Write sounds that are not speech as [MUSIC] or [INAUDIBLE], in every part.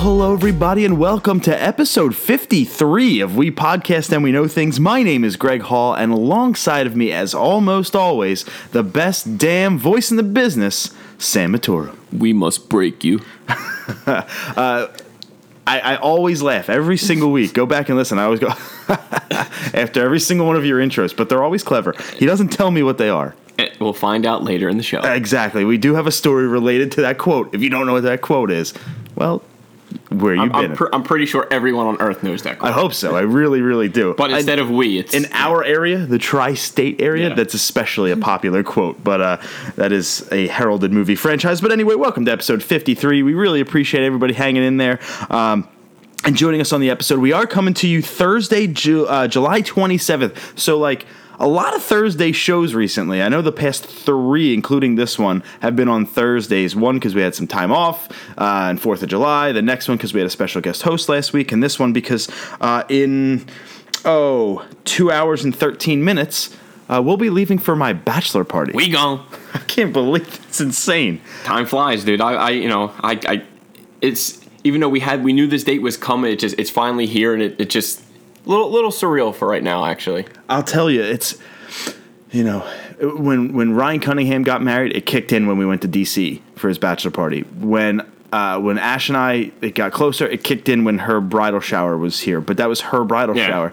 hello, everybody, and welcome to episode 53 of We Podcast and We Know Things. My name is Greg Hall, and alongside of me, as almost always, the best damn voice in the business, Sam Matura. We must break you. [LAUGHS] I, I always laugh every single week. Go back and listen. I always go [LAUGHS] after every single one of your intros, but they're always clever. He doesn't tell me what they are. Eh, We'll find out later in the show. Exactly. We do have a story related to that quote. If you don't know what that quote is, well, where you I'm, been? I'm, pr- I'm pretty sure everyone on Earth knows that. I hope so. I really, really do. But instead of we, it's in our area, the tri-state area, Yeah. that's especially a popular quote. But uh, that is a heralded movie franchise. But anyway, welcome to episode 53. We really appreciate everybody hanging in there. Um, and joining us on the episode, we are coming to you Thursday, Ju- uh, July 27th. So, like, a lot of Thursday shows recently. I know the past three, including this one, have been on Thursdays. One because we had some time off uh, and Fourth of July. The next one because we had a special guest host last week, and this one because uh, in oh two hours and thirteen minutes, uh, we'll be leaving for my bachelor party. we gone. [LAUGHS] I can't believe it. it's insane. Time flies, dude. I, I, you know, I, I, it's even though we had, we knew this date was coming. It just, it's finally here, and it, it just little, little surreal for right now, actually. I'll tell you, it's you know when when Ryan Cunningham got married, it kicked in when we went to DC for his bachelor party. When uh, when Ash and I it got closer, it kicked in when her bridal shower was here. But that was her bridal Yeah. shower.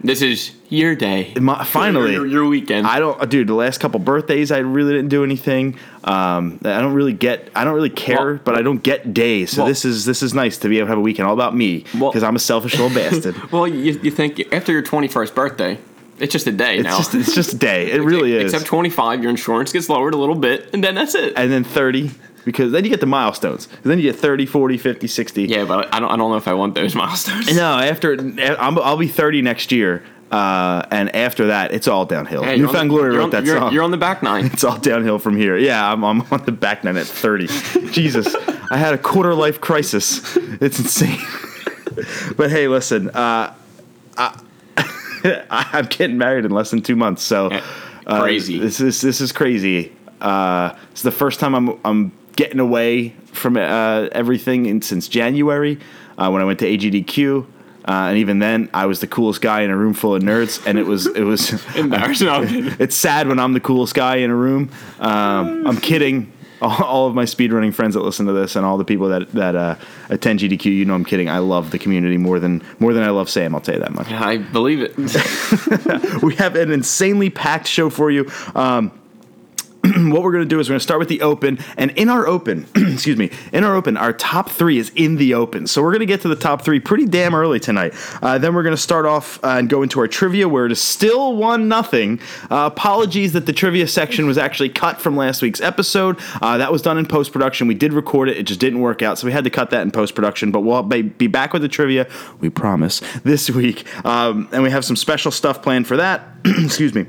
This is your day. My- finally, your, your weekend. I don't, dude. The last couple birthdays, I really didn't do anything. Um, I don't really get, I don't really care, Well- but I don't get days. So Well- this is this is nice to be able to have a weekend all about me Well- because I'm a selfish little bastard. [LAUGHS] well, you, you think after your 21st birthday, it's just a day It's now. just it's just a day. It really is. Except 25, your insurance gets lowered a little bit, and then that's it. and then 30 because then you get the milestones. Then you get 30, 40, 50, 60. yeah, but I don't, I don't know if I want those [LAUGHS] milestones. No, after I'm, I'll be 30 next year. Uh, and after that, it's all downhill. Hey, New Found Glory wrote on- that you're, song. You're on the back nine. [LAUGHS] it's all downhill from here. Yeah, I'm, I'm on the back nine at 30. [LAUGHS] Jesus, I had a quarter life crisis. It's insane. but hey, listen, uh, I, I'm getting married in less than two months, so uh, Crazy. This is this is crazy. Uh, it's the first time I'm I'm getting away from uh, everything in, since January uh, when I went to AGDQ. Uh, and even then, I was the coolest guy in a room full of nerds, and it was it was [LAUGHS] Embarrassing. [LAUGHS] It's sad when I'm the coolest guy in a room. Um, I'm kidding. All, all of my speedrunning friends that listen to this and all the people that that uh, attend GDQ, you know I'm kidding. I love the community more than more than I love Sam. I'll tell you that much. I believe it. [LAUGHS] We have an insanely packed show for you. Um, [CLEARS THROAT] what we're going to do is we're going to start with the open, and in our open, [CLEARS THROAT] excuse me, in our open, our top three is in the open. So we're going to get to the top three pretty damn early tonight. Uh, then we're going to start off uh, and go into our trivia, where it is still one nothing. Uh, apologies that the trivia section was actually cut from last week's episode. Uh, that was done in post production. We did record it; it just didn't work out, so we had to cut that in post production. But we'll be back with the trivia, we promise, this week, um, and we have some special stuff planned for that. [CLEARS THROAT] excuse me.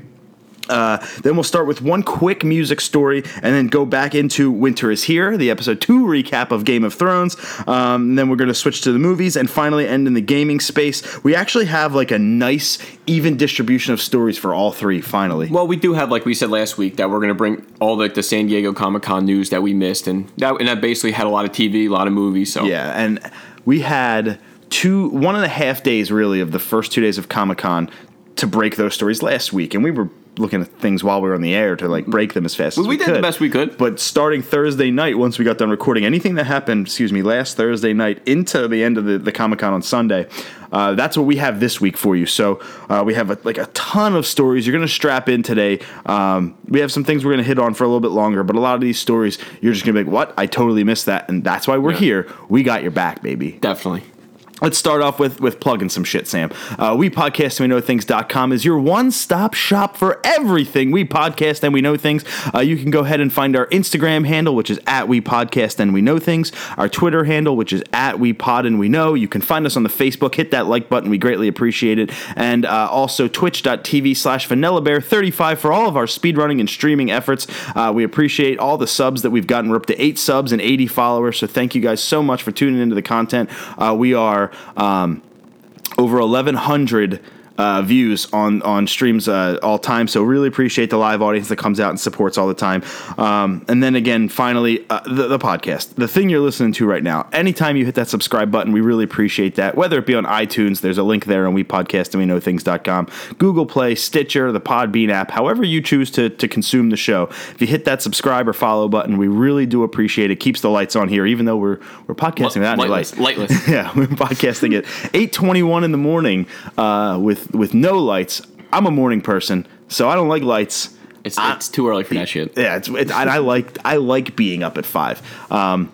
Uh, then we'll start with one quick music story and then go back into Winter is Here, the episode two recap of Game of Thrones. Um, then we're going to switch to the movies and finally end in the gaming space. We actually have like a nice, even distribution of stories for all three, finally. Well, we do have, like we said last week, that we're going to bring all the, the San Diego Comic Con news that we missed, and that and that basically had a lot of TV, a lot of movies. So Yeah, and we had two, one and a half days really of the first two days of Comic Con to break those stories last week, and we were looking at things while we were on the air to like break them as fast as we, we did could. the best we could. But starting Thursday night, once we got done recording, anything that happened, excuse me, last Thursday night into the end of the, the Comic Con on Sunday, uh, that's what we have this week for you. So uh, we have a, like a ton of stories. You're going to strap in today. Um, we have some things we're going to hit on for a little bit longer, but a lot of these stories, you're just going to be like, what? I totally missed that. And that's why we're Yeah. here. We got your back, baby. definitely. Let's start off with with plugging some shit, Sam. Uh, we podcast and we know things.com is your one stop shop for everything. We podcast and we know things. Uh, you can go ahead and find our Instagram handle, which is at we podcast and we know things. Our Twitter handle, which is at we pod and we know. You can find us on the Facebook. Hit that like button. We greatly appreciate it. And uh, also twitch.tv slash vanilla bear 35 for all of our speedrunning and streaming efforts. Uh, we appreciate all the subs that we've gotten. We're up to eight subs and 80 followers. So thank you guys so much for tuning into the content. Uh, we are um, over 1,100 uh, views on on streams uh, all time. So really appreciate the live audience that comes out and supports all the time. Um, and then again, finally, uh, the, the podcast, the thing you're listening to right now. Anytime you hit that subscribe button, we really appreciate that. Whether it be on iTunes, there's a link there on WePodcastAndWeKnowThings.com, Google Play, Stitcher, the Podbean app, however you choose to to consume the show. If you hit that subscribe or follow button, we really do appreciate it. Keeps the lights on here, even though we're we're podcasting without any Lightless, lightless. [LAUGHS] yeah, we're podcasting at 8:21 in the morning uh, with with no lights. I'm a morning person, so I don't like lights. It's, it's too early for that shit. Yeah, it's, it, and I like I like being up at five. Um,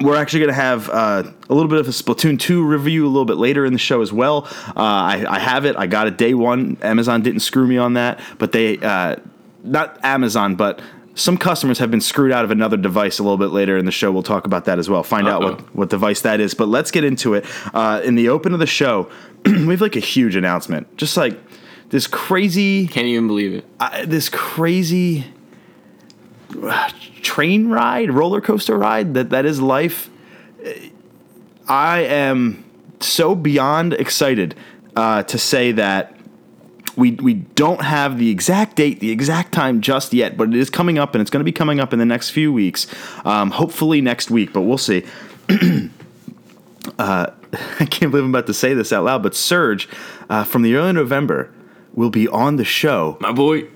we're actually going to have uh, a little bit of a Splatoon 2 review a little bit later in the show as well. Uh, I, I have it. I got it day one. Amazon didn't screw me on that, but they, uh, not Amazon, but some customers have been screwed out of another device a little bit later in the show. We'll talk about that as well. Find out Uh-oh. what, what device that is. But let's get into it. Uh, in the open of the show, [CLEARS THROAT] we have like a huge announcement. Just like this crazy Can't even believe it. uh, this crazy uh, train ride, roller coaster ride that that is life. I am so beyond excited uh, to say that we we don't have the exact date, the exact time just yet, but it is coming up, and it's going to be coming up in the next few weeks. Um, hopefully next week, but we'll see. [CLEARS THROAT] uh, [LAUGHS] I can't believe I'm about to say this out loud, but Serge uh, from the early November will be on the show My boy,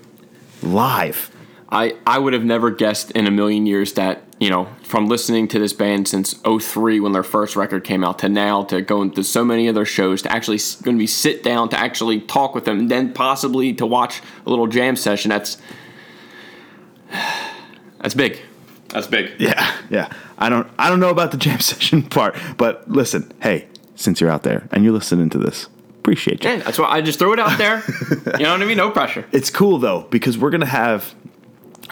live. I, I would have never guessed in a million years that, you know, from listening to this band since 03 when their first record came out to now to going to so many of their shows to actually going to be sit down to actually talk with them and then possibly to watch a little jam session. That's [SIGHS] that's big. That's big. Yeah, yeah. I don't I don't know about the jam [LAUGHS] session part, but listen, hey, since you're out there and you're listening to this, appreciate you. Yeah, that's why I just threw it out there. you know what I mean? No pressure. [LAUGHS] It's cool though because we're gonna have.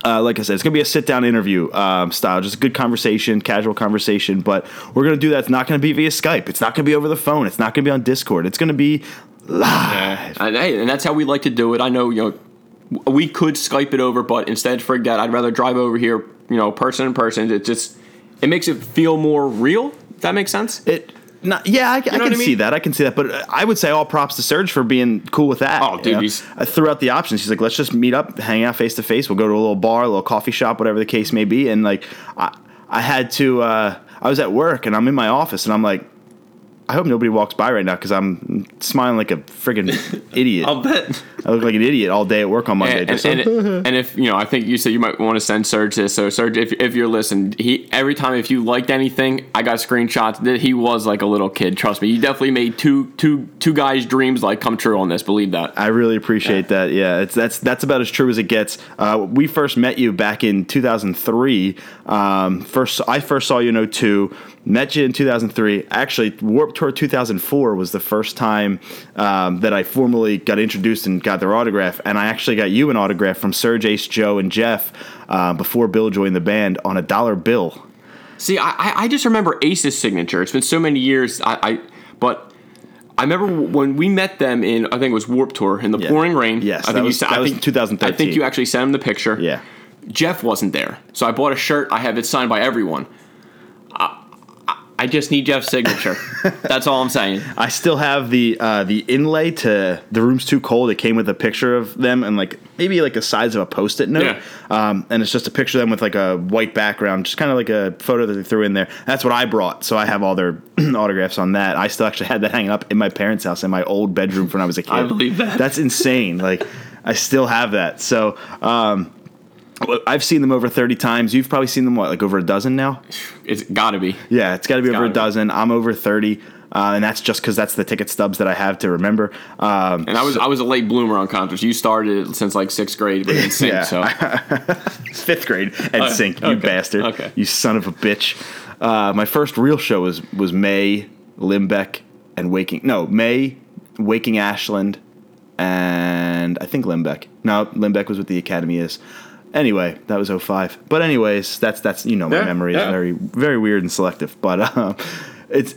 Uh, like I said, it's gonna be a sit-down interview um, style, just a good conversation, casual conversation. But we're gonna do that. It's not gonna be via Skype. It's not gonna be over the phone. It's not gonna be on Discord. It's gonna be live. And, hey, and that's how we like to do it. I know, you know, we could Skype it over, but instead, for that, I'd rather drive over here, you know, person in person. It just it makes it feel more real. If that makes sense. It. Not, yeah, I, I know can what I see that. I can see that. But uh, I would say all props to Serge for being cool with that. Oh, dude, you know? he's- I threw out the options. He's like, let's just meet up, hang out face to face. We'll go to a little bar, a little coffee shop, whatever the case may be. And like, I, I had to. Uh, I was at work and I'm in my office and I'm like, I hope nobody walks by right now because I'm smiling like a friggin' [LAUGHS] idiot. I'll bet. I look like an idiot all day at work on Monday. And, and, like, [LAUGHS] and if you know, I think you said you might want to send Serge this. So Serge, if, if you're listening, he every time if you liked anything, I got screenshots that he was like a little kid. Trust me, you definitely made two two two guys' dreams like come true on this. Believe that. I really appreciate that. Yeah, it's that's that's about as true as it gets. Uh, we first met you back in 2003. Um, first, I first saw you in 02. Met you in 2003. Actually, Warped Tour 2004 was the first time um, that I formally got introduced and got their autograph. And I actually got you an autograph from Serge, Ace, Joe, and Jeff uh, before Bill joined the band on a dollar bill. See, I, I- just remember Ace's signature. It's been so many years. I, I but I remember when we met them in I think it was Warped Tour in the Yeah. pouring rain. Yes, I think was- you, I think 2013. I think you actually sent him the picture. Yeah. Jeff wasn't there, so I bought a shirt. I have it signed by everyone. I, just need Jeff's signature. [LAUGHS] That's all I'm saying. I still have the uh, the inlay to the room's too cold. It came with a picture of them and like maybe like a size of a post-it note, Yeah. um, and it's just a picture of them with like a white background, just kind of like a photo that they threw in there. That's what I brought, so I have all their [CLEARS THROAT] autographs on that. I still actually had that hanging up in my parents' house in my old bedroom from when I was a [LAUGHS] kid. I believe that. That's insane. Like I still have that. So. Um, I've seen them over 30 times. You've probably seen them, what, like over a dozen now? It's got to be. Yeah, it's got to be over a be. dozen. I'm over 30, uh, and that's just because that's the ticket stubs that I have to remember. Um, And I was I was a late bloomer on concerts. You started since like sixth grade with sync, [LAUGHS] Yeah. so [LAUGHS] fifth grade and Okay, sync, you okay, bastard, okay. you son of a bitch. Uh, my first real show was was May, Limbeck, and Waking. No, May, Waking Ashland, and I think Limbeck. No, Limbeck was what the Academy is. Anyway, that was 05. But anyways, that's that's you know my Yeah, memory is very very weird and selective. But uh, it's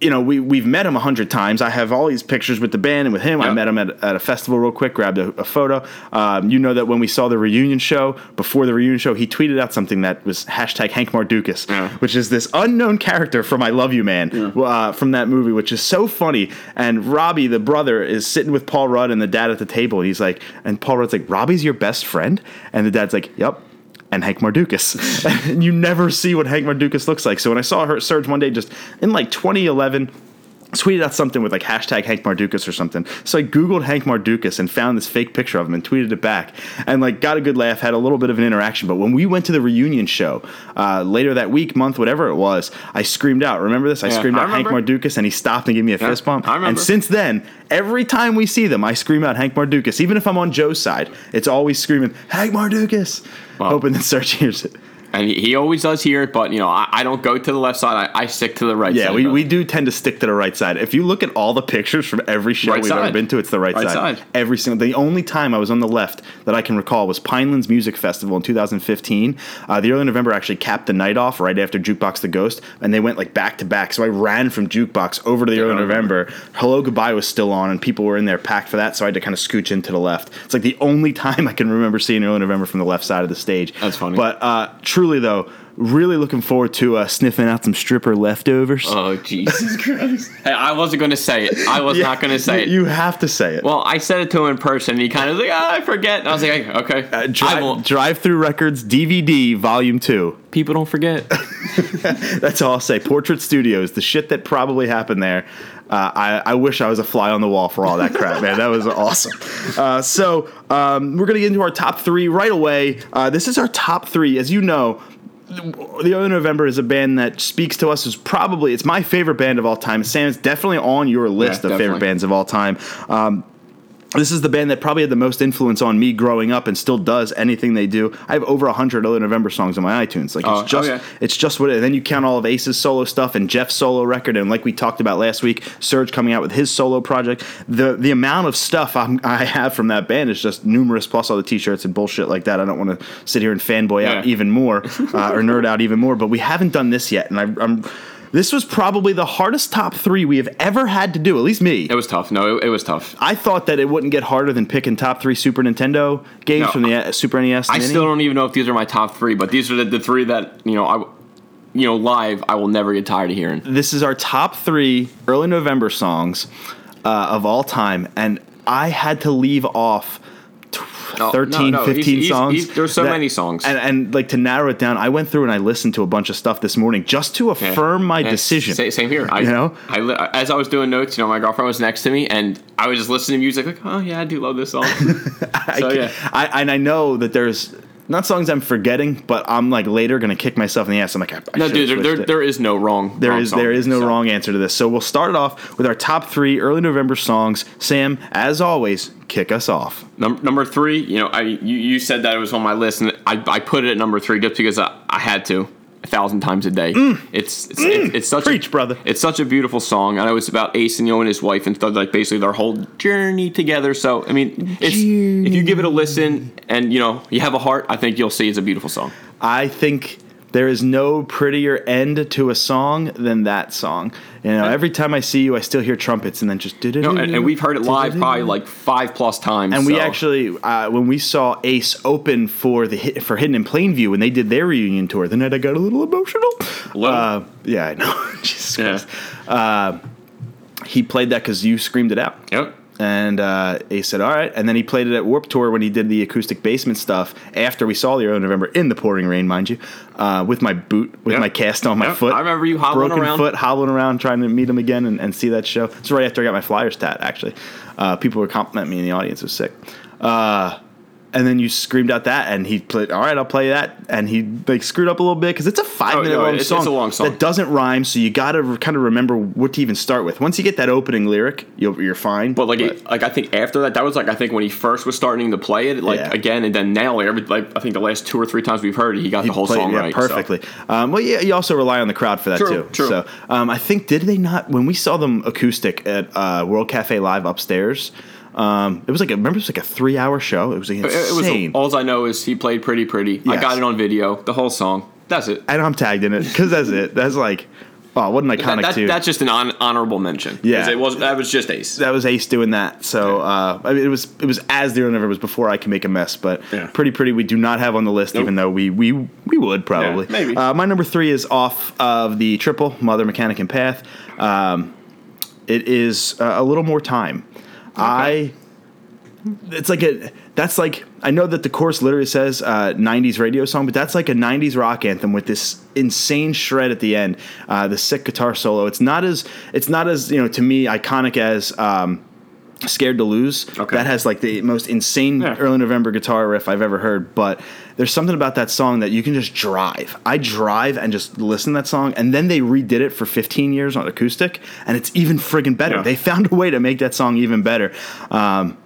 you know, we we've met him a hundred times. I have all these pictures with the band and with him. I met him at, at a festival real quick, grabbed a, a photo. Um, you know that when we saw the reunion show, before the reunion show, he tweeted out something that was hashtag Hank Mardukas, Yeah. which is this unknown character from I Love You Man uh, from that movie, which is so funny. And Robbie, the brother, is sitting with Paul Rudd and the dad at the table. And he's like, and Paul Rudd's like, Robbie's your best friend? And the dad's like, yep. And Hank Mardukas. [LAUGHS] you never see what Hank Mardukas looks like. So when I saw her Serge one day, just in like 2011, tweeted out something with like hashtag Hank Mardukas or something. So I Googled Hank Mardukas and found this fake picture of him and tweeted it back and like got a good laugh, had a little bit of an interaction. But when we went to the reunion show uh, later that week, month, whatever it was, I screamed out. Remember this? I Yeah, screamed I out Hank. Mardukas and he stopped and gave me a fist bump. I remember. And since then, every time we see them, I scream out Hank Mardukas. Even if I'm on Joe's side, it's always screaming Hank Mardukas. Wow. Hoping that Serge hears it. And he, he always does here. but you know, I, I don't go to the left side. I, I stick to the right Yeah, side. we, we do tend to stick to the right side. If you look at all the pictures from every show Right we've ever been to, it's the right, Right side. side. Every single. The only time I was on the left that I can recall was Pinelands Music Festival in 2015. Uh, the early November actually capped the night off right after Jukebox the Ghost, and they went like back to back. So I ran from Jukebox over to the early early November. Hello Goodbye was still on, and people were in there packed for that. So I had to kind of scooch into the left. It's like the only [LAUGHS] time I can remember seeing early November from the left side of the stage. That's funny. But uh, truly though. Really looking forward to uh, sniffing out some stripper leftovers. Oh Jesus [LAUGHS] Christ! Hey, I wasn't going to say it. I was Yeah, not going to say you, it. You have to say it. well, I said it to him in person. And he kind of was like, "Ah, I forget." And I was like, "Okay, uh, I drive, Drive-Thru Records DVD Volume Two. People don't forget. [LAUGHS] [LAUGHS] That's all I'll say. Portrait Studios, the shit that probably happened there. Uh, I, I wish I was a fly on the wall for all that crap, man. That was awesome. Uh, so um, we're gonna get into our top three right away. Uh, this is our top three, as you know. The Early November is a band that speaks to us is probably it's my favorite band of all time. Sam, it's definitely on your list Yeah, of favorite bands of all time. Um, this is the band that probably had the most influence on me growing up and still does anything they do. I have over 100 Early November songs on my iTunes. Like Oh, it's just yeah. it's just what it is. Then you count all of Ace's solo stuff and Jeff's solo record and like we talked about last week, Serge coming out with his solo project. The the amount of stuff I'm, I have from that band is just numerous plus all the t-shirts and bullshit like that. I don't want to sit here and fanboy out even more uh, or nerd out even more, but we haven't done this yet and I, I'm this was probably the hardest top 3 we have ever had to do, at least me. It was tough. No, it, it was tough. I thought that it wouldn't get harder than picking top three Super Nintendo games No, from the uh, Super NES. I Mini. still don't even know if these are my top three, but these are the, the three that you know I, you know, live I will never get tired of hearing. This is our top three early November songs uh, of all time, and I had to leave off. T- No, 13 no, no, 15 he's- he's- songs he's- there's so many songs. and, and like to narrow it down i went through and i listened to a bunch of stuff this morning just to affirm my Yeah, decision sa- Same here. I, You know? I as I was doing notes, you know, my girlfriend was next to me, and I was just listening to music, like, oh yeah, I do love this song. [LAUGHS] I so ca- yeah, I, and i know that there's not songs i'm forgetting but i'm like later gonna kick myself in the ass i'm like i, I no, dude, there, there, there is no wrong. There wrong is there is no so. wrong answer to this. So we'll start it off with our top three early November songs. Sam, as always, kick us off. Num- number three, you know, I you, you said that it was on my list, and I, I put it at number three just because I, I had to a thousand times a day. It's it's, it's it's such Mm. Preach, a, brother. It's such a beautiful song. I know it's about Ace and Yo and his wife and stuff like basically their whole journey together. So I mean, it's if you give it a listen and you know you have a heart, I think you'll see it's a beautiful song. I think there is no prettier end to a song than that song. You know, every time I see you, I still hear trumpets and then just No, and, and we've heard it [LAUGHS] live probably like five plus times. And we actually, uh, when we saw Ace open for the hit, for Hidden in Plain View when they did their reunion tour, the night I got a little emotional. Uh, yeah, I know. [LAUGHS] Jesus Yeah. Christ. Uh, he played that because you screamed it out. Yep. And uh, Ace said, "All right." And then he played it at Warped Tour when he did the acoustic basement stuff. After we saw the Early November in the pouring rain, mind you, uh, with my boot, with Yep. my cast on my Yep. foot. I remember you hobbling broken around. foot, hobbling around, trying to meet him again and, and see that show. It's right after I got my Flyers tat. Actually, uh, people were complimenting me in the audience. It was sick. Uh, and then you screamed out that, and he played. All right, I'll play that, and he like screwed up a little bit because it's a five Oh, minute no, long, it's- song it's a long song. that doesn't rhyme. So you got to kind of remember what to even start with. Once you get that opening lyric, you'll, you're fine. But like, it, like I think after that, that was like I think when he first was starting to play it, like Yeah. again, and then now, like every like I think the last two or three times we've heard it, he got the whole played- song yeah, right so. perfectly. Um, well, yeah, you also rely on the crowd for that True, too. true. So um, I think did they not when we saw them acoustic at uh, World Cafe Live upstairs? Um, it was like a, remember it was like a three hour show. It was like It, was insane. all I know is he played pretty pretty. I got it on video, the whole song. That's it. and I'm tagged in it because that's it. That's like Oh, what an iconic that- tune. that's just an hon- honorable mention. Yeah. it was that was just Ace. that was Ace doing that. So uh, I mean, it was it was as the November was before I can make a mess, but Yeah. pretty pretty we do not have on the list, Nope. even though we we we would probably. Yeah, maybe. Uh, my number three is off of the triple Mother Mechanic and Path. Um, it is uh, a little more time. I. It's like a that's like I know that the course literally says uh, '90s radio song, but that's like a '90s rock anthem with this insane shred at the end, uh, the sick guitar solo. It's not as it's not as you know to me iconic as um, "Scared to Lose." Okay. That has like the most insane Yeah. early November guitar riff I've ever heard. But there's something about that song that you can just drive. I drive and just listen to that song, and then they redid it for 15 years on acoustic, and it's even friggin' better. Yeah. They found a way to make that song even better. Um,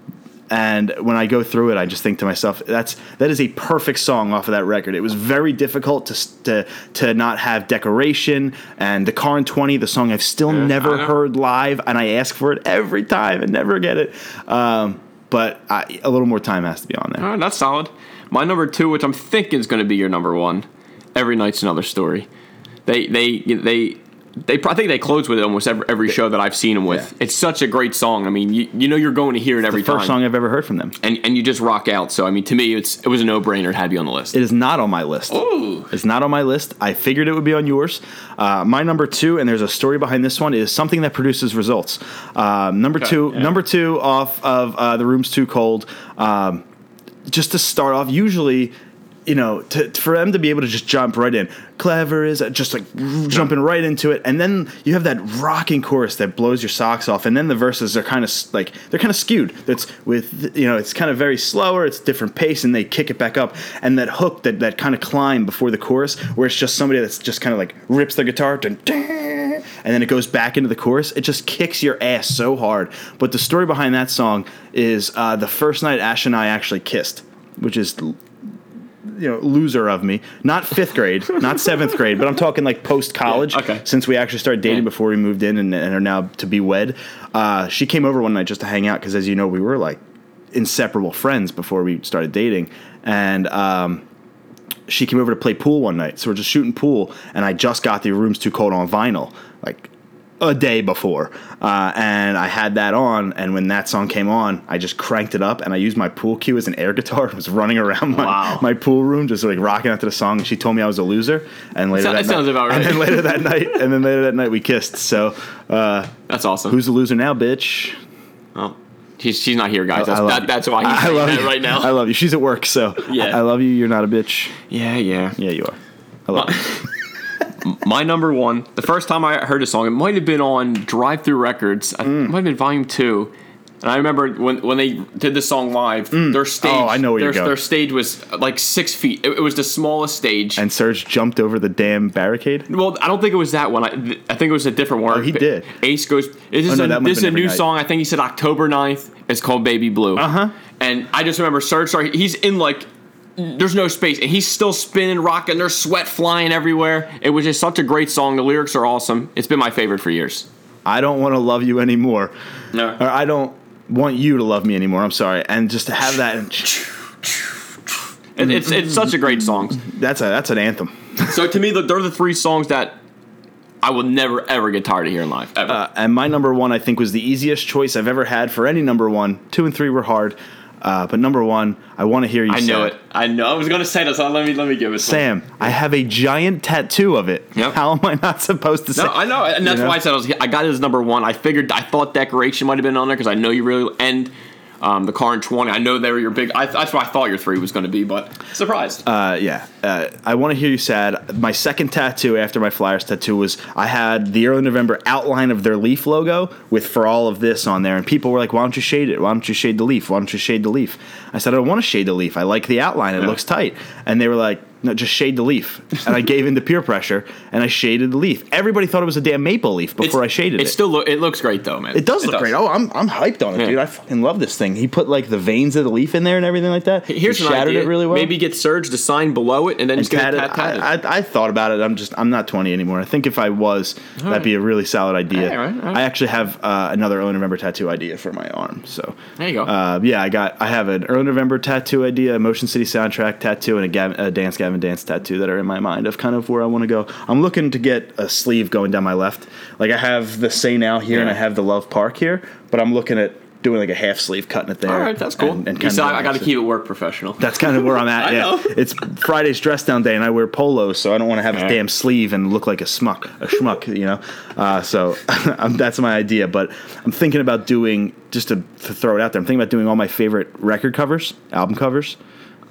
and when I go through it, I just think to myself, "That's that is a perfect song off of that record." It was very difficult to to to not have decoration and the car in twenty, the song I've still Yeah, never heard live, and I ask for it every time and never get it. Um, but I, a little more time has to be on there. Right, that's solid. My number two, which I'm thinking is going to be your number one, every night's another story. They they they. They, I think they close with it almost every, every show that I've seen them with. Yeah. It's such a great song. I mean, you, you know you're going to hear it every First time, song I've ever heard from them. and and you just rock out. So I mean, to me, it's it was a no brainer. It had to be on the list. It is not on my list. Ooh. It's not on my list. I figured it would be on yours. Uh, my number two, and there's a story behind this one, is something that produces results. Um, number two, yeah. number two off of uh, the room's too cold. Um, just to start off, usually, you know, to, for them to be able to just jump right in, clever is just like jumping right into it, and then you have that rocking chorus that blows your socks off, and then the verses are kind of like they're kind of skewed. That's with you know, it's kind of very slower, it's different pace, and they kick it back up, and that hook that that kind of climb before the chorus, where it's just somebody that's just kind of like rips the guitar, and then it goes back into the chorus. It just kicks your ass so hard. But the story behind that song is uh, the first night Ash and I actually kissed, which is you know loser of me. Not fifth grade, [LAUGHS] not seventh grade, but I'm talking like post college. Yeah, okay. Since we actually started dating Yeah. before we moved in and, and are now to be wed. Uh, she came over one night just to hang out because, as you know, we were like inseparable friends before we started dating, and. Um, she came over to play pool one night. So we're just shooting pool, and I just got the Room's Too Cold on vinyl, like a day before. Uh, and I had that on, and when that song came on, I just cranked it up, and I used my pool cue as an air [LAUGHS] guitar. and was running around my, Wow. my pool room, just like rocking out to the song. And she told me I was a loser, and later That that, sounds night, about [LAUGHS] And then later that night, and then later that night, we kissed. So uh, That's awesome. who's the loser now, bitch? oh, she's, she's not here, guys. That's, I that, that's why he's [LAUGHS] I love that you right now. I love you. She's at work, so Yeah. I, I love you. You're not a bitch. yeah, yeah. Yeah, you are. I love you. My number one, the first time I heard a song, it might have been on Drive-Thru Records. Mm. It might have been Volume Two. And I remember when, when they did the song live, their stage. Oh, I know where their, you're going. Their stage was like six feet. It, it was the smallest stage. And Serge jumped over the damn barricade. well, I don't think it was that one. I, I think it was a different one. Oh, he did. Ace goes. This is Oh, no, a, this is a new night. song. I think he said October 9th. It's called Baby Blue. Uh Uh-huh. And I just remember Serge. Sorry, he's in like. There's no space, and he's still spinning, rocking. There's sweat flying everywhere. It was just such a great song. The lyrics are awesome. It's been my favorite for years. I don't want to love you anymore. No. Or I don't want you to love me anymore. I'm sorry. And just to have that, [LAUGHS] It, it's it's such a great song. that's a that's an anthem. [LAUGHS] So to me, they're the three songs that I will never ever get tired of hearing live. Ever. Uh, and my number one, I think, was the easiest choice I've ever had for any number one. Two and three were hard, uh, but number one, I want to hear you. I say know it. I know. I was gonna say this. Let me let me give it. to. Sam. I have a giant tattoo of it. Yep. How am I not supposed to say? No, I know, and that's You know? why I said I was. I got it as number one. I figured. I thought decoration might have been on there because I know you really and um, the car in twenty. I know they were your big. I, that's what I thought your three was going to be, but surprised. Uh, yeah, uh, I want to hear you sad. My second tattoo after my Flyers tattoo was I had the early November outline of their Leaf logo with for all of this on there, and people were like, "Why don't you shade it? Why don't you shade the leaf? Why don't you shade the leaf?" I said, "I don't want to shade the leaf. I like the outline. It Yeah. looks tight." And they were like, "No, just shade the leaf." And I gave in to peer pressure, and I shaded the leaf. Everybody thought it was a damn maple leaf before I shaded it. it. still look. It looks great though, man. It does look great. Oh, I'm, I'm hyped on it, Yeah. dude. I fucking love this thing. He put like the veins of the leaf in there and everything like that. Here's he an shattered idea. it really well. Maybe get Serge to sign below it and then just get Tatted- it tat- tatted. I, I, I thought about it. I'm just I'm not 20 anymore. I think if I was, that'd be a really solid idea. All right, all right. I actually have uh, another early November tattoo idea for my arm. So There you go. Uh, yeah, I got I have an early November tattoo idea, a Motion City soundtrack tattoo, and a, a Dance Gavin Evan Dance tattoo that are in my mind of kind of where I want to go. I'm looking to get a sleeve going down my left. Like I have the Say Now here and I have the Love Park here, but I'm looking at doing like a half sleeve, cutting it there. All right, that's cool. And, and see, I, got to keep it work professional. That's kind of where I'm at. [LAUGHS] Yeah, know. it's Friday's dress down day, and I wear polos, so I don't want to have a Yeah. damn sleeve and look like a smuck, a schmuck, you know. Uh, so [LAUGHS] that's my idea. But I'm thinking about doing just to, to throw it out there. I'm thinking about doing all my favorite record covers, album covers,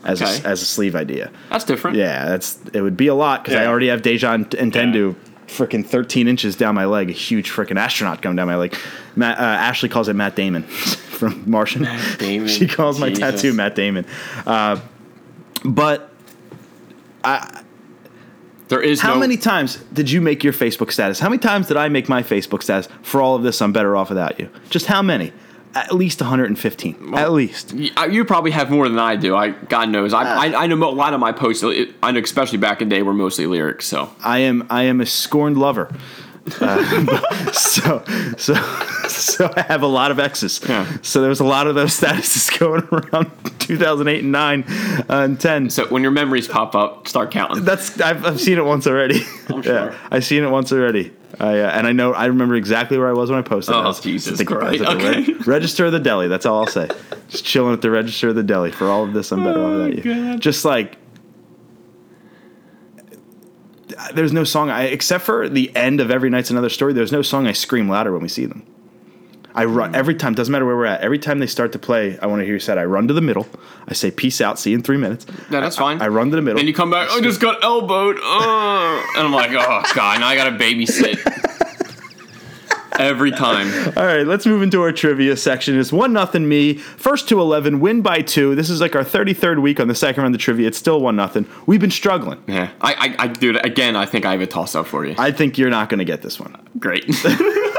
as Okay. a, as a sleeve idea. That's different. Yeah, that's it would be a lot because I already have Deja Entendu freaking 13 inches down my leg, a huge freaking astronaut coming down my leg. Matt, uh, Ashley calls it Matt Damon [LAUGHS] from Martian. Damon, [LAUGHS] she calls my tattoo Matt Damon. Uh, but There is how no, many times did you make your Facebook status? How many times did I make my Facebook status? For all of this, I'm better off without you. Just how many? At least 115. At least. Uh, You probably have more than I do. I God knows. I I, I know a lot of my posts. I know, especially back in the day, were mostly lyrics. So I am I am a scorned lover. Uh, [LAUGHS] so so so I have a lot of exes. Yeah. So there was a lot of those statuses [LAUGHS] going around 2008 and 9 uh, and 10. so when your memories pop up, start counting. That's I've, I've seen it once already. I'm [LAUGHS] sure. I've seen it once already. I, uh, and I know I remember exactly where I was when I posted. Oh. I Jesus Christ. Okay. reg- register of the deli. That's all I'll say. Just chilling at the register of the deli. For all of this, I'm better off Oh, without you. God. Just like there's no song I except for the end of every night's another story. There's no song I scream louder when we see them. I Hmm. run every time. Doesn't matter where we're at. Every time they start to play, I want to hear you said. I run to the middle. I say peace out. See you in three minutes. Yeah, that's fine. I run to the middle. Then you come back. I just got elbowed. Uh, and I'm like, oh god, now I gotta babysit. [LAUGHS] Every time. [LAUGHS] All right, let's move into our trivia section. It's one nothing me. First to eleven, win by two. This is like our thirty third week on the second round of trivia. It's still one nothing. We've been struggling. Yeah, I, I, I, dude. Again, I think I have a toss up for you. I think you're not going to get this one. Great. [LAUGHS]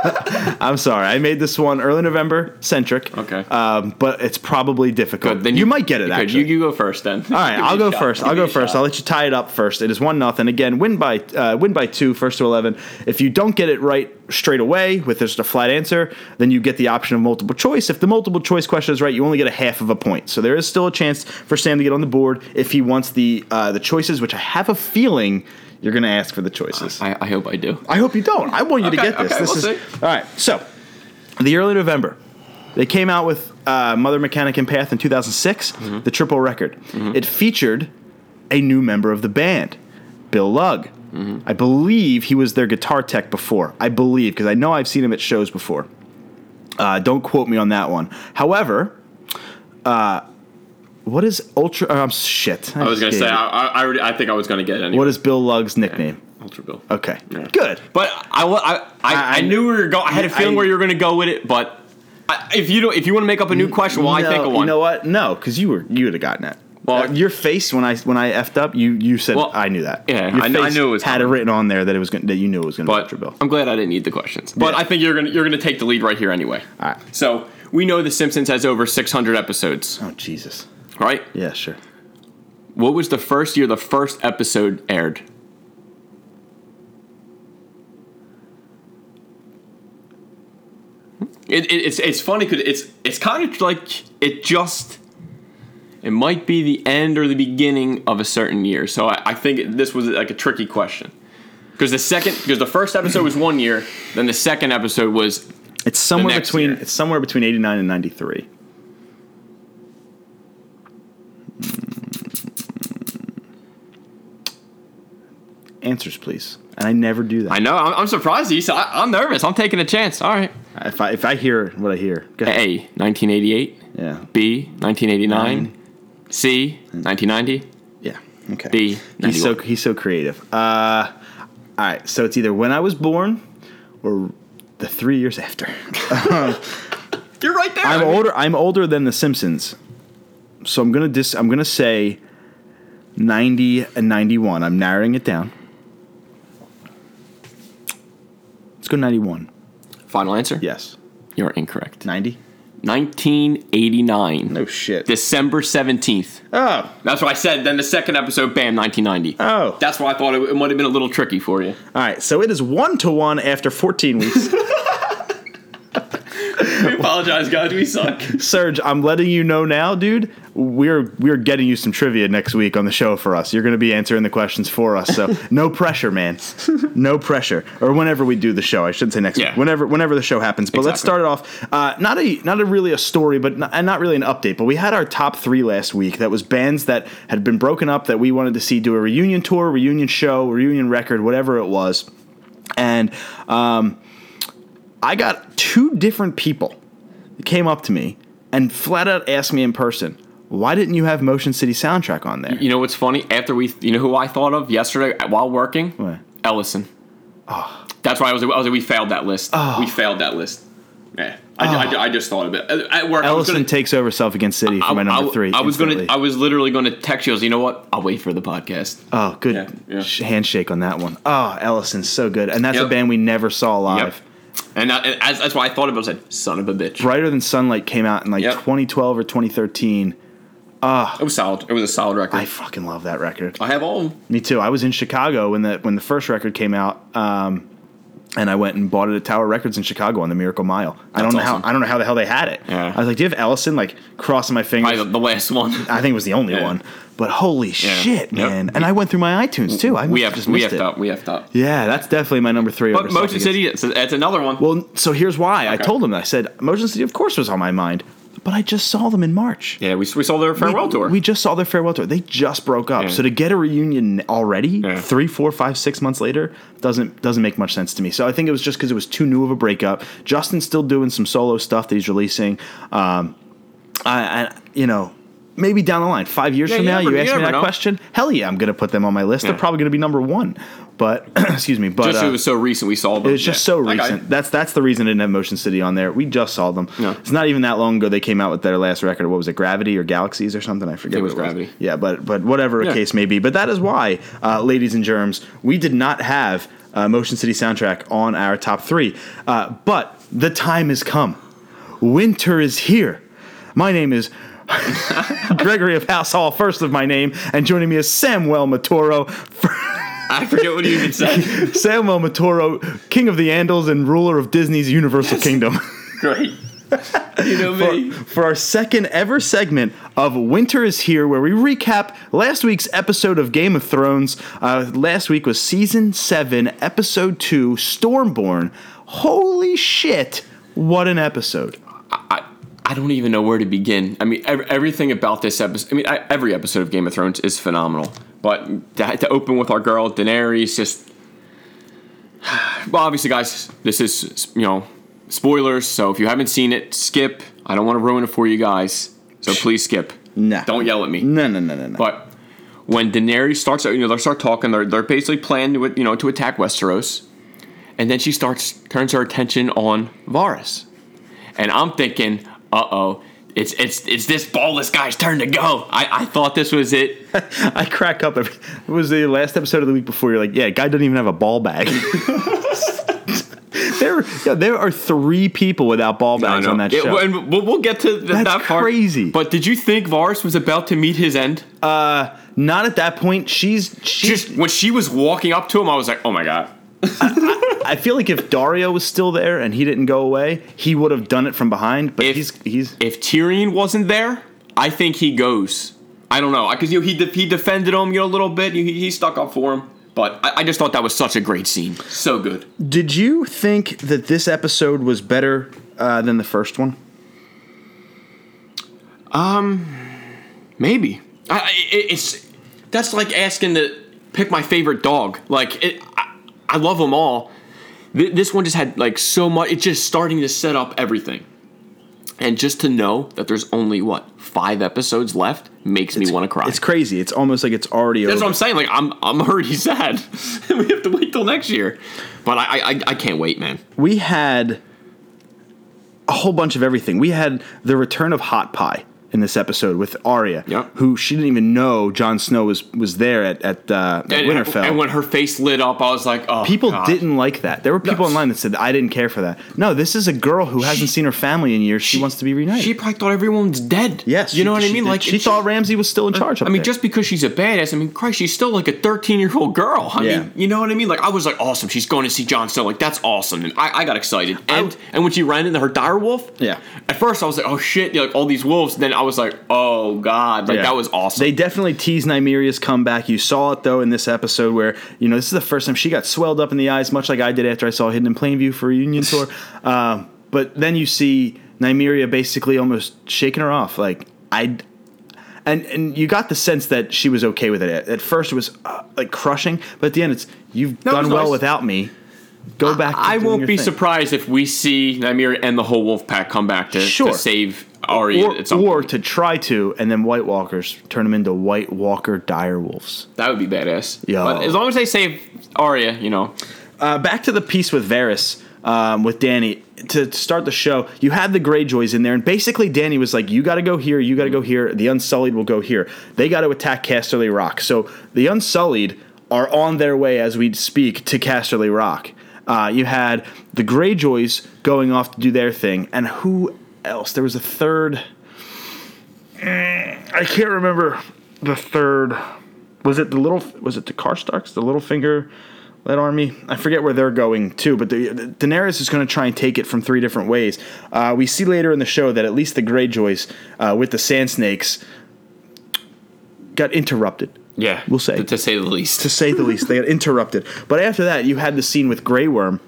[LAUGHS] I'm sorry. I made this one early November centric. Okay. Um, but it's probably difficult. Good, then you, might get it. Good, Actually. You, you go first then. All right, [LAUGHS] I'll go first. I'll go first. I'll let you tie it up first. It is one nothing. Again, win by uh, win by two, first to eleven. If you don't get it right straight away with just a flat answer, then you get the option of multiple choice. If the multiple choice question is right, you only get a half of a point. So there is still a chance for Sam to get on the board if he wants the uh, the choices, which I have a feeling you're going to ask for the choices. I, I hope I do. I hope you don't. I want you to get this. okay, this we'll is see. all right. So, the early November, they came out with uh, Mother Mechanic and Path in 2006, Mm-hmm. the triple record. It featured a new member of the band, Bill Lugg. Mm-hmm. I believe he was their guitar tech before. I believe because I know I've seen him at shows before. Uh, don't quote me on that one. However, uh, what is Ultra? Um, shit. I was gonna say. I, I, I already. I think I was gonna get it anyway. what is Bill Lugg's nickname? Ultra Bill? Okay, good. But I, I, I, I- I, knew we were going. I had a feeling I- where you were going to go with it. But I, if you don't, if you want to make up a new question, while I think of one. You know what? No, because you were you would have gotten it. Well- Uh, your face when I when I effed up, you you said Well, I knew that. yeah, your I I knew it was had it written on there that it was gonna, that you knew it was going to be Ultra Bill. I'm glad I didn't need the questions. But Yeah. I think you're gonna you're gonna take the lead right here anyway. All right. So we know The Simpsons has over 600 episodes, Oh Jesus. Right? Yeah, sure. What was the first year the first episode aired? It, it, it's it's funny because it's it's kind of like it just it might be the end or the beginning of a certain year. So I, I think this was like a tricky question because the second because the first episode was one year, then the second episode was It's somewhere between year. it's somewhere between eighty nine and ninety three. Answers, please. And I never do that. I know I'm, I'm surprised. You, I, I'm nervous. I'm taking a chance. All right. if I if I hear what I hear. A 1988. yeah, B 1989. Nine. C 1990. yeah, okay. B He's so he's so creative. Uh, all right, so it's either when I was born or the three years after. [LAUGHS] You're right there. I'm older. I'm older than The Simpsons, so I'm gonna dis. I'm gonna say ninety and ninety-one. I'm narrowing it down. Let's go ninety-one. Final answer. Yes, You're incorrect. ninety. 1989. No shit. December 17th. oh, That's what I said. Then the second episode, bam, 1990. oh. That's why I thought it, it might have been a little tricky for you. All right, so it is one to one after fourteen weeks. [LAUGHS] [LAUGHS] we apologize, guys. We suck. Serge, I'm letting you know now, dude. We're we're getting you some trivia next week on the show for us. You're going to be answering the questions for us, so [LAUGHS] no pressure, man. No pressure. Or whenever we do the show, I shouldn't say next Yeah. week. Whenever whenever the show happens. But let's start it off. Uh, not a not a really a story, but not, and not really an update. But we had our top three last week. That was bands that had been broken up that we wanted to see do a reunion tour, reunion show, reunion record, whatever it was. And um, I got two different people that came up to me and flat out asked me in person, "Why didn't you have Motion City soundtrack on there?" You know what's funny? After we, you know who I thought of yesterday while working? What? Ellison. Ah. That's why I was. I was like, we failed that list. Ah. We failed that list. Yeah, I, I, ah. I just thought of it at work. Ellison gonna, takes over Self Against City for my number I- three. I was gonna. I was literally going to text you. I was, you know what? I'll wait for the podcast. oh, good Yeah, yeah. handshake on that one. Oh, Ellison's so good, and that's a band we never saw live. And, that, and as, that's why I thought about it. I said, "Son of a bitch." Brighter Than Sunlight came out in like Yep. 2012 or 2013. Ah, It was solid. It was a solid record. I I, fucking love that record. I have all. of them. Me too. I was in Chicago when the when the first record came out, um, and I went and bought it at Tower Records in Chicago on the Miracle Mile. I don't know awesome. how I don't know how the hell they had it. Yeah. I was like, "Do you have Ellison?" Like crossing my fingers. Probably the, last one. I think it was the only Yeah. one. But holy shit, Yep. man! And I went through my iTunes too. I we have just we have up. We have up. Yeah, that's definitely my number three. But Motion City, it's, it's another one. Well, so here's why. I told him. I said Motion City, of course, was on my mind, but I just saw them in March. yeah, we, we saw their farewell we, tour. We just saw their farewell tour. They just broke up. Yeah. So to get a reunion already, Yeah. three, four, five, six months later, doesn't doesn't make much sense to me. So I think it was just because it was too new of a breakup. Justin's still doing some solo stuff that he's releasing. Um, I, I you know. Maybe down the line, five years Yeah, from you now, never- you you ask me that know. question. Hell yeah, I'm going to put them on my list. They're probably going to be number one. But [CLEARS THROAT] excuse me, but just uh, it was so recent we saw them. it was just Yeah. so I recent. That's that's the reason I didn't have Motion City on there. We just saw them. No. It's not even that long ago they came out with their last record. What was it, Gravity or Galaxies or something? I forget. it what was Gravity. Yeah, but but whatever Yeah. the case may be. But that is why, uh, ladies and germs, we did not have uh, Motion City soundtrack on our top three. Uh, but the time has come. Winter is here. My name is. [LAUGHS] Gregory of House Hall, first of my name, and joining me is Samuel Matoro. I forget what you even said. [LAUGHS] Samuel Matoro, King of the Andals and ruler of Disney's Universal Kingdom. [LAUGHS] Great. You know me. For our second ever segment of Winter is Here, where we recap last week's episode of Game of Thrones. Uh, last week was season 7, episode 2, Stormborn. Holy shit, what an episode. I, I don't even know where to begin. I mean, ev- everything about this episode. I mean, I, every episode of Game of Thrones is phenomenal. But to, to open with our girl Daenerys, just [SIGHS] well, obviously, guys, this is you know spoilers. So if you haven't seen it, skip. I don't want to ruin it for you guys. So please skip. Nah. Don't yell at me. No, no, no, no, no. But when Daenerys starts, you know, they start talking. They're they're basically planning to you know to attack Westeros, and then she starts turns her attention on Varys, and I'm thinking, uh oh, it's it's it's this ballless guy's turn to go. I, I thought this was it. [LAUGHS] I crack up. Every, it was the last episode of the week before. You're like, yeah, guy doesn't even have a ball bag. [LAUGHS] there, yeah, there are three people without ball bags on that show. and we'll, we'll get to th- That's that part. crazy. But did you think Varys was about to meet his end? Uh, not at that point. She's she's. Just when she was walking up to him, I was like, oh my god. I feel like if Daario was still there and he didn't go away, he would have done it from behind. But If- he's he's if Tyrion wasn't there, I think he goes. I don't know because you know, he de- he defended him you know a little bit. He, he stuck up for him, but I, I just thought that was such a great scene. So good. Did you think that this episode was better uh, than the first one? Um, Maybe I, I, it- it's that's like asking to pick my favorite dog. Like it, I, I love them all. Th- This one just had like so much. It's just starting to set up everything. And just to know that there's only what five episodes left makes me want to cry. It's crazy. It's almost like it's already That's over. what I'm saying. Like I'm, I'm already [LAUGHS] sad. we have to wait till next year. But I, I, I can't wait, man. we had a whole bunch of everything. We had the return of Hot Pie. In this episode with Arya, Yep. who she didn't even know Jon Snow was was there at at, uh, at And, Winterfell. and when her face lit up, I was like, oh, People God. didn't like that. There were people No. online that said I didn't care for that. No, this is a girl who hasn't seen her family in years. She, wants to be reunited. She probably thought everyone's dead. yes, you know she- what I mean. did. Like she thought Ramsay was still in charge. I mean, there. just because she's a badass, I mean, Christ, she's still like a 13 year old girl. I Yeah. mean, you know what I mean? Like, I was like, awesome. She's going to see Jon Snow. Like, that's awesome. And I, I got excited. And and when she ran into her dire wolf, Yeah. At first, I was like, oh shit, like all these wolves. Then I was like, oh god, like Yeah. that was awesome. They definitely teased Nymeria's comeback. You saw it though in this episode where you know this is the first time she got swelled up in the eyes, much like I did after I saw Hidden in Plain View for a reunion tour. [LAUGHS] Um, but then you see Nymeria basically almost shaking her off, like I. And and you got the sense that she was okay with it. At, at first, it was uh, like crushing, but at the end, it's you've That done well nice. without me. Go back. To I won't be thing. surprised if we see Nymeria and the whole wolf pack come back to, Sure. to save Arya or, or to try to, and then White Walkers turn them into White Walker dire wolves. That would be badass. Yo. But as long as they save Arya, you know. Uh, back to the piece with Varys um, with Danny to, to start the show. You had the Greyjoys in there, and basically Danny was like, "You got to go here. You got to go here. The Unsullied will go here. They got to attack Casterly Rock." So the Unsullied are on their way as we speak to Casterly Rock. Uh, you had the Greyjoys going off to do their thing, and who else? There was a third. I can't remember the third. Was it the little? Was it the Karstarks? The Littlefinger led army? I forget where they're going to, but the, the Daenerys is going to try and take it from three different ways. Uh, we see later in the show that at least the Greyjoys uh, with the Sand Snakes got interrupted. Yeah. We'll say. To, to say the least. to say the least. They got [LAUGHS] interrupted. But after that, you had the scene with Grey Worm.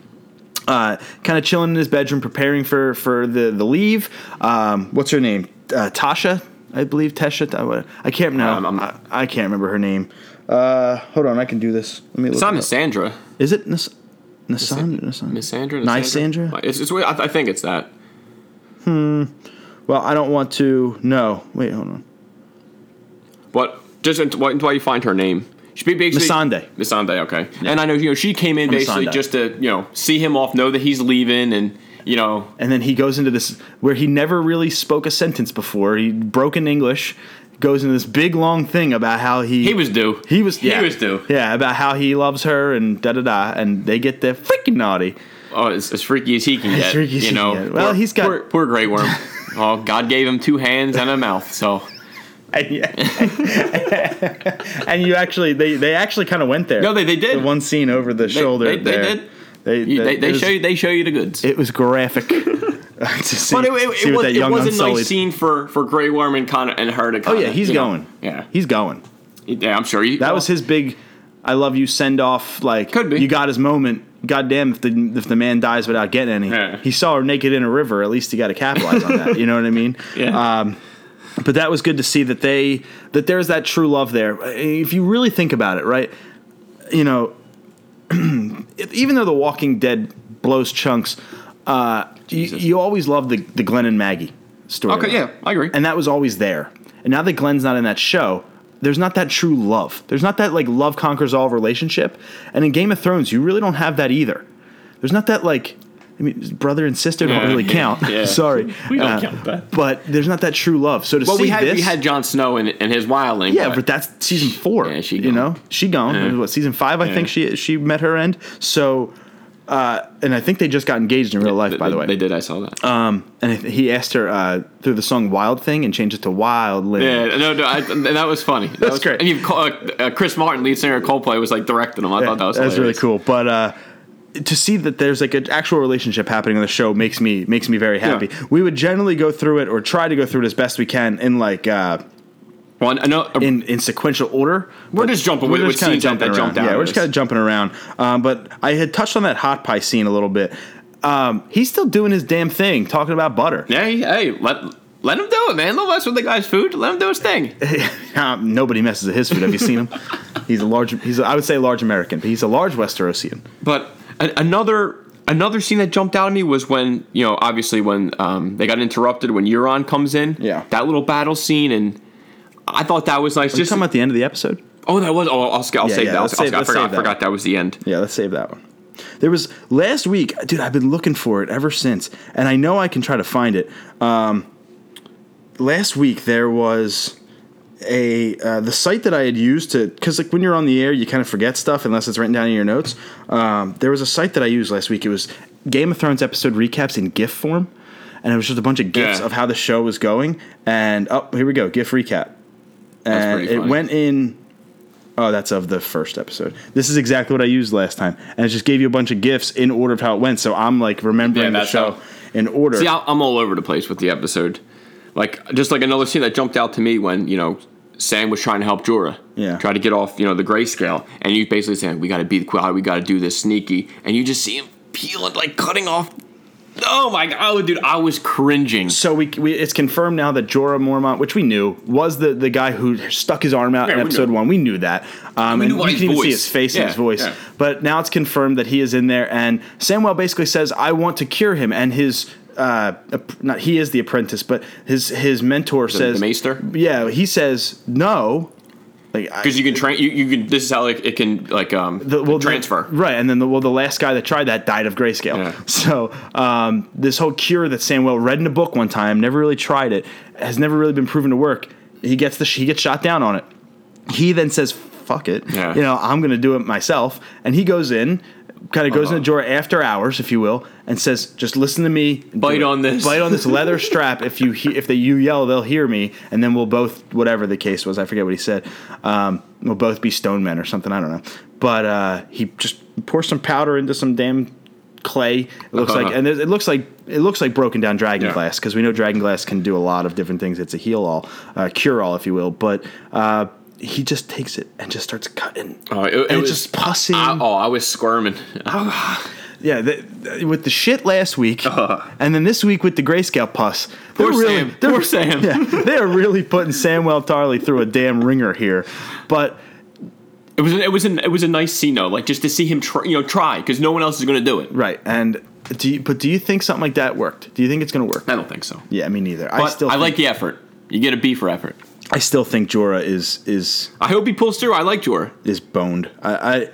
Uh, kind of chilling in his bedroom, preparing for for the the leave. Um, what's her name? Uh, Tasha, I believe. Tasha. I- can't know. Um, I, I can't remember her name. Uh, hold on, I can do this. Let me look. It's not. Miss Sandra. Is it Nis- Nisan? Nisan? Miss Sandra? Nice Sandra? It's, it's, I, I think it's that. Hmm. Well, I don't want to. No, wait, hold on. What? just until you find her name. She be basically Missandei. Missandei, okay. And I know you know she came in basically just to you know see him off, know that he's leaving, and you know And then he goes into this where he never really spoke a sentence before. He broken English. Goes into this big long thing about how he he was due. He was He yeah, was due. Yeah, about how he loves her and da da da, and they get there freaking naughty. Oh, as, as freaky as he can get. freaky as you he know, can get. Well, poor, he's got- poor, poor Grey Worm. [LAUGHS] oh, God gave him two hands and a mouth, so And, yeah. and you actually they they actually kind of went there. No, they- they did. The one scene over the shoulder. they- they did. They you, they, they was- show you they show you the goods. It was graphic. [LAUGHS] [LAUGHS] to see, but it, it, it was, it was a nice scene for for Grey Worm and Connor and her to. Oh yeah, he's going. Yeah, he's going. yeah, I'm sure. He, That was his big "I love you" send off. Like Could be. you got his moment. Goddamn, if the if the man dies without getting any, Yeah. he saw her naked in a river. At least he got to capitalize on that. You know what I mean? [LAUGHS] Yeah. Um, but that was good to see that they that there's that true love there. If you really think about it, right? You know, [CLEARS THROAT] even though The Walking Dead blows chunks, uh, you, you always love the the Glenn and Maggie story. Okay, yeah, I agree. and that was always there. And now that Glenn's not in that show, there's not that true love. There's not that like love conquers all relationship. And in Game of Thrones, you really don't have that either. There's not that like. I mean, brother and sister don't Yeah, really yeah, count. yeah. [LAUGHS] Sorry, [LAUGHS] We don't Uh, count that. But there's not that true love. So to well, see we had this, we had Jon Snow and, and his wildling. yeah, but that's season four. Yeah, she you know, she gone. It was, What season five? I think she she met her end. So, uh, and I think they just got engaged in real life. By the way, they did. I saw that. um, and he asked her uh, through the song "Wild Thing" and changed it to "Wild Lynn." yeah, no, no, I, that was funny. [LAUGHS] That That's was, great. And you, uh, uh, Chris Martin, lead singer of Coldplay, was like directing him. I thought that was that's really cool. But uh, to see that there's like an actual relationship happening on the show makes me makes me very happy. Yeah. We would generally go through it or try to go through it as best we can in like uh, Well, I know. in in sequential order. We're just jumping with- with kinda scenes that- that around. jumped Yeah, we're just kind of jumping around. Um, but I had touched on that hot pie scene a little bit. Um, he's still doing his damn thing, talking about butter. yeah, he- hey, let let him do it, man. Don't mess with the guy's food. Let him do his thing. [LAUGHS] Um, nobody messes with his food. Have you seen him? [LAUGHS] he's a large. He's a, I would say large American, but he's a large Westerosian. But a- another another scene that jumped out at me was when you know obviously when um, they got interrupted when Euron comes in. Yeah. that little battle scene and. I thought that was nice. Are Just talking about the end of the episode? oh, that was. Oh, I'll, I'll Yeah, save yeah, that. I'll- save- I forgot. that forgot that was the end. Yeah, let's save that one. There was last week, dude. I've been looking for it ever since, and I know I can try to find it. Um, last week there was a uh, the site that I had used to because like when you're on the air you kind of forget stuff unless it's written down in your notes. Um, there was a site that I used last week. It was Game of Thrones episode recaps in GIF form, and it was just a bunch of gifs Yeah. of how the show was going. And oh, here we go, GIF recap. And it went in. Oh, that's of the first episode. This is exactly what I used last time, and it just gave you a bunch of gifs in order of how it went. So I'm like remembering Yeah, the show how- in order. See, I'm all over the place with the episode. Like, just like another scene that jumped out to me when, you know, Sam was trying to help Jorah. Yeah. Try to get off, you know, the grayscale. And you basically saying, we got to be the quad, we got to do this sneaky. And you just see him peeling, like cutting off. Oh my God. Oh, dude, I was cringing. So we, we it's confirmed now that Jorah Mormont, which we knew, was the, the guy who stuck his arm out Yeah, in episode one. We knew that. Um, We and you can even see his face and his voice. yeah. But now it's confirmed that he is in there, and Samuel basically says, "I want to cure him." And his uh, not he is the apprentice, but his his mentor says, the maester? Yeah, he says no. Like Because you can train, you, you can, this is how like, it can, like, um, the, well, the- transfer. right? And then the, well, the last guy that tried that died of grayscale. Yeah. [LAUGHS] So um, this whole cure that Samuel read in a book one time, never really tried it, has never really been proven to work. He gets the he gets shot down on it. He then says, "Fuck it," Yeah. you know, I'm going to do it myself. And he goes in, kind of goes Uh-huh. in the drawer after hours, if you will, and says, "Just listen to me. Bite on this." Bite on this leather [LAUGHS] strap. If you he- if they you yell, they'll hear me, and then we'll both whatever the case was. I forget what he said. Um, we'll both be stone men or something. I don't know. But uh, he just pours some powder into some damn clay. It looks like, Uh-huh. and it looks like it looks like broken down dragon Yeah. glass because we know dragon glass can do a lot of different things. It's a heal all, uh, cure all, if you will. But uh, he just takes it and just starts cutting. Oh, it, it and was just pussing. I- oh, I was squirming. [LAUGHS] Ah. Yeah, the, the- with the shit last week, uh-huh. and then this week with the grayscale pus. They're Poor really, Sam. they're- Poor Sam. [LAUGHS] Yeah, they are really putting Samuel Tarly through a damn ringer here. But It was, it was, an, it was a nice scene though, like just to see him, try, you know, try because no one else is going to do it. right, and do you, but do you think something like that worked? Do you think it's going to work? I don't think so. Yeah, me neither. I But still, I like the effort. You get a B for effort. I still think Jorah is is I hope he pulls through. I like Jorah. is boned. I,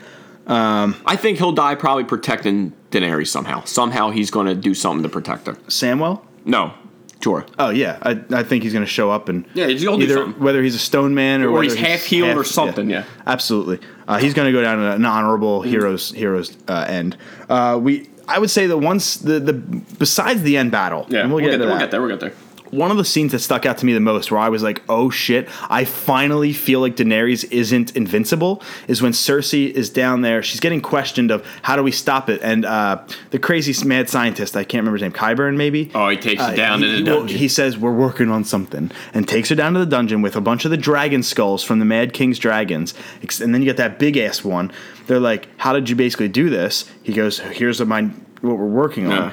I I think he'll die probably protecting Daenerys somehow. Somehow he's going to do something to protect her. Samuel. No, Jorah. Oh yeah, I, I think he's going to show up and Yeah, do either something. whether he's a stone man or, Or he's half healed or something, yeah. absolutely. Uh, he's going to go down an honorable heroes heroes uh, end. Uh, we I would say that once the the besides the end battle, and we'll, get, into there. We'll get there. We'll get there. One of the scenes that stuck out to me the most, where I was like, "Oh shit!" I finally feel like Daenerys isn't invincible. Is when Cersei is down there. She's getting questioned of how do we stop it, and uh, the crazy mad scientist I can't remember his name, Qyburn maybe. Oh, he takes Uh, it down he, in the dungeon. he says we're working on something and takes her down to the dungeon with a bunch of the dragon skulls from the Mad King's dragons, and then you get that big ass one. They're like, "How did you basically do this?" He goes, "Here's what my what we're working on."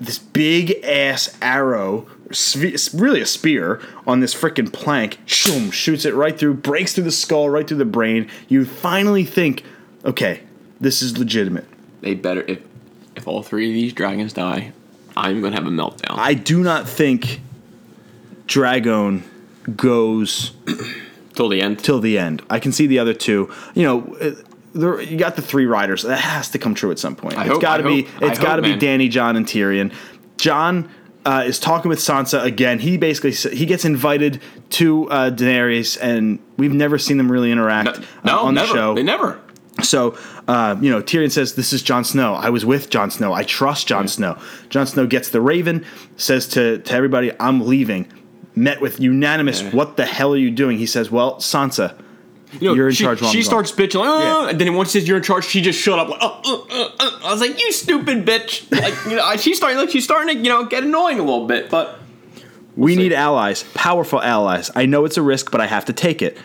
This big ass arrow, spe- really a spear on this freaking plank. Shoom, shoots it right through, breaks through the skull, right through the brain. You finally think, okay, this is legitimate. They better if if all three of these dragons die, I'm gonna have a meltdown. I do not think Dragon goes [CLEARS THROAT] Till the end. till the end. I can see the other two. You know, uh, there, you got the three riders. That has to come true at some point. I it's got to be. It's got to be. Danny, Jon, and Tyrion. Jon. Uh, is talking with Sansa again. He basically he gets invited to uh, Daenerys, and we've never seen them really interact no, uh, on never. the show. They never. So, uh, you know, Tyrion says, This is Jon Snow. I was with Jon Snow. I trust Jon Snow. Jon Snow gets the raven, says to, to everybody, I'm leaving. Met with unanimous, What the hell are you doing? He says, Well, Sansa, You know, You're in she, charge She starts bitching, like, oh, Yeah. "Uh," and then once she says you're in charge, she just shut up. Like, uh, uh, uh, uh. I was like, you stupid bitch. Like, you know, she's starting, like, she's starting to, you know, get annoying a little bit. But we see. need allies, powerful allies. I know it's a risk, but I have to take it.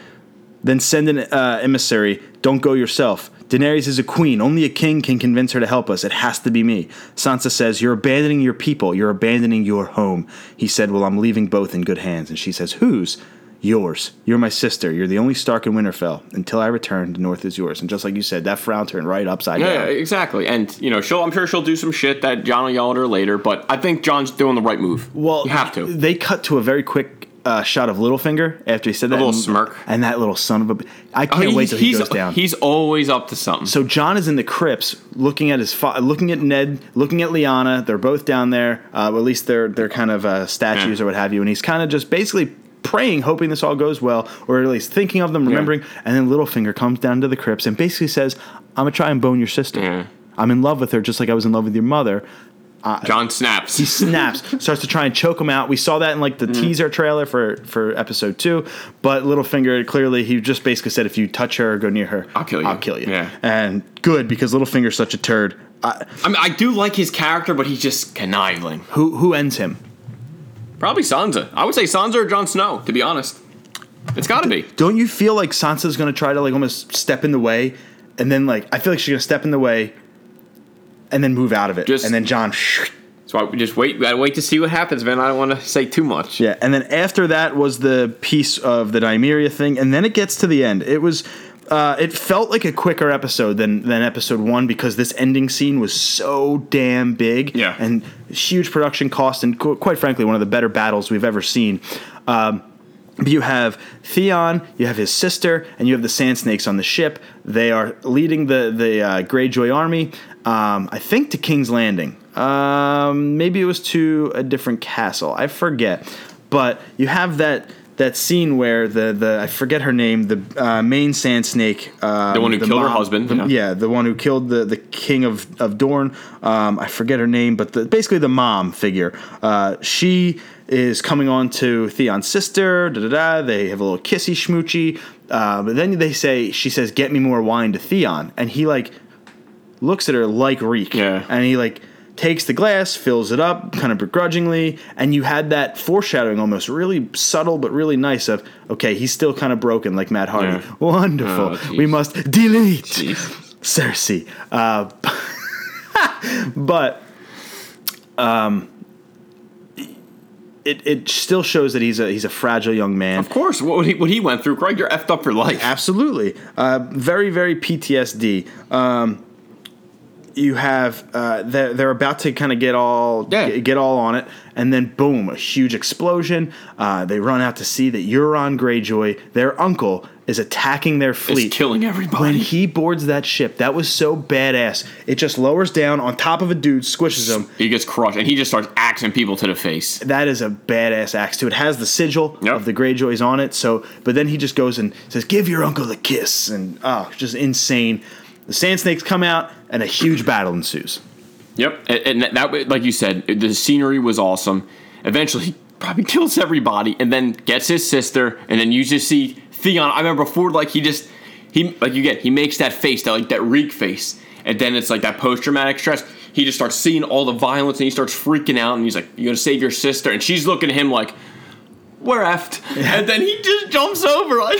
Then send an uh, emissary. Don't go yourself. Daenerys is a queen. Only a king can convince her to help us. It has to be me. Sansa says, You're abandoning your people. You're abandoning your home. He said, Well, I'm leaving both in good hands. And she says, Whose? Yours. You're my sister. You're the only Stark in Winterfell. Until I return, the North is yours. And just like you said, that frown turned right upside yeah, down. Yeah, exactly. And you know, she'll, I'm sure she'll do some shit that Jon will yell at her later. But I think Jon's doing the right move. Well, you have to. They cut to a very quick uh, shot of Littlefinger after he said that. little and, smirk. And that little son of a. I can't he's, wait till he he's, goes down. He's always up to something. So Jon is in the crypts, looking at his, fa- looking at Ned, looking at Lyanna. They're both down there. Uh, at least they're they're kind of uh, statues Yeah. or what have you. And he's kind of just basically praying, hoping this all goes well, or at least thinking of them, remembering. And then Littlefinger comes down to the crypts and basically says, "I'm gonna try and bone your sister. Yeah. I'm in love with her, just like I was in love with your mother." Jon snaps. He snaps, [LAUGHS] starts to try and choke him out. We saw that in like the Mm. teaser trailer for for episode two. But Littlefinger clearly he just basically said, if you touch her or go near her, I'll kill you." I'll kill you. Yeah. And good because Littlefinger's such a turd. I, I mean, I do like his character, but he's just conniving. who who ends him? Probably Sansa. I would say Sansa or Jon Snow, to be honest. It's got to be. Don't you feel like Sansa's gonna try to like almost step in the way, and then like I feel like she's gonna step in the way, and then move out of it, Just- and then Jon. So I just wait. We gotta wait to see what happens, man. I don't want to say too much. Yeah, and then after that was the piece of the Nymeria thing, and then it gets to the end. It was, uh, it felt like a quicker episode than than episode one because this ending scene was so damn big, Yeah. and huge production cost, and qu- quite frankly, one of the better battles we've ever seen. Um, you have Theon, you have his sister, and you have the Sand Snakes on the ship. They are leading the the uh, Greyjoy army, um, I think, to King's Landing. Um, maybe it was to a different castle. I forget. But you have that that scene where the the I forget her name, the uh, main Sand Snake, um, The one who killed her husband, the- yeah. yeah, the one who killed the, the king of, of Dorne. Um, I forget her name, but the, basically the mom figure. Uh, she is coming on to Theon's sister. Da da da. They have a little kissy schmoochy. Uh, but then they say she says, "Get me more wine to Theon," and he like looks at her like reek. Yeah. and he like takes the glass, fills it up, kind of begrudgingly, and you had that foreshadowing almost really subtle but really nice of okay, he's still kind of broken like Matt Hardy. Yeah. [LAUGHS] Wonderful. Oh, we must delete. Jeez. Cersei. Uh, [LAUGHS] but um, it it still shows that he's a he's a fragile young man. Of course, what he, what he went through, Craig, you're effed up for life. Absolutely. Uh, very, very PTSD. Um, you have uh, they're, they're about to kind of get all Yeah. get, get all on it, and then boom, a huge explosion. Uh, they run out to see that Euron Greyjoy, their uncle, is attacking their fleet, It's killing everybody. When he boards that ship, that was so badass. It just lowers down on top of a dude, squishes him. He gets crushed, and he just starts axing people to the face. That is a badass axe too. It has the sigil Yep. of the Greyjoys on it. So, but then he just goes and says, "Give your uncle the kiss," and oh, just insane. The Sand Snakes come out, and a huge battle ensues. Yep, and, and that, like you said, the scenery was awesome. Eventually, he probably [LAUGHS] kills everybody, and then gets his sister, and then you just see Theon. I remember before, like he just he like you get he makes that face, that like that reek face, and then it's like that post traumatic stress. He just starts seeing all the violence, and he starts freaking out, and he's like, "You're gonna save your sister?" And she's looking at him like, "We're effed," and then he just jumps over. Like,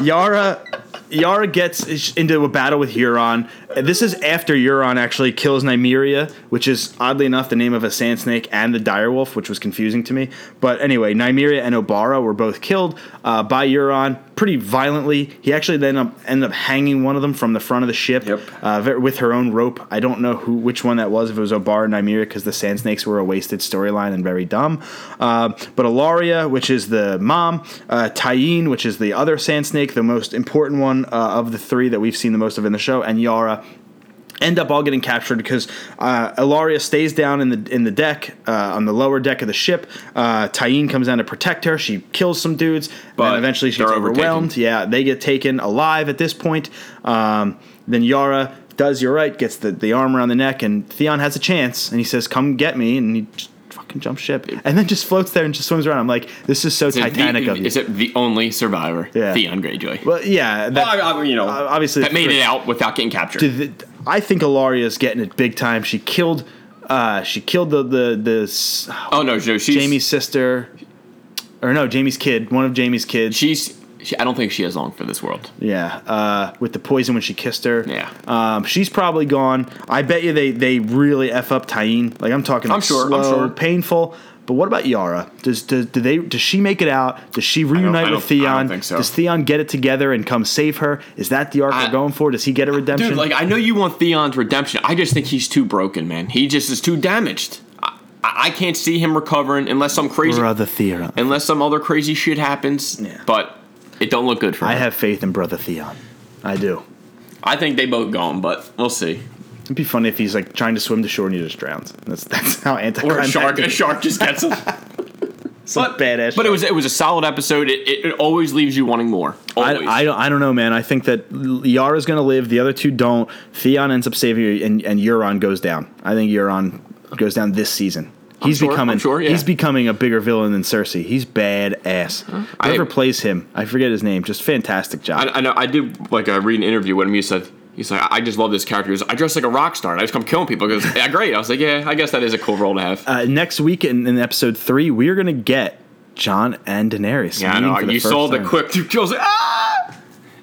Yara, [LAUGHS] Yara gets into a battle with Euron. This is after Euron actually kills Nymeria, which is oddly enough the name of a sand snake and the direwolf, which was confusing to me. But anyway, Nymeria and Obara were both killed uh, by Euron pretty violently. He actually then up, ended up hanging one of them from the front of the ship Yep. uh, with her own rope. I don't know who which one that was, if it was Obara or Nymeria, because the Sand Snakes were a wasted storyline and very dumb. Uh, but Ellaria, which is the mom, uh, Tyene, which is the other Sand Snake, the most important one uh, of the three that we've seen the most of in the show, and Yara end up all getting captured because uh, Ellaria stays down in the in the deck uh, on the lower deck of the ship. Uh, Tyene comes down to protect her. She kills some dudes, But and eventually she gets they're overtaken. overwhelmed. Yeah, they get taken alive at this point. Um, then Yara does you're right, gets the, the arm around the neck, and Theon has a chance, and he says, "Come get me," and he just fucking jumps ship, and then just floats there and just swims around. I'm like, this is so is Titanic the, of you. Is it the only survivor? Yeah. Theon Greyjoy. well, yeah, that, Well, I, I, you know, obviously that made for- it out without getting captured. the- I think Ellaria's getting it big time. She killed, uh, she killed the the the oh no, no, she's Jaime's sister, or no, Jaime's kid, one of Jaime's kids. She's. She, I don't think she has long for this world. Yeah, uh, with the poison when she kissed her. Yeah. um, she's probably gone. I bet you they they really f up Tyene. Like I'm talking, I'm sure, I'm sure. painful. But what about Yara? Does, does do they does she make it out? Does she reunite with Theon? I don't think so. Does Theon get it together and come save her? Is that the arc I- we're going for? Does he get a redemption? Dude, like I know you want Theon's redemption. I just think he's too broken, man. He just is too damaged. I, I, I can't see him recovering unless some crazy, Brother Theon. unless some other crazy shit happens. Yeah. But it don't look good for him. I have faith in Brother Theon. I do. I think they both gone, but we'll see. It'd be funny if he's like trying to swim to shore and he just drowns. That's that's how anti. Or anticlimactic. a shark, a shark just gets him. [LAUGHS] Some but badass. But it was it was a solid episode. It, it, it always leaves you wanting more. I, I, don't- I don't know, man. I think that Yara's going to live. The other two don't. Theon ends up saving you, and, and Euron goes down. I think Euron goes down this season. He's sure, becoming I'm sure, yeah. he's becoming a bigger villain than Cersei. He's badass. I- Whoever plays him, I forget his name. Just fantastic job. I, I know. I did like uh, read an interview with him. He said he's like, I just love this character. He goes, I dress like a rock star. And I just come killing people. Because yeah, great. I was like, yeah, I guess that is a cool role to have. uh, next week in, in episode three, we are going to get Jon and Daenerys. yeah, I know. You first saw the time. quick two kills. Ah!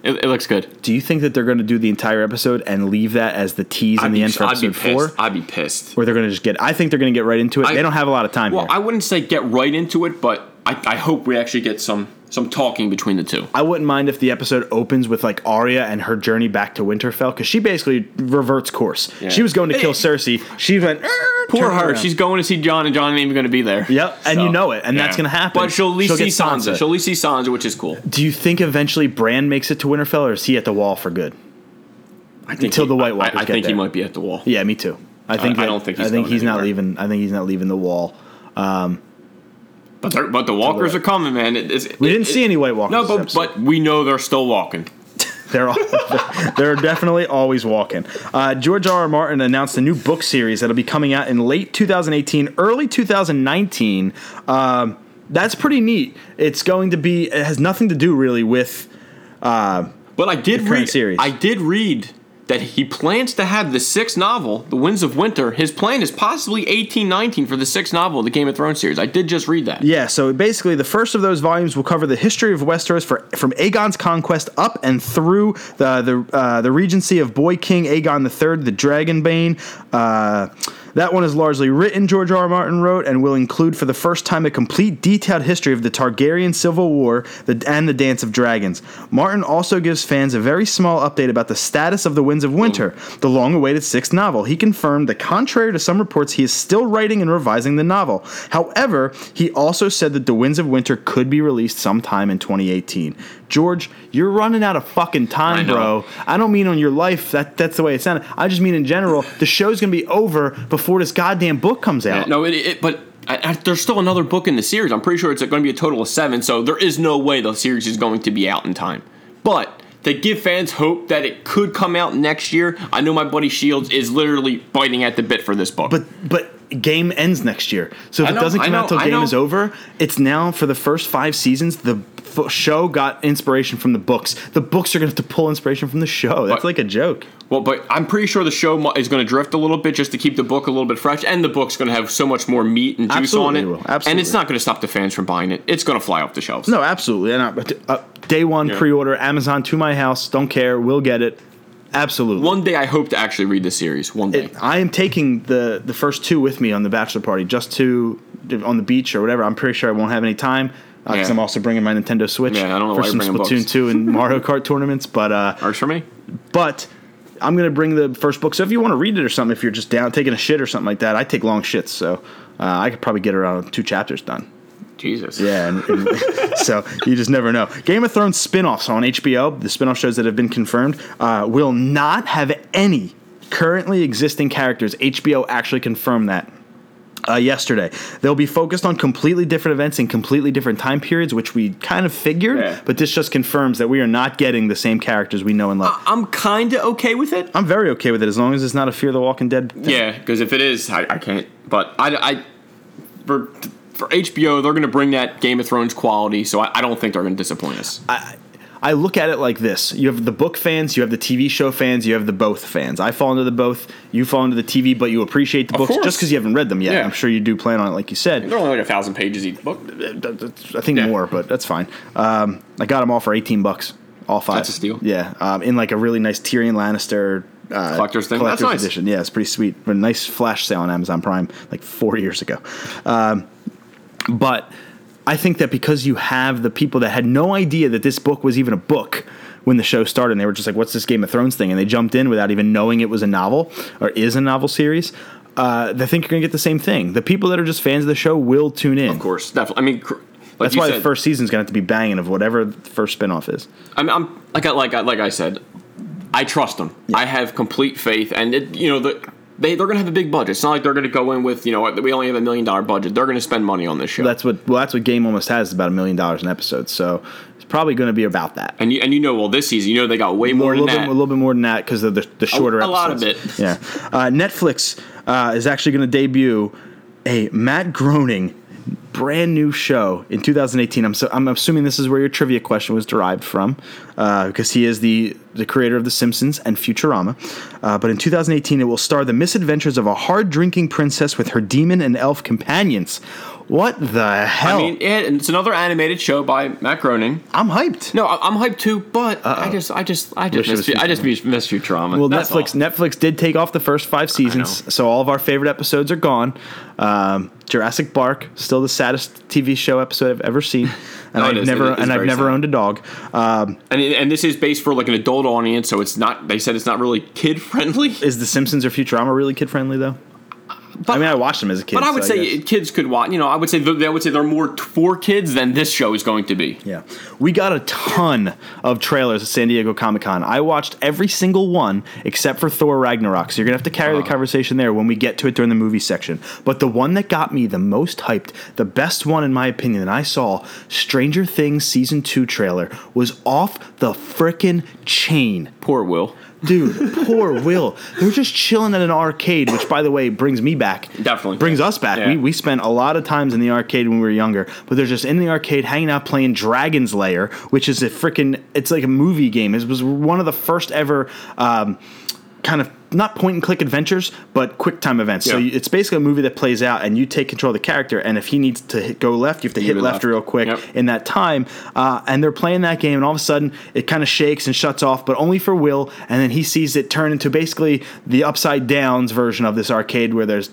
It, it looks good. Do you think that they're going to do the entire episode and leave that as the tease in I'd the be, end for I'd be four? I'd be pissed. Or they're going to just get? I think they're going to get right into it. I- they don't have a lot of time Well, here. I wouldn't say get right into it, but I, I hope we actually get some some talking between the two. I wouldn't mind if the episode opens with like Arya and her journey back to Winterfell because she basically reverts course. Yeah. She was going to kill Cersei. She went "Er," Poor her. around. She's going to see Jon, and Jon ain't even going to be there. Yep, and you know it, and that's gonna happen. But she'll at least She'll see Sansa. Sansa. She'll at least see Sansa, which is cool. Do you think eventually Bran makes it to Winterfell, or is he at the wall for good? I think Until he- the White I- Walkers I, get think he might be at the wall. Yeah, me too. I think. I that- don't think I he's think going he's not leaving. I think he's not leaving the wall. But but the walkers are coming, man. It, it's- We it- didn't it- see any White Walkers. No, but but we know they're still walking. They're all, [LAUGHS] they're definitely always walking. Uh, George R. R. Martin announced a new book series that'll be coming out in late 2018, early 2019. Um, that's pretty neat. It's going to be. It has nothing to do really with. But I did read. series. I did read that he plans to have the sixth novel, The Winds of Winter. His plan is possibly eighteen nineteen for the sixth novel of the Game of Thrones series. I did just read that. Yeah, so basically, the first of those volumes will cover the history of Westeros for, from Aegon's conquest up and through the the uh, the regency of Boy King Aegon III, the Dragonbane. Uh, that one is largely written, George R. R. Martin wrote, and will include for the first time a complete detailed history of the Targaryen Civil War and the Dance of Dragons. Martin also gives fans a very small update about the status of the Winds of Winter, the long awaited sixth novel. He confirmed that, contrary to some reports, he is still writing and revising the novel. However, he also said that The Winds of Winter could be released sometime in 2018. George, you're running out of fucking time, I bro. I don't mean on your life. That that's the way it sounded. I just mean in general. The show's gonna be over before this goddamn book comes out. No, it, it but. I, I, there's still another book in the series. I'm pretty sure it's going to be a total of seven, so there is no way the series is going to be out in time. But to give fans hope that it could come out next year, I know my buddy Shields is literally biting at the bit for this book. But but game ends next year. So if I it doesn't come know, out till I game know. is over, it's now for the first five seasons. The f- show got inspiration from the books. The books are gonna have to pull inspiration from the show. That's But- like a joke. Well, but I'm pretty sure the show is going to drift a little bit just to keep the book a little bit fresh, and the book's going to have so much more meat and juice Absolutely on it, will. and it's not going to stop the fans from buying it. It's going to fly off the shelves. No, absolutely. And uh, uh, day one Yeah. pre-order Amazon to my house. Don't care. We'll get it. Absolutely. One day I hope to actually read the series. One day. It, I am taking the the first two with me on the bachelor party, just to on the beach or whatever. I'm pretty sure I won't have any time because Yeah. I'm also bringing my Nintendo Switch Yeah, I don't know for some Splatoon books. two and [LAUGHS] Mario Kart tournaments. But uh, Works for me. but I'm gonna bring the first book. So if you want to read it or something, if you're just down taking a shit or something like that, I take long shits, so uh, I could probably get around two chapters done. Jesus. Yeah, and, and [LAUGHS] so you just never know. Game of Thrones spin-offs on HBO, the spin-off shows that have been confirmed, uh, will not have any currently existing characters. HBO actually confirmed that. Uh, yesterday, they'll be focused on completely different events in completely different time periods, which we kind of figured. Yeah. But this just confirms that we are not getting the same characters we know and love. I'm kind of okay with it. I'm very okay with it as long as it's not a Fear the Walking Dead. Thing. Yeah, because if it is, I, I can't. But I, I for for HBO, they're going to bring that Game of Thrones quality, so I, I don't think they're going to disappoint us. I, I look at it like this: you have the book fans, you have the TV show fans, you have the both fans. I fall into the both. You fall into the TV, but you appreciate the Of books course. just because you haven't read them yet. Yeah. I'm sure you do plan on it, like you said. They're only like a thousand pages each book. I think Yeah. more, but that's fine. Um, I got them all for 18 bucks, all five. That's a steal. Yeah, um, in like a really nice Tyrion Lannister. Uh, Collector's thing? That's nice. edition. Yeah, it's pretty sweet. A nice flash sale on Amazon Prime like four years ago. Um, but I think that because you have the people that had no idea that this book was even a book when the show started, and they were just like, "What's this Game of Thrones thing?" and they jumped in without even knowing it was a novel or is a novel series. uh, I think you're going to get the same thing. The people that are just fans of the show will tune in. Of course, definitely. I mean, cr- like That's why said, the first season's going to have to be banging of whatever the first spinoff is. I mean, I'm like I like I, like I said, I trust them. I have complete faith, and it, you know the. They, they're going to have a big budget. It's not like they're going to go in with, you know, we only have a million dollar budget. They're going to spend money on this show. That's what well, that's what Game almost has is about a million dollars an episode. So it's probably going to be about that. and you, and you know, well, this season, you know, they got way a more than bit, that. a little bit more than that because of the, the shorter a lot episodes. of it. Yeah, uh, Netflix uh, is actually going to debut a Matt Groening brand new show in 2018. I'm so I'm assuming this is where your trivia question was derived from, uh, because he is the the creator of The Simpsons and Futurama. Uh, but in 2018, it will star the misadventures of a hard drinking princess with her demon and elf companions. What the hell? I mean, it, it's another animated show by Matt Groening. I'm hyped. No, I- I'm hyped too, but I just, I just, I just, it miss, was I just miss, miss Futurama. Well, That's Netflix all. Netflix did take off the first five seasons, so all of our favorite episodes are gone. Um, Jurassic Park, still the saddest TV show episode I've ever seen, [LAUGHS] and No, I've is. never and I've never sad. owned a dog. Um, and and this is based for like an adult audience, so it's not. They said it's not really kid friendly. is The Simpsons or Futurama really kid friendly though? I mean, I watched them as a kid. But I would so say guess- kids could watch. You know, I would say they would say they're more for kids than this show is going to be. Yeah. We got a ton of trailers at San Diego Comic Con. I watched every single one except for Thor Ragnarok. So you're going to have to carry Uh-huh. the conversation there when we get to it during the movie section. But the one that got me the most hyped, the best one in my opinion that I saw, Stranger Things season 2 trailer was off the frickin' chain. Poor Will. Dude, poor Will. They're just chilling at an arcade, which, by the way, brings me back. Definitely. Brings us back. Yeah. We, we spent a lot of times in the arcade when we were younger, but they're just in the arcade hanging out playing Dragon's Lair, which is a freaking, it's like a movie game. It was one of the first ever um, kind of, not point and click adventures, but quick time events. So you, it's basically a movie that plays out, and you take control of the character, and if he needs to hit, go left, you have to hit left, left. real quick Yep. in that time. Uh, and they're playing that game, and all of a sudden it kind of shakes and shuts off, but only for Will. And then he sees it turn into basically the upside downs version of this arcade where there's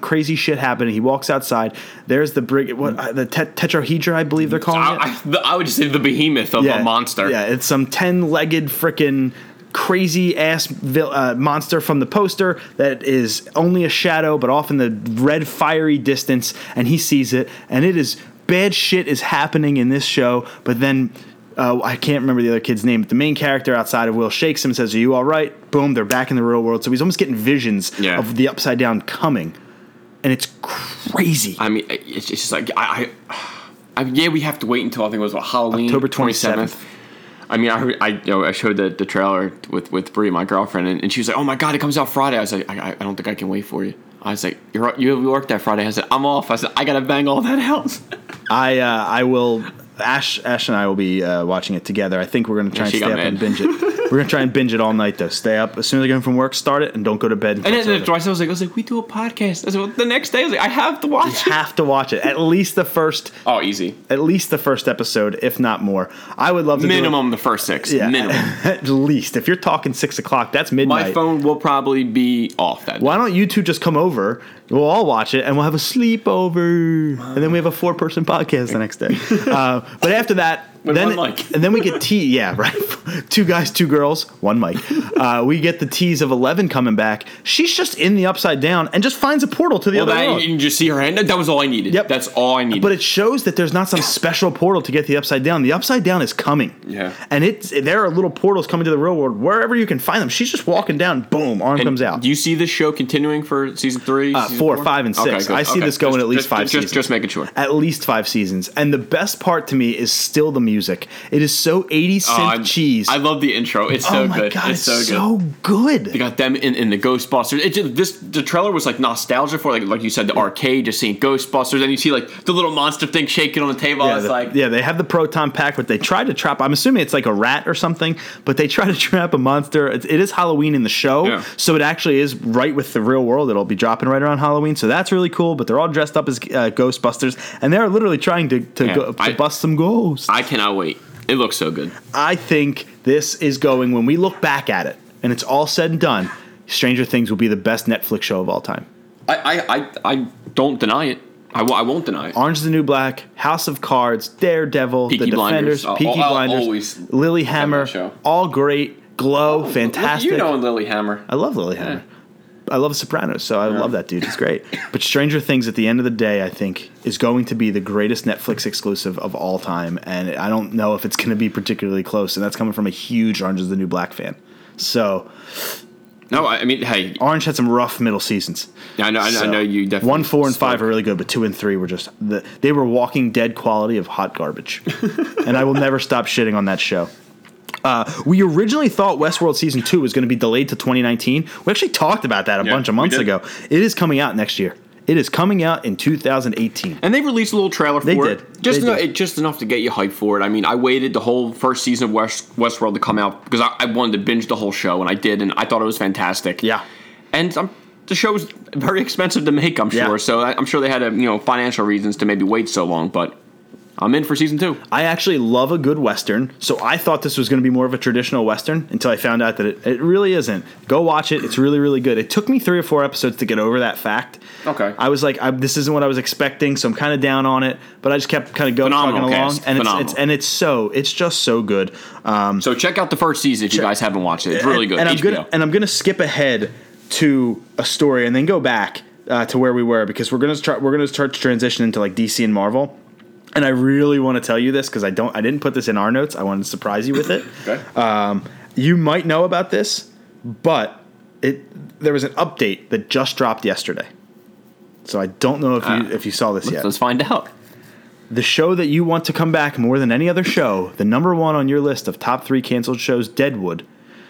crazy shit happening. He walks outside. There's the brig, what uh, the tet- tetrahedra, I believe they're calling it. I, I, would just say the behemoth of a monster. Yeah, it's some ten legged frickin' crazy ass vil- uh, monster from the poster that is only a shadow, but off in the red fiery distance, and he sees it, and it is bad shit is happening in this show, but then. Uh, I can't remember the other kid's name, but the main character outside of Will shakes him and says, Are you all right? Boom, they're back in the real world. So he's almost getting visions Yeah. of the upside down coming. And it's crazy. I mean, it's just like I, I, I yeah, we have to wait until I think it was what, Halloween, October 27th. I mean, I I you know I showed the, the trailer with with Brie, my girlfriend, and, and she was like, "Oh my god, it comes out Friday." I was like, "I, I don't think I can wait for you." I was like, "You're you you work that Friday?" I said, "I'm off." I said, "I gotta bang all that out." [LAUGHS] I uh, I will. Ash Ash and I will be uh, watching it together. I think we're going to try and she stay up and binge it. [LAUGHS] we're going to try and binge it all night though. Stay up as soon as I get home from work, start it, and don't go to bed. And it's then over. I was like, I was like, "We do a podcast." I said, well, "The next day, I was like, I have to watch You it." have to watch it. At least the first, Oh, easy. at least the first episode, if not more. I would love to do it- Minimum the first six. yeah, Minimum. [LAUGHS] at least if you're talking six o'clock, that's midnight. My phone will probably be off that. Why don't you two just come over? We'll all watch it, and we'll have a sleepover, and then we have a four-person podcast the next day. [LAUGHS] Uh, but after that, With then one mic. and then we get [LAUGHS] tea. Yeah, right. [LAUGHS] two guys, two girls, one mic. Uh, we get the tease of Eleven coming back. She's just in the upside down and just finds a portal to the Well, other that, world. you can just see her hand. That was all I needed. Yep. That's all I needed. But it shows that there's not some special portal to get the upside down. The upside down is coming. Yeah. And it's there are little portals coming to the real world wherever you can find them. She's just walking down, boom, arm And comes out. Do you see this show continuing for season three? Uh, season four, five, and six. good. I see this going Just- at least just- five just, seasons. Just making sure. At least five seasons. And the best part to me is still the music. It is so 80s synth Oh, cheese. I love the intro. It's so oh my good. god, it's it's, so good. so good. You got them in, in the Ghostbusters. It just this the trailer was like nostalgia for like like you said the arcade, just seeing Ghostbusters, and you see like the little monster thing shaking on the table. Yeah, was the- like, yeah, they have the proton pack, but they try to trap. I'm assuming it's like a rat or something, but they try to [LAUGHS] trap a monster. It, it is Halloween in the show, Yeah. so it actually is right with the real world. It'll be dropping right around Halloween, so that's really cool. But they're all dressed up as uh, Ghostbusters, and they're literally trying to, to, Yeah, go, to I- bust some ghosts. I cannot wait. It looks so good. I think this is going when we look back at it and it's all said and done. Stranger Things will be the best Netflix show of all time. I I, I, I don't deny it. I, w- I won't deny it. Orange is the New Black, House of Cards, Daredevil, Peaky The Defenders, Blinders. I'll- Peaky I'll Blinders, always Lilyhammer, all great. Glow, oh, fantastic. You know Lilyhammer. I love Lilyhammer. Eh. I love Sopranos, so I love that dude. He's great. But Stranger Things, at the end of the day, I think is going to be the greatest Netflix exclusive of all time, and I don't know if it's going to be particularly close. And that's coming from a huge Orange Is the New Black fan. So No, I mean, hey, Orange had some rough middle seasons. I know, I know, I know you definitely one, four, and five are really good, but two and three were just the, they were Walking Dead quality of hot garbage, [LAUGHS] and I will never stop shitting on that show. Uh, we originally thought Westworld season two was going to be delayed to 2019. We actually talked about that a Yeah, bunch of months ago. It is coming out next year. It is coming out in 2018. And they released a little trailer for They it. did. Just They enough, did. just enough to get you hyped for it. I mean, I waited the whole first season of West, Westworld to come out because I, I wanted to binge the whole show, and I did, and I thought it was fantastic. Yeah. And um, the show was very [LAUGHS] expensive to make, I'm sure. Yeah. So I, I'm sure they had a, you know financial reasons to maybe wait so long, but I'm in for season two. I actually love a good Western, so I thought this was going to be more of a traditional Western until I found out that it, it really isn't. Go watch it; it's really, really good. It took me three or four episodes to get over that fact. Okay. I was like, I, this isn't what I was expecting, so I'm kind of down on it. But I just kept kind of going along, and it's, it's and it's so it's just so good. Um, So check out the first season if you guys haven't watched it. It's really good. And I'm gonna and I'm gonna skip ahead to a story and then go back uh, to where we were because we're gonna start we're gonna start to transition into like DC and Marvel. And I really want to tell you this because I don't I didn't put this in our notes. I wanted to surprise you with it. Okay. Um, you might know about this, but it there was an update that just dropped yesterday. So I don't know if you Ah. if you saw this yet. Let's find out. The show that you want to come back more than any other show, the number one on your list of top three canceled shows, Deadwood.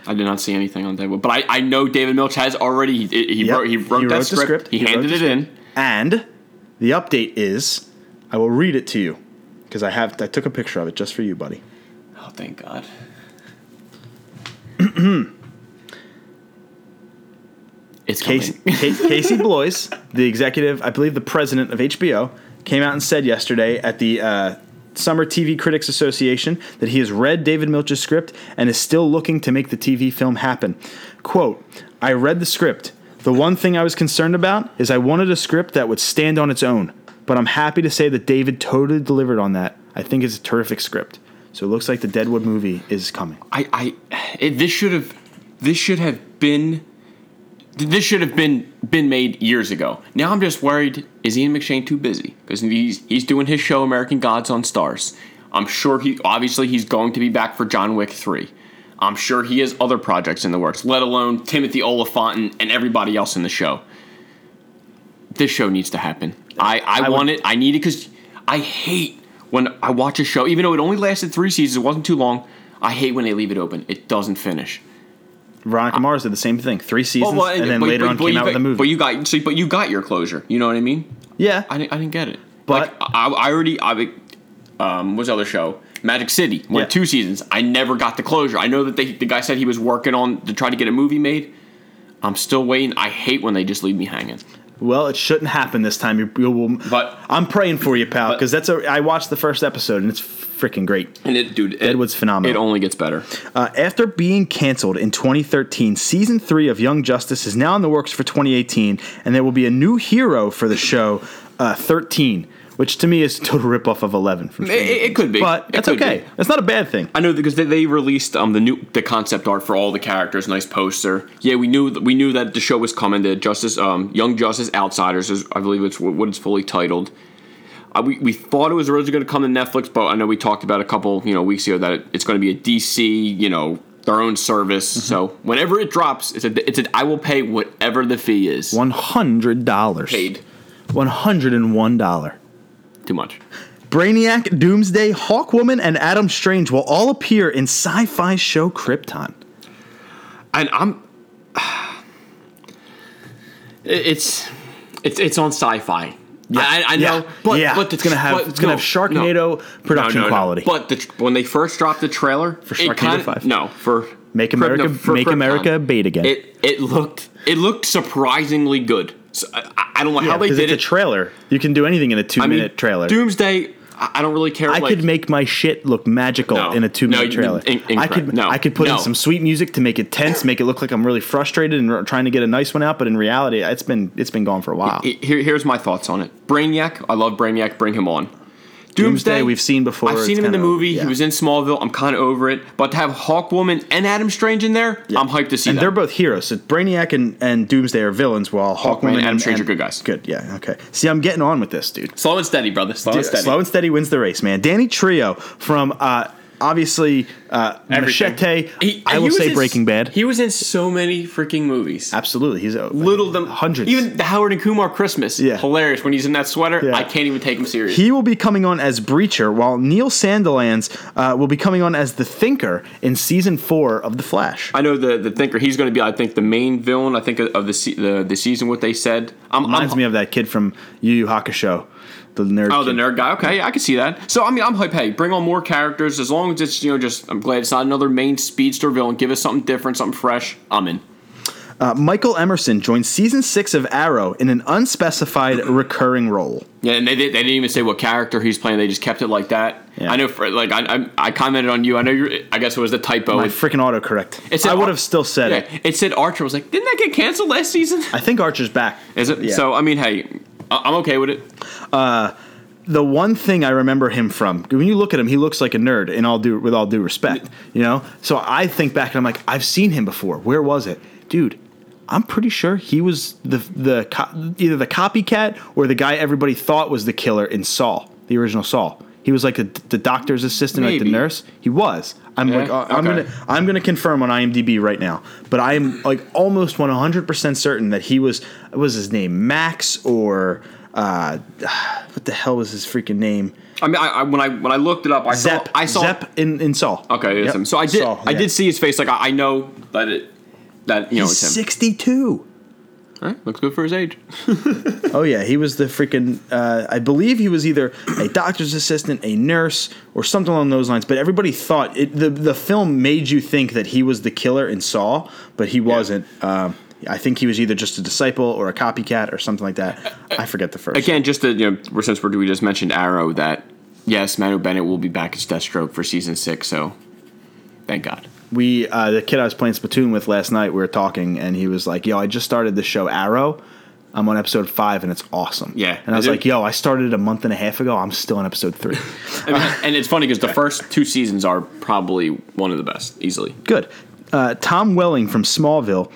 I did not see anything on Deadwood, but I, I know David Milch has already. He, he, Yep. wrote, he wrote He that wrote the script. script. He, handed it in. And the update is, I will read it to you because I have I took a picture of it just for you, buddy. Oh, thank God. [CLEARS THROAT] it's. Casey, [LAUGHS] Casey Bloys, the executive, I believe the president of HBO, came out and said yesterday at the uh, Summer TV Critics Association that he has read David Milch's script and is still looking to make the TV film happen. Quote, I read the script. The one thing I was concerned about is I wanted a script that would stand on its own, but I'm happy to say that David totally delivered on that. I think it's a terrific script. So it looks like the Deadwood movie is coming. I, I it, this should have this should have been this should have been been made years ago. Now I'm just worried: is Ian McShane too busy? Because he's he's doing his show American Gods on Starz. I'm sure he obviously he's going to be back for John Wick three. I'm sure he has other projects in the works, let alone Timothy Olyphant and everybody else in the show. This show needs to happen. I, I, I want would- it. I need it because I hate when I watch a show, even though it only lasted three seasons, it wasn't too long. I hate when they leave it open. It doesn't finish. Veronica Mars did the same thing. Three seasons, and then but- later but- on but came out with a movie. But you got see, but you got your closure. You know what I mean? yeah, I didn't, I didn't get it. But- like, I, I already I um what's the other show? Magic City went Yeah. two seasons. I never got the closure. I know that they, the guy said he was working on to try to get a movie made. I'm still waiting. I hate when they just leave me hanging. Well, it shouldn't happen this time. You, you will, But- I'm praying for you, pal, because that's a. I watched the first episode and it's freaking great. And it, dude, it, Deadwood's phenomenal. It only gets better. Uh, after being canceled in 2013, season three of Young Justice is now in the works for 2018, and there will be a new hero for the show, uh, 13, which to me is a total ripoff of 11 from It, it- could be, but that's okay. be. That's not a bad thing. I know because they, they released um the new the concept art for all the characters, nice poster. Yeah, we knew we knew that the show was coming The Justice um Young Justice Outsiders is I believe it's what it's fully titled. Uh, we, we thought it was originally going to come to Netflix, but I know we talked about a couple you know weeks ago that it, it's going to be a DC you know their own service. Mm-hmm. So whenever it drops, it's a it's a I will pay whatever the fee is. $100. paid $101. Too much. Brainiac, Doomsday, Hawkwoman, and Adam Strange will all appear in sci-fi show Krypton. and I'm [SIGHS] it's it's it's on sci-fi. I, I know, yeah, but yeah. but it's gonna have but it's gonna no, have Sharknado no. production No, quality. But the, when they first dropped the trailer for Sharknado 5? no for Make America- no, for Make Krypton, America bait again. It it looked it looked surprisingly good. So, I, I don't know yeah, how they because did it's it. a trailer. You can do anything in a mean, two-minute trailer. Doomsday. I, I don't really care. I like, could make my shit look magical No. in a two-minute No, trailer. in- I could No. I could put in some sweet music to make it tense, make it look like I'm really frustrated and r- trying to get a nice one out. But in reality, it's been it's been gone for a while. Here, here's my thoughts on it. Brainiac, I love Brainiac. Bring him on. Doomsday, we've seen before. I've seen him in the movie. yeah. He was in Smallville. I'm kind of over it. But to have Hawkwoman and Adam Strange in there, I'm hyped to see and that. they're both heroes. So Brainiac and, and Doomsday are villains, while Hawkwoman and Adam Strange and- are good guys. Good, yeah, okay. See, I'm getting on with this, dude. Slow and steady, brother. Slow and steady. Slow and steady wins the race, man. Danny Trejo from uh, obviously uh, Everything. Machete. He- I will say in- Breaking Bad. He was in so many freaking movies. Absolutely, he's a Little them hundreds. Even the Harold and Kumar Christmas. Yeah. Hilarious when he's in that sweater. Yeah. I can't even take him serious. He will be coming on as Breacher, while Neil Sandilands uh, will be coming on as the Thinker in season four of The Flash. I know the the thinker. He's going to be, I think, the main villain. I think of the the, the season. What they said. I'm, Reminds I'm, me of that kid from Yu Yu Hakusho, the nerd. Oh, the nerd guy. Okay, I can see that. So I mean, I'm hype. Hey, bring on more characters. As long as it's you know, just I'm glad it's not another main speedster villain. Give us something different, something fresh. I'm in. Uh, Michael Emerson joins season six of Arrow in an unspecified [CLEARS THROAT] recurring role. Yeah, and they, they, they didn't even say what character he's playing. They just kept it like that. Yeah. I know. For, like I, I I commented on you. I know you're. I guess it was the typo. My It- freaking autocorrect. it said I would have still said it. yeah, it said Archer. I was like, didn't that get canceled last season? I think Archer's back. Is it? Yeah. So I mean, hey, I'm okay with it. Uh, the one thing I remember him from, when you look at him, he looks like a nerd. In all due, with all due respect, you know. So I think back and I'm like, I've seen him before. Where was it, dude? I'm pretty sure he was the the either the copycat or the guy everybody thought was the killer in Saw, the original Saw. He was like a, the doctor's assistant, like the nurse. He was. I'm Yeah? like, uh, I'm Okay. gonna, I'm gonna confirm on IMDb right now. But I'm like almost 100 percent certain that he was. What was his name Max or uh, [SIGHS] what the hell was his freaking name? I mean, I, I, when I when I looked it up, I Zep. saw I saw Zep in, in Saw. Okay, it's Yep. him. So I did Saw, I did see his face. Like I, I know that it that you know He's it's him. 62. All right, looks good for his age. [LAUGHS] Oh yeah, he was the freaking. Uh, I believe he was either a doctor's assistant, a nurse, or something along those lines. But everybody thought it, the the film made you think that he was the killer in Saw, but he wasn't. Um, I think he was either just a disciple or a copycat or something like that. I forget the first. Again, just to, you know, since we're, we just mentioned Arrow, that yes, Manu Bennett will be back as Deathstroke for season six. So thank God. We uh, the kid I was playing Splatoon with last night, we were talking, and he was like, "Yo, I just started the show Arrow. I'm on episode five, and it's awesome." Yeah. and I was like, "Yo, I started a month and a half ago. I'm still on episode three. [LAUGHS] I mean, and it's funny because the first two seasons are probably one of the best, easily. Good." Uh, Tom Welling from Smallville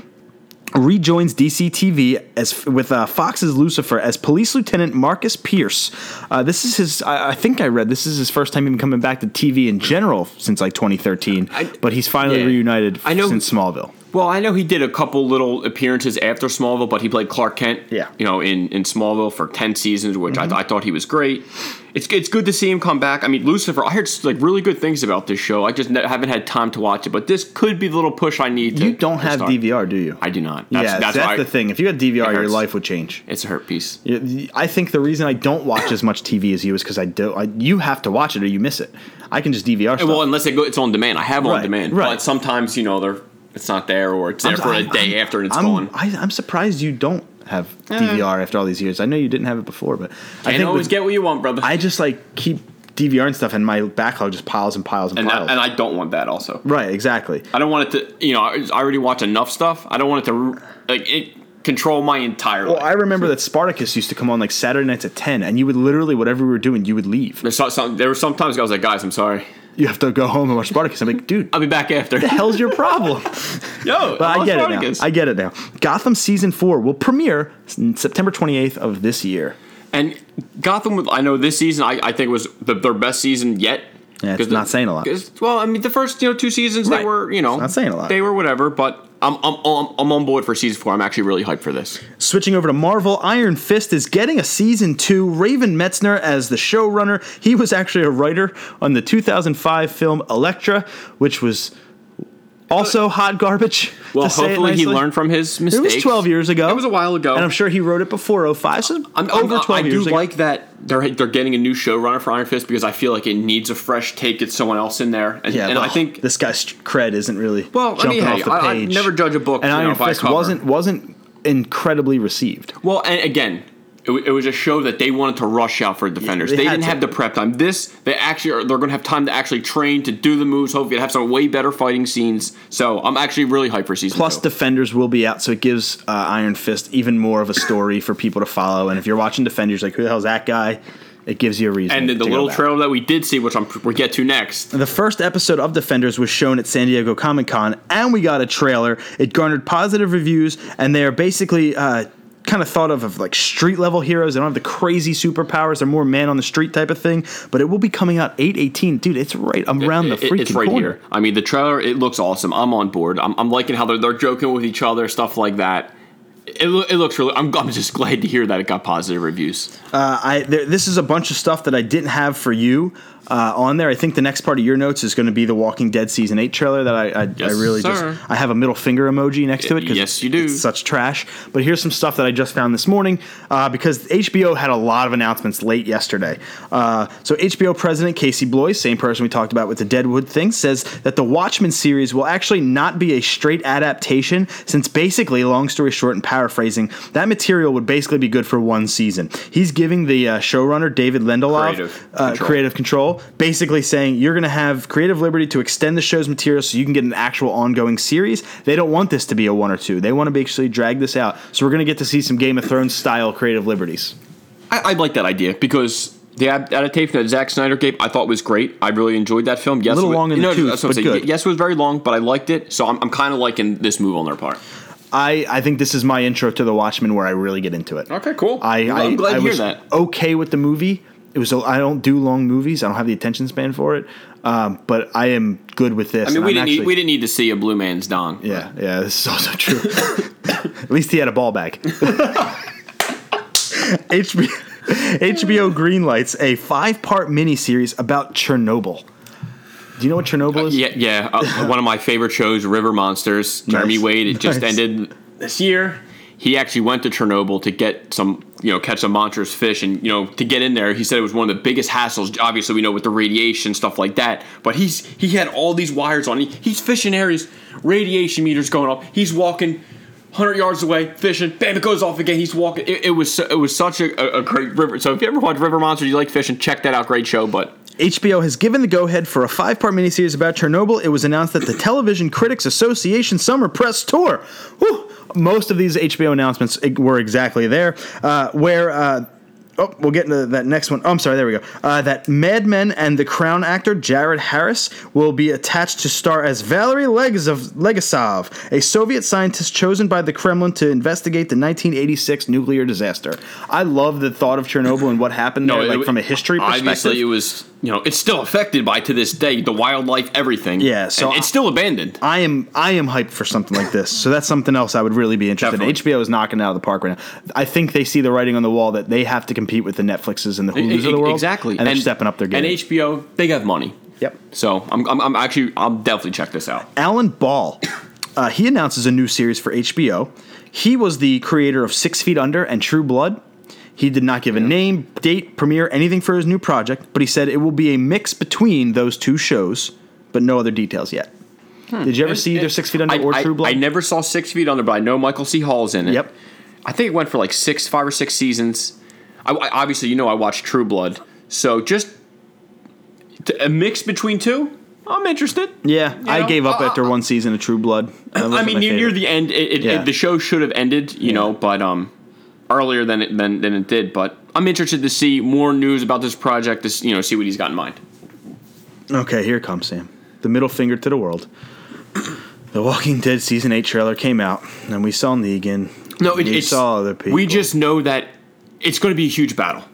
rejoins DC TV as with uh, Fox's Lucifer as Police Lieutenant Marcus Pierce. Uh, this is his. I, I think I read this is his first time even coming back to TV in general since like 2013. I- but he's finally yeah. reunited I know- since Smallville. Well, I know he did a couple little appearances after Smallville, but he played Clark Kent. Yeah. Mm-hmm. you know, in, in Smallville for ten seasons, which I, I thought he was great. It's it's good to see him come back. I mean, Lucifer. I heard like really good things about this show. I just ne- haven't had time to watch it, but this could be the little push I need. to You don't have start. DVR, do you? I do not. That's, yeah, that's, that's, the thing. If you had DVR, your life would change. It's a hurt piece. I think the reason I don't watch as much TV as you is because I do. I, you have to watch it or you miss it. I can just DVR stuff. Well, unless it go, it's on demand. I have on Right, demand, right. but sometimes you know they're it's not there or it's there for a I'm- day I'm- after and it's I'm, gone. I, I'm surprised you don't have DVR after all these years. I know you didn't have it before, but I Can't think always with- get what you want, brother. I just like keep DVR and stuff, and my backlog just piles and piles and, and piles. that, and I don't want that also. right, exactly. I don't want it to. You know, I already watch enough stuff. I don't want it to like it control my entire life. Well, life. I remember that Spartacus used to come on like Saturday nights at ten, and you would literally whatever we were doing, you would leave. Some, there were sometimes I was like, guys, I'm sorry. You have to go home and watch Spartacus. I'm like, dude, I'll be back after. the hell's your problem? [LAUGHS] Yo, [LAUGHS] But I get it now. I get it now. Gotham season four will premiere September 28th of this year. And Gotham, I know this season, I, I think was the, their best season yet. Yeah, it's 'Cause the- not saying a lot. Well, I mean, the first you know two seasons Right. they were you know It's not saying a lot. They were whatever, but I'm I'm I'm, on board for season four. I'm actually really hyped for this. Switching over to Marvel, Iron Fist is getting a season two. Raven Metzner as the showrunner. He was actually a writer on the 2005 film Elektra, which was also hot garbage. Well, to say it hopefully he learned from his mistake. It mistakes. was 12 years ago. It was a while ago. And I'm sure he wrote it before 05. So I'm, over I'm- 12 I do ago. like that they're they're getting a new showrunner for Iron Fist because I feel like it needs a fresh take. Get someone else in there, and, yeah, and but I think this guy's cred isn't really Well, I jumping mean, hey, off the I- I page. never judge a book, and you know, Iron by Fist cover. wasn't wasn't incredibly received. well, and again. It, it was a show that they wanted to rush out for defenders. they they didn't to. have the prep time. This, they actually are. They're going to have time to actually train to do the moves. Hopefully, have some way better fighting scenes. So I'm actually really hyped for season Plus, two. Defenders will be out, so it gives uh, Iron Fist even more of a story for people to follow. And if you're watching Defenders, like who the hell's that guy? it gives you a reason. And the little trailer that we did see, which I'm we'll get to next. The first episode of Defenders was shown at San Diego Comic Con, and we got a trailer. It garnered positive reviews, and they are basically uh, kind of thought of of like street level heroes. They don't have the crazy superpowers; they're more man on the street type of thing. But it will be coming out eight eighteen, dude. It's right around the It- it- freaking it's right corner. here. I mean, the trailer it looks awesome. I'm on board. I'm, I'm liking how they're, they're joking with each other, stuff like that. It, it looks really. I'm, I'm just [LAUGHS] glad to hear that it got positive reviews. Uh, I there, this is a bunch of stuff that I didn't have for you uh, on there. I think the next part of your notes is going to be the Walking Dead season eight trailer that I I, Yes, I really sir. just I have a middle finger emoji next to it because Yes, you do. it's such trash. But here's some stuff that I just found this morning uh, because HBO had a lot of announcements late yesterday. Uh, so HBO president Casey Bloys, same person we talked about with the Deadwood thing, says that the Watchmen series will actually not be a straight adaptation since basically, long story short, and paraphrasing, that material would basically be good for one season. He's giving the uh, showrunner David Lindelof Creative uh, control. creative control, basically saying you're going to have creative liberty to extend the show's material so you can get an actual ongoing series. They don't want this to be a one or two. They want to actually drag this out. So we're going to get to see some Game of Thrones style creative liberties. I, I like that idea because the adaptation that Zack Snyder gave, I thought was great. I really enjoyed that film. Yes, a little it was- long in the no, tooth, that's what I'm but good. Yes, it was very long, but I liked it. So I'm, I'm kind of liking this move on their part. I, I think this is my intro to The Watchmen where I really get into it. Okay, cool. I, I, I'm glad I to hear was that. okay with the movie. It was. I don't do long movies. I don't have the attention span for it. Um, but I am good with this. I mean, we I'm didn't actually- need, we didn't need to see a blue man's dong. Yeah, yeah, this is also true. [LAUGHS] At least he had a ball bag. [LAUGHS] HBO, HBO greenlights a five-part miniseries about Chernobyl. Do you know what Chernobyl is? Yeah, yeah. Uh, [LAUGHS] one of my favorite shows, River Monsters. Jeremy Nice. Wade. It just ended this year. He actually went to Chernobyl to get some, you know, catch a monstrous fish, and you know, to get in there, he said it was one of the biggest hassles. Obviously, we know with the radiation stuff like that, but he's he had all these wires on. He, he's fishing areas, radiation meters going off. He's walking. 100 yards away, fishing, bam, it goes off again. He's walking. It, it was it was such a, a, great river. So if you ever watch River Monsters, you like fishing, check that out. Great show. But HBO has given the go-ahead for a five-part miniseries about Chernobyl. It was announced at the Television Critics Association Summer Press Tour. Whew, most of these HBO announcements were exactly there, uh, where. Oh, we'll get into that next one. Oh, I'm sorry, there we go. Uh, that Mad Men and the Crown actor Jared Harris will be attached to star as Valery Legasov, Legasov, a Soviet scientist chosen by the Kremlin to investigate the 1986 nuclear disaster. I love the thought of Chernobyl and what happened there, it- from a history perspective. Obviously, it was you know it's still affected by to this day the wildlife, everything. Yeah, so And it's still abandoned. I am I am hyped for something like this. So that's something else I would really be interested in. HBO is knocking it out of the park right now. I think they see the writing on the wall that they have to compete with the Netflixes and the Hulus of the world. exactly, and they're stepping up their game. And HBO, they have money. yep. So I'm, I'm, I'm actually I'll definitely check this out. Alan Ball, [COUGHS] uh, he announces a new series for HBO. He was the creator of Six Feet Under and True Blood. He did not give a name, date, premiere, anything for his new project, but he said it will be a mix between those two shows, but no other details yet. Did you ever see either Six Feet Under I, or I- True Blood? I never saw Six Feet Under, but I know Michael C. Hall's in it. Yep. I think it went for like six, five or six seasons. I, I- obviously, you know, I watched True Blood, so just t- a mix between two. I'm interested. Yeah, I know, gave up uh, after one season of True Blood. I mean, near, near the end, it, it, Yeah. it- the show should have ended, you know, but um, earlier than it than, than it did. But I'm interested to see more news about this project. To you know, see what he's got in mind. Okay, here comes Sam. The middle finger to the world. [CLEARS THROAT] The Walking Dead season eight trailer came out, and we saw Negan. No, it, we it's saw other people. We just know that it's going to be a huge battle.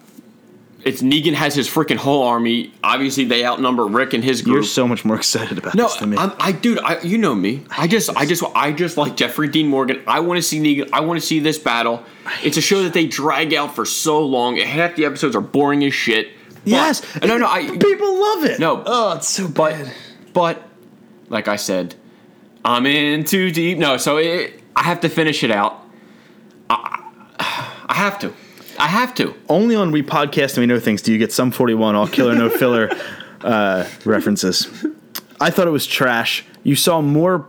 It's Negan has his freaking whole army. Obviously, they outnumber Rick and his group. You're so much more excited about no, this than me. I'm, I dude, I, you know me. I just, I just, I just like Jeffrey Dean Morgan. I want to see Negan. I want to see this battle. It's a show that they drag out for so long. Half the episodes are boring as shit. But- yes, no, no, I people love it. No. oh, it's so but bad. but like I said, I'm in too deep. No, so it, I have to finish it out. I, I have to. I have to. Only on We Podcast and We Know Things do you get some 41 all killer no [LAUGHS] filler uh, references. I thought it was trash. You saw more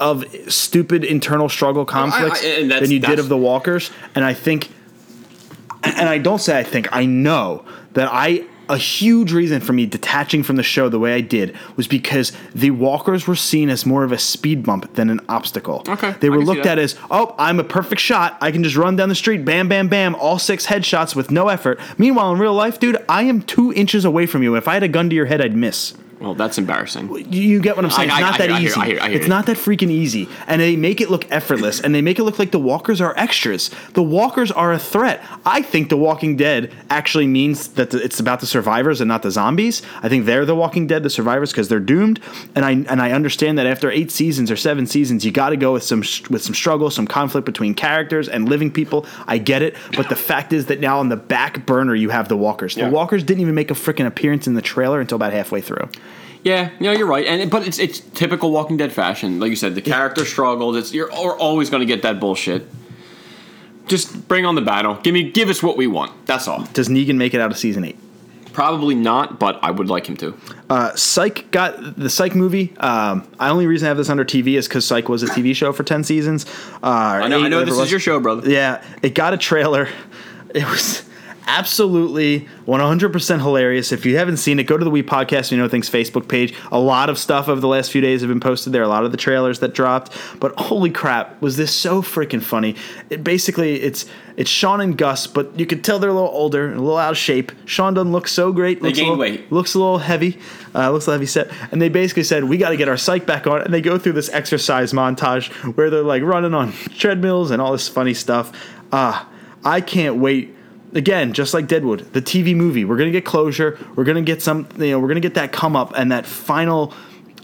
of stupid internal struggle conflicts I- and than you did of the walkers, and I think, and I don't say I think I know that I a huge reason for me detaching from the show the way I did was because the walkers were seen as more of a speed bump than an obstacle. Okay, They were looked at as, oh, I'm a perfect shot. I can just run down the street, bam, bam, bam, all six headshots with no effort. Meanwhile, in real life, dude, I am two inches away from you. If I had a gun to your head, I'd miss. Well, that's embarrassing. You, get what I'm saying? It's I- not I that I easy. Hear- hear it's not that freaking easy. And they make it look effortless, and they make it look like the walkers are extras. The walkers are a threat. I think The Walking Dead actually means that the, it's about the survivors and not the zombies. I think they're the Walking Dead, the survivors, because they're doomed. And I and I understand that after eight seasons or seven seasons, you got to go with some with some struggle, some conflict between characters and living people. I get it, but the fact is that now on the back burner you have the walkers. The Yeah. walkers didn't even make a freaking appearance in the trailer until about halfway through. Yeah, yeah, you're right, and but it's it's typical Walking Dead fashion. Like you said, the character struggles. It's you're al- always going to get that bullshit. Just bring on the battle. Give me, give us what we want. That's all. Does Negan make it out of season eight? Probably not, but I would like him to. Uh, Psych got the Psych movie. Um, I only reason I have this under TV is because Psych was a TV show for ten seasons. Uh, I know, I know this is your show, brother. Yeah, it got a trailer. It was absolutely 100% hilarious. If you haven't seen it, go to the We Podcast You Know Things Facebook page. A lot of stuff over the last few days have been posted there. A lot of the trailers that dropped. But holy crap, was this so freaking funny? It basically it's it's Sean and Gus, but you could tell they're a little older, a little out of shape. Sean doesn't look so great. Looks a gained little- weight. Looks a little heavy. Uh, looks a little heavy set. And they basically said, we got to get our psych back on. And they go through this exercise montage where they're like running on treadmills and all this funny stuff. Ah, I can't wait. Again, just like Deadwood, the TV movie, we're gonna get closure. We're gonna get some, you know, we're gonna get that come up and that final.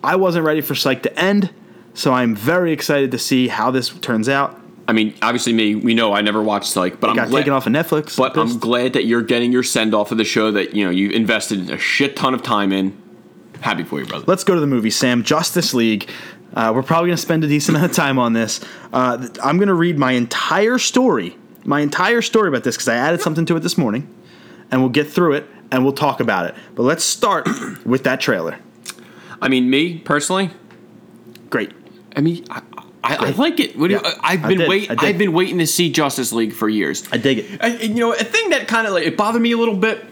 I wasn't ready for Psych to end, so I'm very excited to see how this turns out. I mean, obviously, me, we know I never watched Psych, but I'm Got glad, taken off of Netflix. But I'm glad that you're getting your send off of the show that you know you invested a shit ton of time in. Happy for you, brother. Let's go to the movie, Sam. Justice League. Uh, we're probably going to spend a decent amount of time on this. Uh, I'm going to read my entire story, my entire story about this because I added something to it this morning, and we'll get through it and we'll talk about it. But let's start [CLEARS THROAT] with that trailer. I mean, me personally, Great. I mean, I, I, I like it. What do you- Yeah, I've I been did, wait. I did. I've been waiting to see Justice League for years. I dig it. And, you know, a thing that kind of like it bothered me a little bit.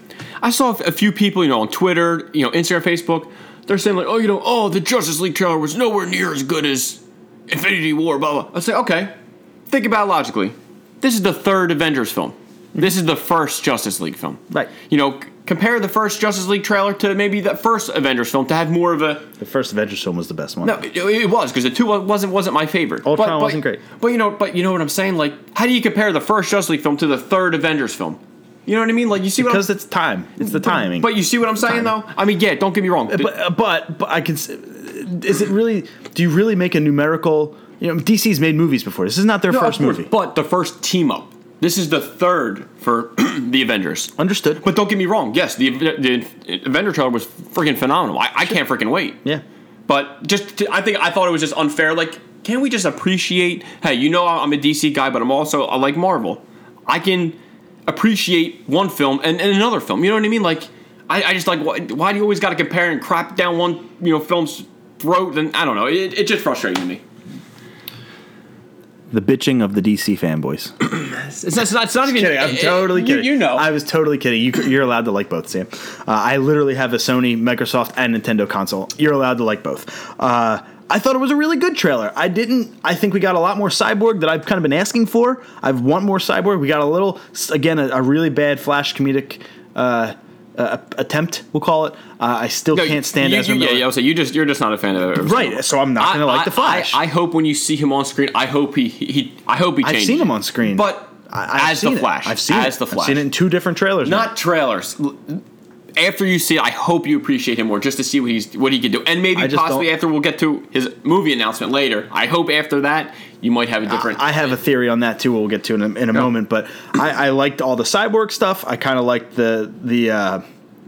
I saw a few people, you know, on Twitter, you know, Instagram, Facebook. They're saying like, oh, you know, oh, the Justice League trailer was nowhere near as good as Infinity War. Blah blah. I say, okay, think about it logically. This is the third Avengers film. This is the first Justice League film. Right. You know, c- compare the first Justice League trailer to maybe the first Avengers film to have more of a The first Avengers film was the best one. no, it, it was because the two wasn't wasn't my favorite. Ultron But- but- wasn't great. But you know, but you know what I'm saying? Like, how do you compare the first Justice League film to the third Avengers film? You know what I mean? Like, you see what because I'm, it's time. It's the timing. But you see what I'm saying, though. I mean, yeah. Don't get me wrong. but but but I can. s- Is it really? Do you really make a numerical? You know, DC's made movies before. This is not their No, first course, movie. but the first team up. This is the third for [CLEARS THROAT] the Avengers. Understood. But don't get me wrong. Yes, the the Avenger trailer was freaking phenomenal. I, I can't freaking wait. yeah. But just, to, I think I thought it was just unfair. Like, can we just appreciate? Hey, you know, I'm a DC guy, but I'm also I like Marvel. I can appreciate one film and, and another film. You know what I mean? Like, I, I just like why, why do you always got to compare and crap down one you know film's throat? And I don't know. It, it just frustrated me. The bitching of the DC fanboys. It's, [CLEARS THROAT] it's not, it's not even. kidding. I'm it- totally you- kidding. You, know. I was totally kidding. You, you're allowed to like both, Sam. Uh, I literally have a Sony, Microsoft, and Nintendo console. You're allowed to like both. Uh, I thought it was a really good trailer. I didn't. I think we got a lot more cyborg that I've kind of been asking for. I've want more cyborg. We got a little, again, a, a really bad Flash comedic uh, uh, attempt. We'll call it. Uh, I still No, can't stand you, Ezra you, Yeah, Miller. yeah. I was you just you're just not a fan of. Right, so I'm not gonna like the Flash. I, I hope when you see him on screen, I hope he he. I hope he I've seen him on screen, but I, as the it. Flash, I've seen as it. the Flash. I've seen it in two different trailers. now. not trailers. After you see it, I hope you appreciate him more, just to see what he's what he can do, and maybe possibly don't- after we'll get to his movie announcement later. I hope after that you might have a different. I have a theory on that too. We'll get to in a, in a moment, but I, I liked all the cyborg stuff. I kind of liked the the uh,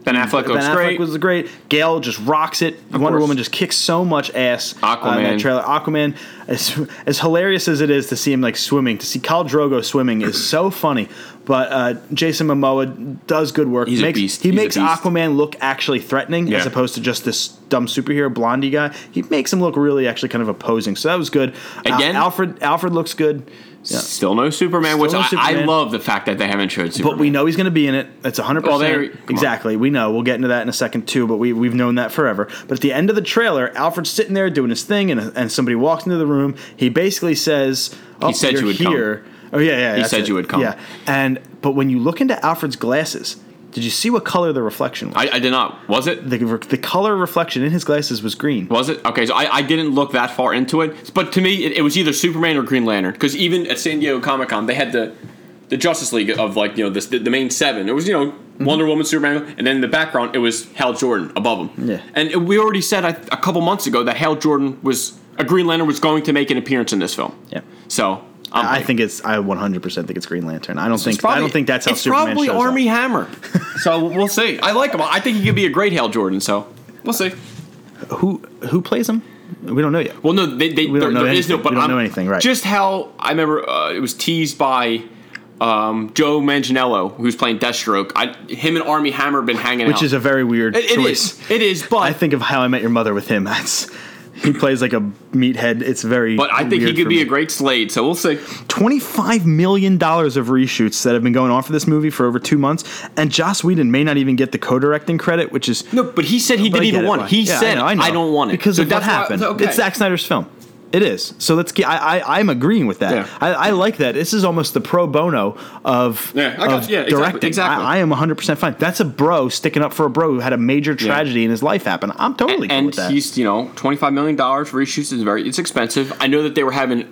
ben Affleck Ben Affleck great. was great. Gail just rocks it. Wonder course. Woman just kicks so much ass. uh, in that Aquaman. trailer. Aquaman, as, as hilarious as it is to see him like swimming, to see Khal Drogo swimming is so funny. But uh, Jason Momoa does good work. He's a beast. He He's makes. Aquaman look actually threatening as opposed to just this dumb superhero blondie guy. He makes him look really actually kind of opposing. So that was good. Uh, Again? Alfred Alfred looks good. Still no Superman, Still which no I, I love the fact that they haven't showed Superman. But we know he's going to be in it. It's 100%. Well, come on. exactly. We know. We'll get into that in a second, too, but we, we've known that forever. But at the end of the trailer, Alfred's sitting there doing his thing, and, and somebody walks into the room. He basically says, oh, said you're you would come. Oh, yeah, yeah. He said it. you would come. Yeah. And, but when you look into Alfred's glasses, did you see what color the reflection was? I, I did not. Was it? the, the color reflection in his glasses was green. Was it? Okay, so I, I didn't look that far into it. But to me, it, it was either Superman or Green Lantern. Because even at San Diego Comic Con, they had the the Justice League of like you know this, the, the main seven. It was you know mm-hmm. Wonder Woman, Superman, and then in the background it was Hal Jordan above him. Yeah. And we already said a couple months ago that Hal Jordan was a Green Lantern was going to make an appearance in this film. Yeah. So I'm I like, think it's. I 100% think it's Green Lantern. I don't it's think. probably- I don't think that's how it's Superman probably shows up. Armie Hammer. [LAUGHS] so we'll see. I like him. I think he could be a great Hal Jordan. So we'll see. Who who plays him? We don't know yet. Well, no, they, they, We don't there, know there is no. anything. But We don't I'm- know anything, right. Just how I remember uh, it was teased by um, Joe Manganiello, who's playing Deathstroke. I, him and Armie Hammer have been hanging out. Which is a very weird It- it choice. is. It is. But I think of How I Met Your Mother with him. That's he plays like a meathead. It's very. but I think he could be me. a great Slade. So we'll see. Twenty-five million dollars of reshoots that have been going on for this movie for over two months, and Joss Whedon may not even get the co-directing credit, which is. No, but he said he didn't even want it. He Yeah, said I, know, I know. don't want it because So of what that's why- happened. okay. It's Zack Snyder's film. It is. So let's get. I, I I'm agreeing with that. Yeah. I, I like that. This is almost the pro bono of, Yeah, I of. Yeah, exactly, directing. exactly. I, I am 100 percent fine. That's a bro sticking up for a bro who had a major tragedy in his life happen. I'm totally cool and with that. he's you know twenty five million dollars for reshoots is very it's expensive. I know that they were having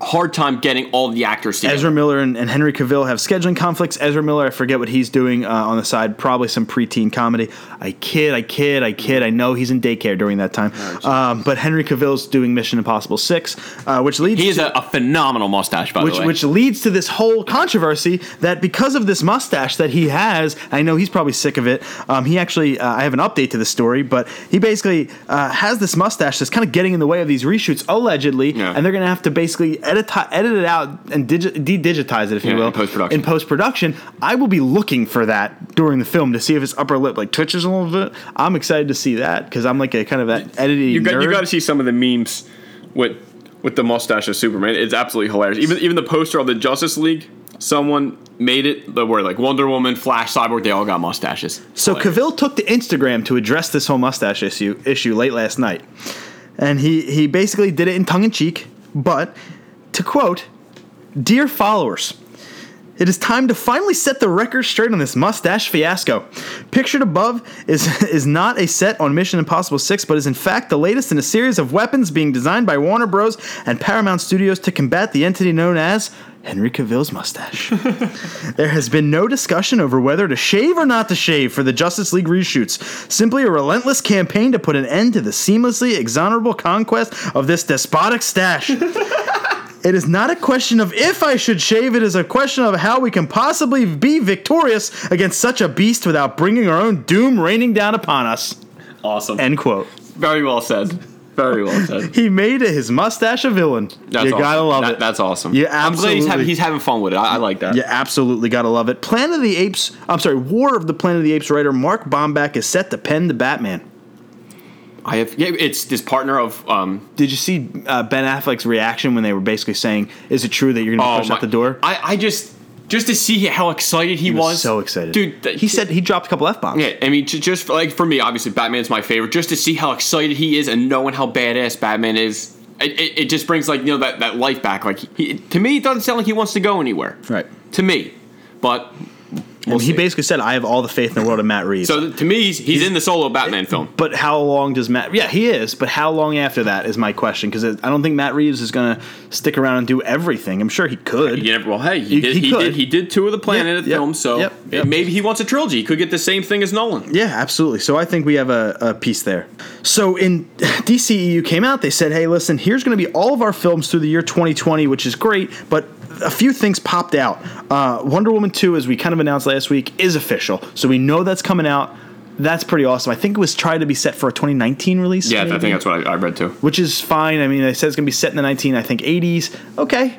hard time getting all the actors together. Ezra Miller and, and Henry Cavill have scheduling conflicts. Ezra Miller, I forget what he's doing uh, on the side, probably some preteen comedy. I kid, I kid, I kid. I know he's in daycare during that time. Um, but Henry Cavill's doing Mission Impossible 6, uh, which leads he a, a phenomenal mustache, by which, the way. which leads to this whole controversy that because of this mustache that he has, I know he's probably sick of it. Um, he actually, uh, I have an update to the story, but he basically uh, has this mustache that's kind of getting in the way of these reshoots, allegedly, Yeah. and they're going to have to basically edit, edit it out and digi- de-digitize it, if Yeah, you will, in post-production. In post-production, I will be looking for that during the film to see if his upper lip like twitches a little bit. I'm excited to see that because I'm like a kind of that editing You got you got to see some of the memes with with the mustache of Superman. It's absolutely hilarious. Even even the poster of the Justice League, someone made it the word like Wonder Woman, Flash, Cyborg, they all got mustaches. So Hilarious. Cavill took to Instagram to address this whole mustache issue issue late last night, and he he basically did it in tongue in cheek. But to quote, "Dear followers." It is time to finally set the record straight on this mustache fiasco. Pictured above is [LAUGHS] is not a set on Mission Impossible 6, but is in fact the latest in a series of weapons being designed by Warner Bros. and Paramount Studios to combat the entity known as Henry Cavill's mustache. [LAUGHS] There has been no discussion over whether to shave or not to shave for the Justice League reshoots. Simply a relentless campaign to put an end to the seamlessly exonerable conquest of this despotic stash. [LAUGHS] It is not a question of if I should shave, it is a question of how we can possibly be victorious against such a beast without bringing our own doom raining down upon us. awesome. End quote. Very well said. Very well said. [LAUGHS] He made his mustache a villain. That's you gotta love That- it. That's awesome. You I'm glad he's having, absolutely- he's having fun with it. I, I like that. You absolutely gotta love it. Planet of the Apes, I'm sorry, War of the Planet of the Apes writer Mark Bomback is set to pen the Batman. I have. Yeah, it's this partner of. Um, Did you see uh, Ben Affleck's reaction when they were basically saying, "Is it true that you're going to oh push my- out the door?" I, I just just to see how excited he, He was, was so excited, dude. th- he said he dropped a couple f bombs. Yeah, I mean, ju- just for, like for me, obviously, Batman's my favorite. Just to see how excited he is and knowing how badass Batman is, it, it, it just brings like you know that, that life back. Like he, to me, it doesn't sound like he wants to go anywhere. Right. To me, but we'll and he see. basically said, "I have all the faith in the world of Matt Reeves." so to me, he's, he's in the solo Batman film. but how long does Matt? Yeah, he is. But how long after that is my question because I don't think Matt Reeves is going to stick around and do everything. I'm sure he could. You never, well, hey, he, He- did. he He, did. He did two of the Planet of yep, films, so yep, yep. maybe he wants a trilogy. He could get the same thing as Nolan. Yeah, absolutely. So I think we have a, a piece there. So in [LAUGHS] DCEU came out, they said, "Hey, listen, here's going to be all of our films through the year 2020, which is great, but." A few things popped out. Uh, Wonder Woman 2, as we kind of announced last week, is official. So we know that's coming out. That's pretty awesome. I think it was tried to be set for a 2019 release. Yeah, I think that's what I, I read too. which is fine. I mean, they said it's going to be set in the 19, I think, 80s. Okay.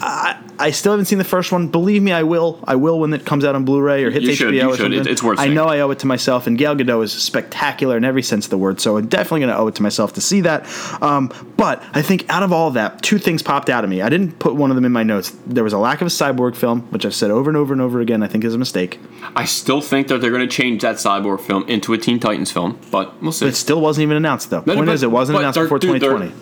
I, I still haven't seen the first one. Believe me, I will. I will when it comes out on Blu-ray or hits You HBO should, or something. It- it's worth I know I owe it to myself, and Gail Gadot is spectacular in every sense of the word. So I'm definitely going to owe it to myself to see that. Um, but I think out of all that, two things popped out of me. I didn't put one of them in my notes. There was a lack of a cyborg film, which I've said over and over and over again. I think is a mistake. I still think that they're going to change that Cyborg film into a Teen Titans film, but we'll see. It still wasn't even announced though. No, Point but- is, it wasn't announced before dude, 2020.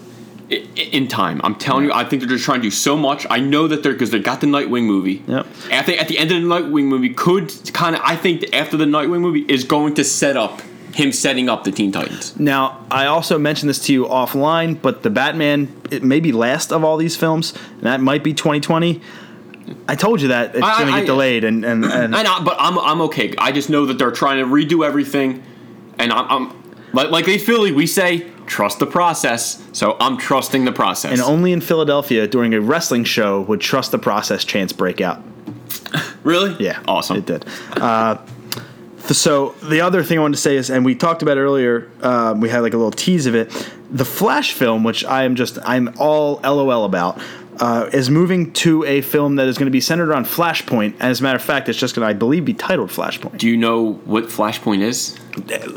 In time. I'm telling you, I think they're just trying to do so much. I know that they're because they got the Nightwing movie. Yep. I think at the end of the Nightwing movie could kind of. I think after the Nightwing movie is going to set up him setting up the Teen Titans. Now, I also mentioned this to you offline, but the Batman, it may be last of all these films, and that might be 2020. I told you that it's going to I- get delayed, and and, [CLEARS THROAT] and I know, but I'm I'm okay. I just know that they're trying to redo everything, and I'm, I'm like like they Philly. We say trust the process, so I'm trusting the process. and only in Philadelphia during a wrestling show would trust the process chance break out. [LAUGHS] really? Yeah, awesome. It did. Uh, so the other thing I wanted to say is, and we talked about it earlier. Uh, we had like a little tease of it. The Flash film, which I am just I'm all LOL about. Uh, is moving to a film that is going to be centered around Flashpoint. As a matter of fact, it's just going to, I believe, be titled Flashpoint. Do you know what Flashpoint is?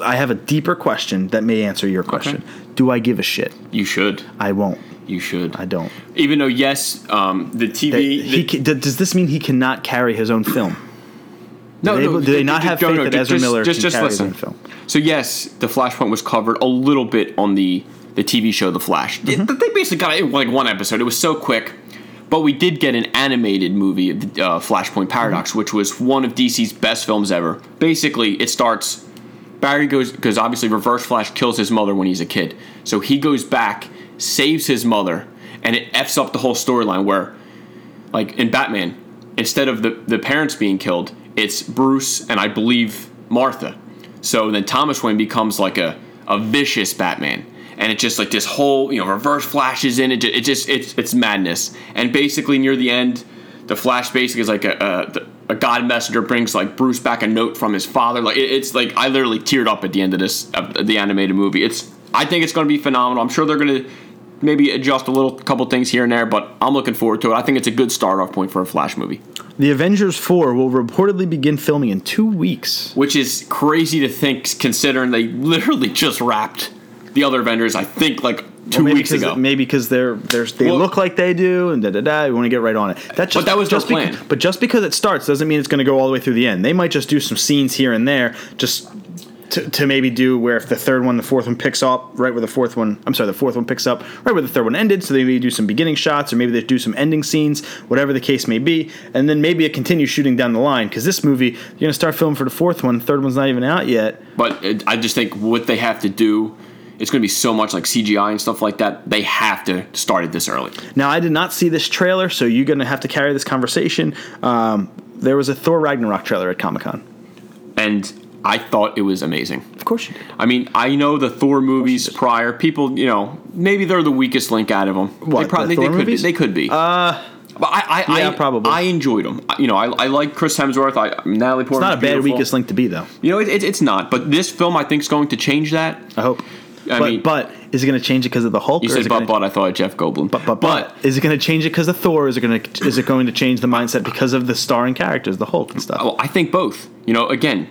I have a deeper question that may answer your question. Do I give a shit? You should. I won't. You should. I don't. Even though yes, um, the TV. They- the- he ca- does this mean he cannot carry his own film? no, do they- no, do they not have faith no, that Ezra just, Miller just, can just carry his own film? So yes, the Flashpoint was covered a little bit on the the TV show The Flash. Mm-hmm. they basically got it in like one episode. It was so quick. But we did get an animated movie, uh, Flashpoint Paradox, Mm-hmm. which was one of DC's best films ever. Basically, it starts. Barry goes because obviously Reverse Flash kills his mother when he's a kid, so he goes back, saves his mother, and it f's up the whole storyline. Where, like in Batman, instead of the the parents being killed, it's Bruce and I believe Martha. So then Thomas Wayne becomes like a a vicious Batman, and it's just like this whole you know Reverse Flash is in it. It just it's it's madness. And basically near the end, the Flash basically is like a a, a God messenger brings like Bruce back a note from his father. Like it, it's like I literally teared up at the end of this of the animated movie. It's I think it's going to be phenomenal. I'm sure they're going to maybe adjust a little couple things here and there, but I'm looking forward to it. I think it's a good start off point for a Flash movie, The Avengers 4 will reportedly begin filming in two weeks. which is crazy to think considering they literally just wrapped the other Avengers. I think like two Well, weeks ago. Maybe because they're, they're they Well- look like they do, and da da da. We want to get right on it. That's just, But that was just plan. but just because it starts doesn't mean it's going to go all the way through the end. They might just do some scenes here and there, just to, to maybe do where if the third one, the fourth one picks up right where the fourth one. I'm sorry, the fourth one picks up right where the third one ended. So they maybe do some beginning shots, or maybe they do some ending scenes, whatever the case may be, and then maybe it continues shooting down the line. Because this movie, you're going to start filming for the fourth one, third one's not even out yet. But it, I just think what they have to do, it's going to be so much like CGI and stuff like that. They have to start it this early. Now, I did not see this trailer, so you're going to have to carry this conversation. Um, there was a Thor Ragnarok trailer at Comic Con. And I thought it was amazing. Of course you did. I mean, I know the Thor movies prior. People, you know, maybe they're the weakest link out of them. What, they probably the they Thor could be. They could be. Uh, but I, I, yeah, I probably. I enjoyed them. You know, I, I like Chris Hemsworth. I Natalie Portman. It's not a bad weakest link to be, though. You know, it, it, it's not. But this film, I think, is going to change that. I hope. I but, mean- but is it going to change it because of the Hulk? You said but, but I thought Jeff Goldblum. but, but, but, is it going to change it because of Thor? Or is it going to is it going to change the mindset because of the starring characters, the Hulk and stuff? Well, I think both. You know, again,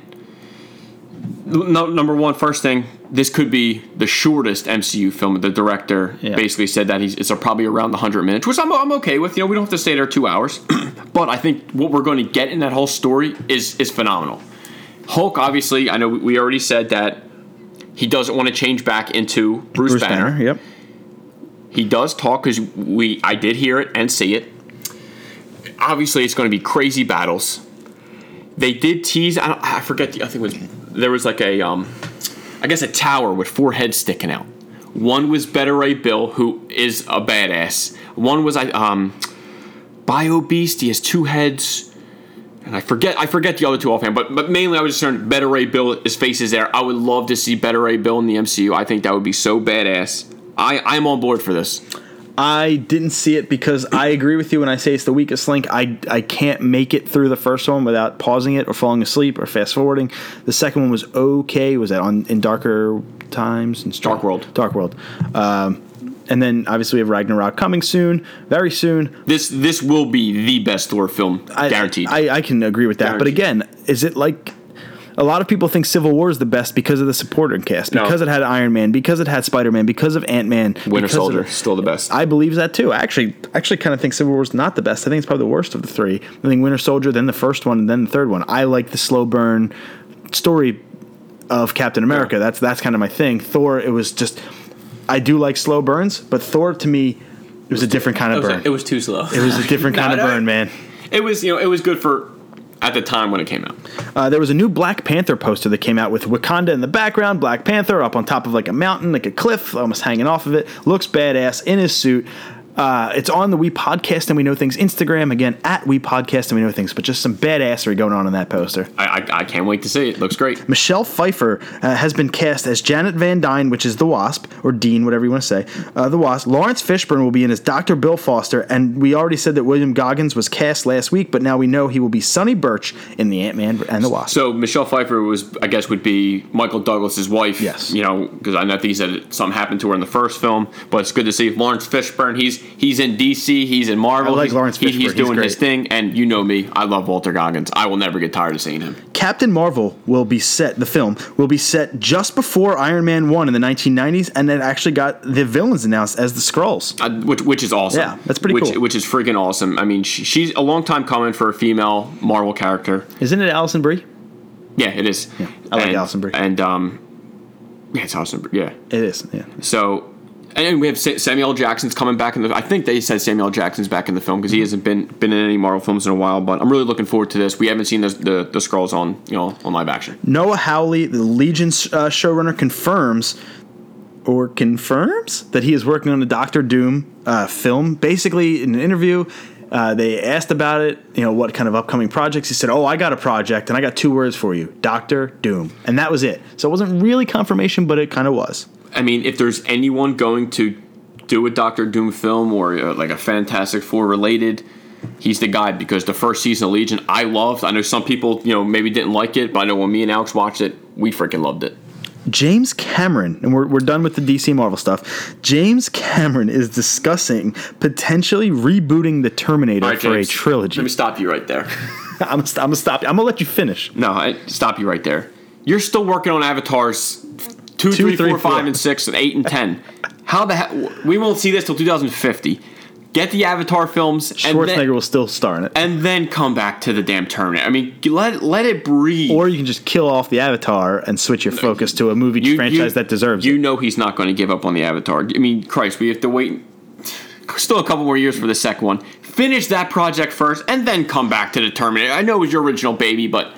no, number one, first thing, this could be the shortest MCU film. The director Yeah. basically said that he's it's probably around the hundred minutes, which I'm, I'm okay with. You know, we don't have to stay there two hours, [CLEARS THROAT] but I think what we're going to get in that whole story is is phenomenal. Hulk, obviously, I know we- we already said that he doesn't want to change back into Bruce, Bruce Banner. Banner. Yep. He does talk because we I did hear it and see it. Obviously, it's going to be crazy battles. They did tease. I, don't, I forget. The, I think it was there was like a um, I guess a tower with four heads sticking out. One was Beta Ray Bill, who is a badass. One was I um, Bi-Beast. He has two heads. And I forget I forget the other two offhand, but but mainly I was just saying Beta Ray Bill, his face is there. I would love to see Beta Ray Bill in the MCU. I think that would be so badass. I, I'm on board for this. I didn't see it because I agree with you when I say it's the weakest link. I, I can't make it through the first one without pausing it or falling asleep or fast forwarding. The second one was okay. Was that on in darker times and Dark World. Dark World. Um, and then obviously we have Ragnarok coming soon, very soon. This this will be the best Thor film, I, guaranteed. I, I can agree with that. But again, is it like a lot of people think Civil War is the best because of the supporting cast, No. because it had Iron Man, because it had Spider Man, because of Ant Man, Winter Soldier still the best. I believe that too. I actually actually kind of think Civil War is not the best. I think it's probably the worst of the three. I think Winter Soldier, then the first one, and then the third one. I like the slow burn story of Captain America. Yeah. That's that's kind of my thing. Thor, it was just I do like slow burns, but Thor to me it was a different kind of burn. it was too slow. It was a different [LAUGHS] kind No, of burn, man. it was you know it was good for at the time when it came out. Uh, there was a new Black Panther poster that came out with Wakanda in the background, Black Panther up on top of like a mountain, like a cliff, almost hanging off of it. Looks badass in his suit. Uh, it's on the We Podcast and We Know Things Instagram again at We Podcast and We Know Things, but just some badassery going on in that poster. I I, I can't wait to see it. Looks great. Michelle Pfeiffer uh, has been cast as Janet Van Dyne, which is the Wasp, or Dean, whatever you want to say. Uh, the Wasp. Laurence Fishburne will be in as Dr. Bill Foster, and we already said that William Goggins was cast last week, but now we know he will be Sonny Burch in the Ant Man and the Wasp. So Michelle Pfeiffer was, I guess, would be Michael Douglas's wife. Yes. You know, because I know think he said something happened to her in the first film, but it's good to see Laurence Fishburne. He's he's in DC. He's in Marvel. I like he's, Laurence Fishburne. he's He's doing his thing, and you know me. I love Walter Goggins. I will never get tired of seeing him. Captain Marvel will be set, the film will be set just before Iron Man 1 in the 1990s, and it actually got the villains announced as the Skrulls. Uh, which which is awesome. Yeah, that's pretty which, cool. Which is freaking awesome. I mean, she, she's a long time coming for a female Marvel character. Isn't it Alison Brie? Yeah, it is. Yeah, I like and, Alison Brie. And um, yeah, it's Alison Brie. Yeah. It is, yeah. So, and we have Samuel Jackson's coming back in the. I think they said Samuel Jackson's back in the film because he hasn't been been in any Marvel films in a while. But I'm really looking forward to this. We haven't seen the the, the Skrulls on you know on live action. Noah Hawley, the Legion uh, showrunner, confirms or confirms that he is working on a Doctor Doom uh, film. Basically, in an interview, uh, they asked about it, you know, what kind of upcoming projects. He said, Oh, I got a project, and I got two words for you Doctor Doom. And that was it. So it wasn't really confirmation, but it kind of was. I mean, if there's anyone going to do a Doctor Doom film or uh, like a Fantastic Four related, he's the guy because the first season of Legion I loved. I know some people you know maybe didn't like it, but I know when me and Alex watched it, we freaking loved it. James Cameron, and we're, we're done with the DC Marvel stuff. James Cameron is discussing potentially rebooting the Terminator right, for James, a trilogy. Let me stop you right there. [LAUGHS] I'm, gonna st- I'm gonna stop. I'm gonna let you finish. No, I stop you right there. You're still working on avatars two, three, three, four, five, four. and six, and eight and ten. How the hell? We won't see this till 2050. Get the Avatar films, and Schwarzenegger then, will still star in it. and then come back to the damn Terminator. I mean, let let it breathe. Or you can just kill off the Avatar and switch your focus to a movie You- franchise you- that deserves it. You it. know he's not going to give up on the Avatar. I mean, Christ, we have to wait still a couple more years for the second one. Finish that project first, and then come back to the Terminator. I know it was your original baby, but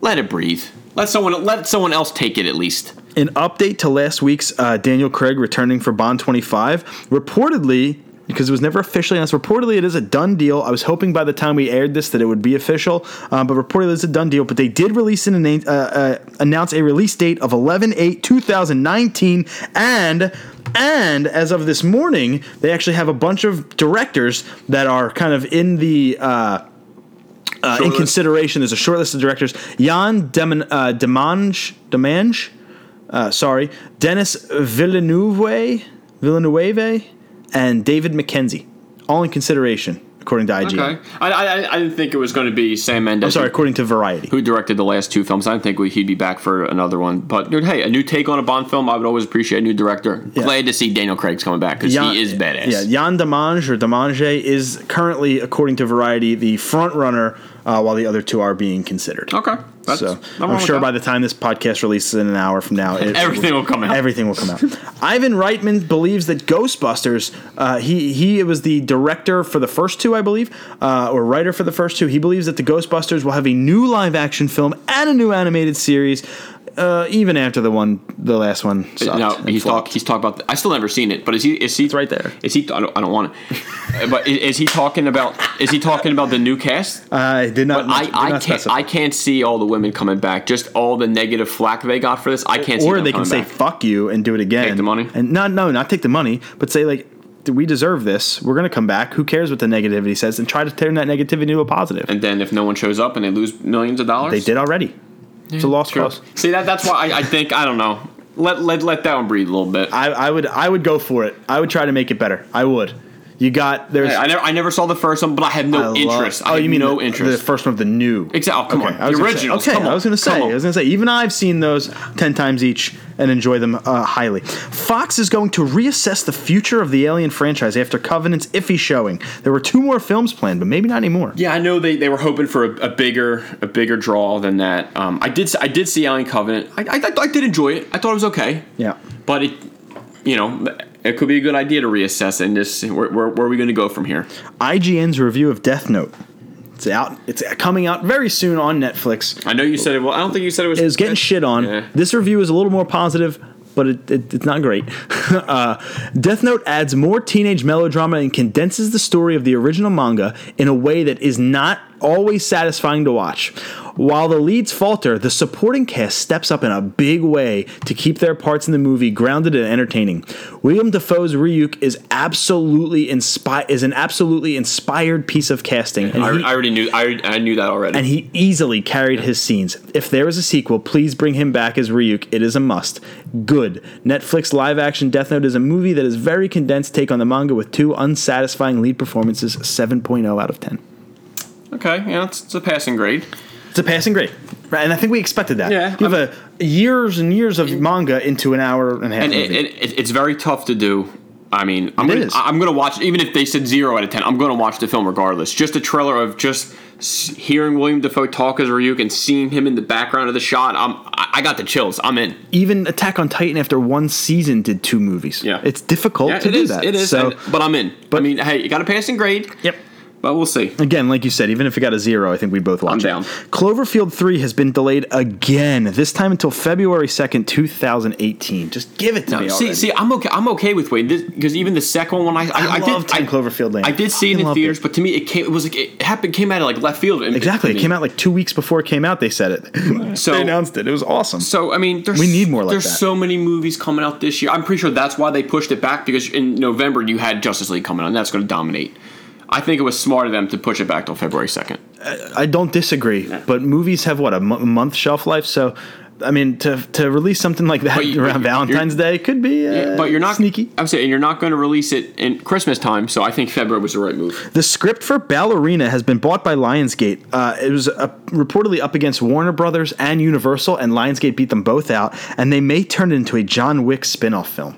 let it breathe. Let someone let someone else take it at least. An update to last week's uh, Daniel Craig returning for Bond 25. Reportedly, because it was never officially announced, reportedly it is a done deal. I was hoping by the time we aired this that it would be official, uh, but reportedly it's a done deal. But they did release an uh, uh, announce a release date of 11 8 2019 and and as of this morning, they actually have a bunch of directors that are kind of in the uh, uh, in consideration. There's a short list of directors: Jan Deman, uh, Demange, Demange, uh, sorry, Denis Villeneuve, Villeneuve, and David Mackenzie, all in consideration, according to IGN. Okay, I, I I didn't think it was going to be Sam Mendes. I'm sorry, according to Variety. who directed the last two films. I didn't think we- he'd be back for another one. But dude, hey, a new take on a Bond film, I would always appreciate a new director. Glad to see Daniel Craig's coming back because he is badass. Yeah, Yann Demange or Demange is currently, according to Variety, the front runner, uh, while the other two are being considered. Okay. That's, So I'm sure by the time this podcast releases in an hour from now, it, [LAUGHS] Everything will come out. Everything will come out. Ivan Reitman believes that Ghostbusters. Uh, he he was the director for the first two, I believe, uh, or writer for the first two. He believes that the Ghostbusters will have a new live action film and a new animated series. Uh, even after the one, the last one. No, he's flopped. talk. He's talking about. I still never seen it, but is he? Is he? It's right there. Is he? I don't, I don't want it. but is, is he talking about? Is he talking about the new cast? I did not. I, did I not can't. specify. I can't see all the women coming back. Just all the negative flack they got for this. I can't see. or they can say back. "fuck you" and do it again. Take the money? and not no, not take the money, but say like. We deserve this. We're going to come back. Who cares what the negativity says? And try to turn that negativity into a positive. And then if no one shows up and they lose millions of dollars, They did already. It's a lost cause. See that? That's why I, I think I don't know. let let let that one breathe a little bit. I, I would I would go for it. I would try to make it better. I would. You got there's. I never I never saw the first one, but I have no I interest. I oh, you mean no the, interest. The first one of the new. Exactly. Oh, come on. The originals. Okay. I was going to say. I was going to say. Even I've seen those ten times each and enjoy them uh, highly. Fox is going to reassess the future of the Alien franchise after Covenant's iffy showing. There were two more films planned, but maybe not anymore. Yeah, I know they, they were hoping for a, a bigger a bigger draw than that. Um, I did I did see Alien Covenant. I, I I did enjoy it. I thought it was okay. Yeah. but it you know it could be a good idea to reassess and just where, where, where are we going to go from here. IGN's review of Death Note. It's out. It's coming out very soon on Netflix. I know you said it. Well, I don't think you said it was. It was getting shit on. Yeah. This review is a little more positive, but it, it, it's not great. [LAUGHS] uh, Death Note adds more teenage melodrama and condenses the story of the original manga in a way that is not always satisfying to watch. While the leads falter, the supporting cast steps up in a big way to keep their parts in the movie grounded and entertaining. William Dafoe's Ryuk is absolutely inspi- is an absolutely inspired piece of casting, and I, he- I already knew. I, I knew that already. and he easily carried his scenes. If there is a sequel, please bring him back as Ryuk. It is a must. Good. Netflix live action Death Note is a movie that is very condensed take on the manga with two unsatisfying lead performances, 7.0 out of 10. okay, yeah, it's, it's a passing grade. It's a passing grade. Right, and I think we expected that. Yeah, You have a years and years of manga into an hour and a half. and it, movie. it, it, it's very tough to do. I mean, I'm It gonna, is. I'm gonna watch even if they said zero out of ten. I'm gonna watch the film regardless. Just a trailer of just hearing William Dafoe talk as Ryuk and seeing him in the background of the shot. I'm, I, I got the chills. I'm in. Even Attack on Titan, after one season, did two movies. Yeah. It's difficult Yeah, to it do is. that. It is. So, and- but I'm in. But I mean, hey, you got a passing grade. yep. But we'll see. Again, like you said, even if it got a zero, I think we'd both watch I'm it. down. Cloverfield 3 has been delayed again, this time until February 2nd, 2018. Just give it to me see, already. see, I'm okay. I'm okay with waiting because even the second one, I, I, I I love did. 10 I, Cloverfield Lane. I did see it Fucking in loved theaters, but to me, it came. It was like it happened. Came out of like left field. exactly. It came out like two weeks before it came out, they said it. [LAUGHS] So- they announced it. It was awesome. So I mean, there's, We need more like that. There's that. so many movies coming out this year. I'm pretty sure that's why they pushed it back because in November you had Justice League coming out, and that's going to dominate. I think it was smart of them to push it back till February second. I don't disagree, but movies have what a month shelf life. So, I mean, to to release something like that you- around Valentine's Day could be, uh, but you're not sneaky. I'm saying you're not going to release it in Christmas time, so I think February was the right move. The script for Ballerina has been bought by Lionsgate. Uh, it was uh, reportedly up against Warner Brothers and Universal, and Lionsgate beat them both out. And they may turn it into a John Wick spin-off film.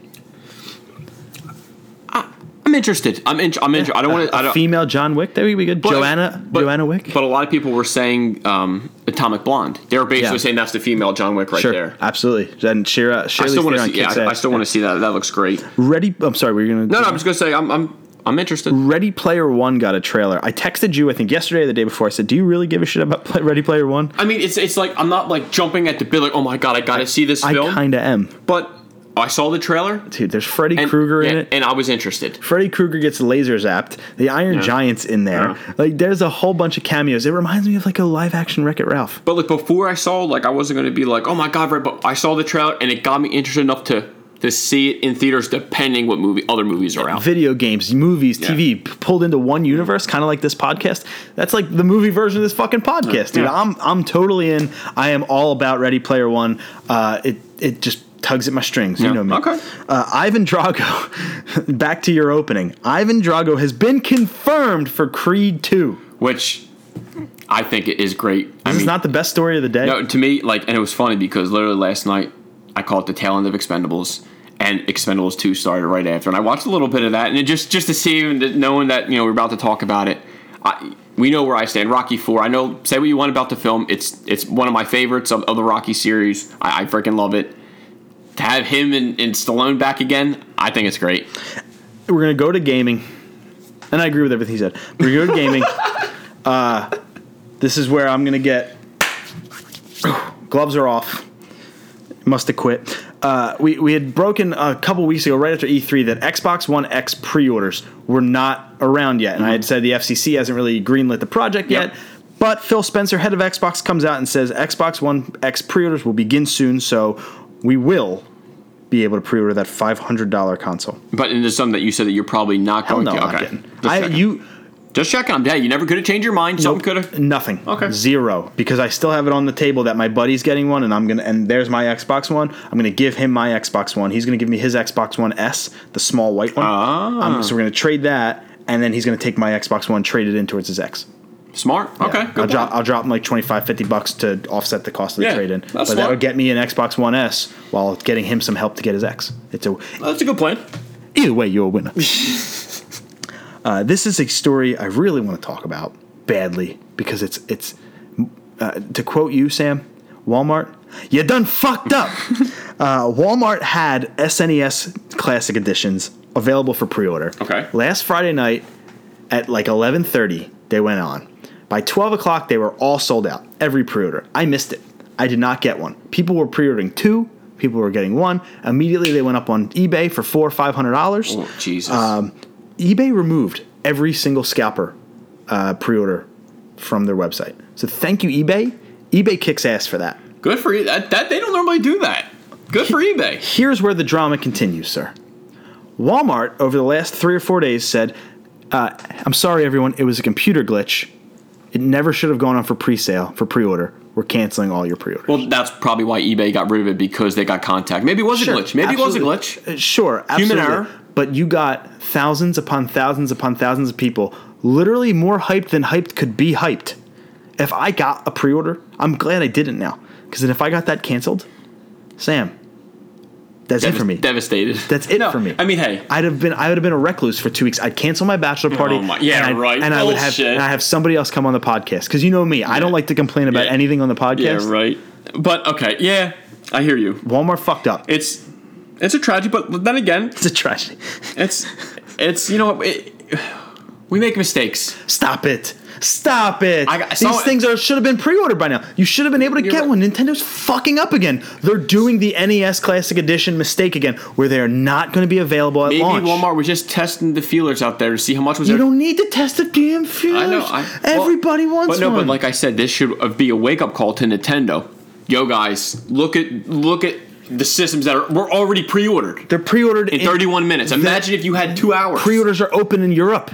I'm interested. I'm in, I'm interested. I don't want to. I A don't. female John Wick. There we go. but- Joanna but- Joanna Wick. But a lot of people were saying um, Atomic Blonde. They were basically Yeah. saying that's the female John Wick right sure, there. absolutely. And Shira, I still want to see. Yeah, I, I still want to see that. That looks great. Ready. I'm sorry. Were gonna? No, no. I'm just gonna say I'm I'm I'm interested. Ready Player One got a trailer. I texted you, I think yesterday or the day before. I said, "Do you really give a shit about Play- Ready Player One?" I mean, it's it's like I'm not like jumping at the bit like, oh my god, I gotta see this I film. I kind of am, but I saw the trailer dude. There's Freddy and, Krueger in it. and I was interested. Freddy Krueger gets laser zapped. The Iron Giant's in there. Yeah. Like, there's a whole bunch of cameos. It reminds me of like a live action Wreck It Ralph. But like before I saw, like I wasn't gonna be like, oh my god, right? But I saw the trailer and it got me interested enough to to see it in theaters, depending what movie other movies are out. Video games, movies, TV p- pulled into one universe, kind of like this podcast. That's like the movie version of this fucking podcast, dude. Yeah. I'm I'm totally in. I am all about Ready Player One. Uh, it it just tugs at my strings. You know me. Okay. Uh, Ivan Drago. [LAUGHS] back to your opening. Ivan Drago has been confirmed for Creed Two. Which I think it is great. I This is not the best story of the day. no, to me, like, and it was funny because literally last night I called the tail end of Expendables. And Expendables 2 started right after, and I watched a little bit of that, and it just just to see, and knowing that you know we're about to talk about it, I, we know where I stand. Rocky Four. I know. Say what you want about the film. It's it's one of my favorites of, of the Rocky series. I, I freaking love it. To have him and, and Stallone back again, I think it's great. we're gonna go to gaming, and I agree with everything he said. We're gonna go to gaming. [LAUGHS] uh, this is where I'm gonna get gloves are off. Must have quit. Uh, we we had broken a couple weeks ago, right after E3, that Xbox One X pre-orders were not around yet, and I had said the FCC hasn't really greenlit the project Yep. yet. But Phil Spencer, head of Xbox, comes out and says Xbox One X pre-orders will begin soon, so we will be able to pre-order that $500 console. But is something that you said that you're probably not Hell going no, to. I'm not Okay. Just I you Just checking. I'm. Hey, you never could have changed your mind. Something could have. Nothing. Okay. Zero. Because I still have it on the table that my buddy's getting one, and I'm gonna and there's my Xbox One. I'm gonna give him my Xbox One. He's gonna give me his Xbox One S, the small white one. Ah. Um, so we're gonna trade that, and then he's gonna take my Xbox One, trade it in towards his X. Smart. Okay. I'll drop. I'll drop him like 25, 50 bucks to offset the cost of the Yeah, trade in. that's But that smart. would get me an Xbox One S while getting him some help to get his X. It's a That's a good plan. either way, you're a winner. [LAUGHS] uh, this is a story I really want to talk about badly because it's it's uh, to quote you, Sam, Walmart. You done fucked up. [LAUGHS] uh, Walmart had SNES Classic Editions available for pre-order. Okay. Last Friday night at like 11:30, they went on. By 12 o'clock, they were all sold out. Every pre-order. I missed it. I did not get one. People were pre-ordering two. People were getting one. Immediately, they went up on eBay for four or five hundred dollars. Oh Jesus. Um, eBay removed every single scalper uh, pre-order from their website. So thank you, eBay. eBay kicks ass for that. good for you. That, that they don't normally do that. Good for eBay. Here's where the drama continues, sir. Walmart over the last three or four days said, uh, "I'm sorry, everyone. It was a computer glitch. It never should have gone on for pre-sale for pre-order. We're canceling all your pre-orders." Well, that's probably why eBay got rid of it because they got contact. Maybe it was a glitch. Maybe absolutely. it was a glitch. Uh, Sure, Human absolutely. error. But you got thousands upon thousands upon thousands of people, literally more hyped than hyped could be hyped. If I got a pre-order, I'm glad I didn't now, because then if I got that canceled, Sam, that's it for me. Devastated. That's it No, for me. I mean, hey, I'd have been I would have been a recluse for two weeks. I'd cancel my bachelor oh party. Oh my- yeah, and I'd- right. And I would have and I have somebody else come on the podcast because you know me. I don't like to complain about Yeah. anything on the podcast. yeah, right. But okay, yeah, I hear you. Walmart fucked up. It's it's a tragedy, but then again, It's a tragedy. it's it's you know it, we make mistakes. Stop it. Stop it. I got- These so- things are should have been pre-ordered by now. You should have been able to get right. one. Nintendo's fucking up again. They're doing the NES Classic Edition mistake again, where they are not going to be available at Maybe launch. Walmart was just testing the feelers out there to see how much was You there. don't need to test the damn feelers. I know. I, Everybody well, wants But no, one. but like I said, this should be a wake up call to Nintendo. Yo, guys, look at look at the systems that are were already pre ordered They're pre-ordered in 31 minutes. Imagine if you had two hours. Pre-orders are open in Europe.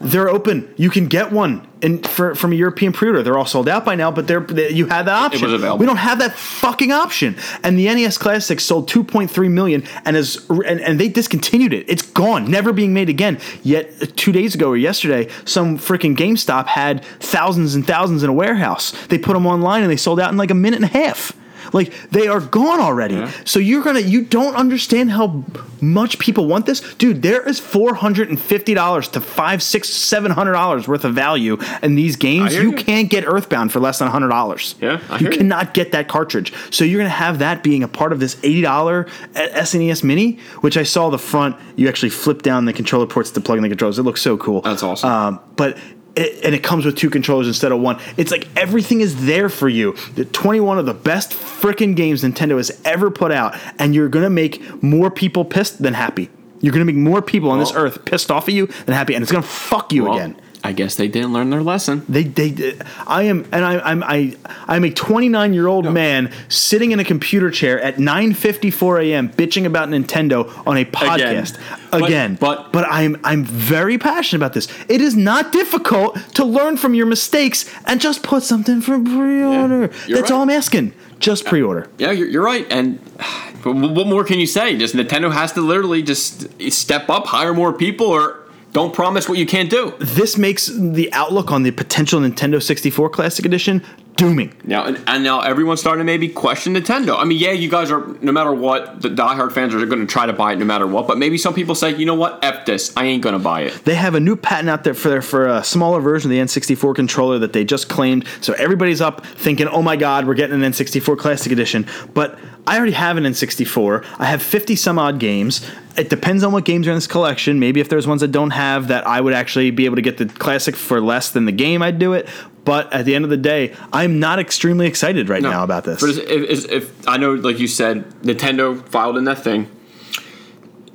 They're open. You can get one in for, from a European pre-order. They're all sold out by now, but they're they, you had that option. It was available. We don't have that fucking option. And the NES Classic sold 2.3 million, and is and, and they discontinued it. It's gone, never being made again. Yet two days ago or yesterday, some freaking GameStop had thousands and thousands in a warehouse. They put them online and they sold out in like a minute and a half. Like they are gone already. So you're gonna you don't understand how much people want this, dude. There is four hundred and fifty dollars to five, six, seven hundred dollars worth of value in these games. You you. can't get Earthbound for less than hundred dollars. Yeah, I you hear you. cannot get that cartridge. So you're gonna have that being a part of this eighty dollar SNES Mini, which I saw the front. You actually flip down the controller ports to plug in the controllers. It looks so cool. That's awesome. Um, but it, and it comes with two controllers instead of one. It's like everything is there for you. The 21 of the best freaking games Nintendo has ever put out, and you're gonna make more people pissed than happy. You're gonna make more people on this earth pissed off at you than happy, and it's gonna fuck you Well, again. I guess they didn't learn their lesson. They, they, I am, and I, I'm, I, I'm a 29 year old man sitting in a computer chair at 9:54 a.m. bitching about Nintendo on a podcast But- again. but- but I'm, I'm very passionate about this. It is not difficult to learn from your mistakes and just put something for pre-order. you're That's right. all I'm asking. Just pre-order. Yeah, you're, you're right. And [SIGHS] what more can you say? Just Nintendo has to literally just step up, hire more people, or don't promise what you can't do. This makes the outlook on the potential Nintendo 64 Classic Edition dooming. Now and, and now everyone's starting to maybe question Nintendo. I mean, yeah, you guys are no matter what, the diehard fans are going to try to buy it no matter what. But maybe some people say, you know what, f this, I ain't going to buy it. They have a new patent out there for for a smaller version of the N64 controller that they just claimed. So everybody's up thinking, "Oh my God, we're getting an N64 Classic Edition." But I already have an N64. I have 50 some odd games. It depends on what games are in this collection. Maybe if there's ones that don't have that, I would actually be able to get the classic for less than the game. I'd do it. But at the end of the day, I'm not extremely excited right now about this. But if, if, if I know, like you said, Nintendo filed in that thing.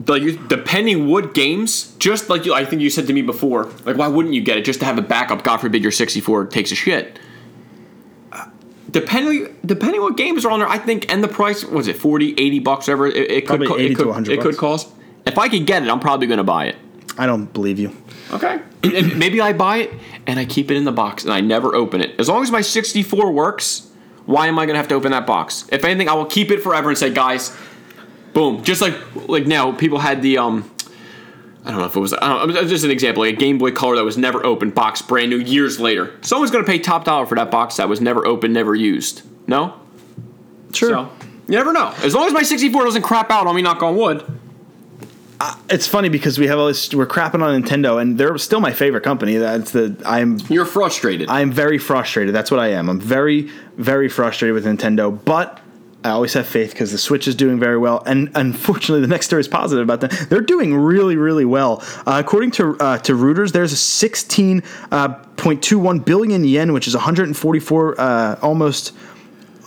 Like depending what games, just like you, I think you said to me before, like why wouldn't you get it just to have a backup? God forbid your 64 takes a shit. Depending, depending what games are on there, I think, and the price was it 40, 80 bucks, whatever it, it could, co- 80 it to could, 100 it could cost. If I could get it, I'm probably going to buy it. I don't believe you. Okay. maybe I buy it and I keep it in the box and I never open it. As long as my 64 works, why am I gonna have to open that box? If anything, I will keep it forever and say, guys, boom. Just like like now, people had the um. I don't know if it was. I don't know, just an example, like a Game Boy Color that was never opened, box brand new years later. Someone's gonna pay top dollar for that box that was never opened, never used. No, Sure. so you never know. As long as my 64 doesn't crap out on me, knock on wood. It's funny because we have all this. We're crapping on Nintendo, and they're still my favorite company. That's the I'm You're frustrated. I'm very frustrated. That's what I am. I'm very, very frustrated with Nintendo, but I always have faith because the Switch is doing very well. And unfortunately, the next story is positive about them. They're doing really, really well. Uh, according to uh, to Reuters, there's a 16.21 billion yen, which is 144, uh, almost.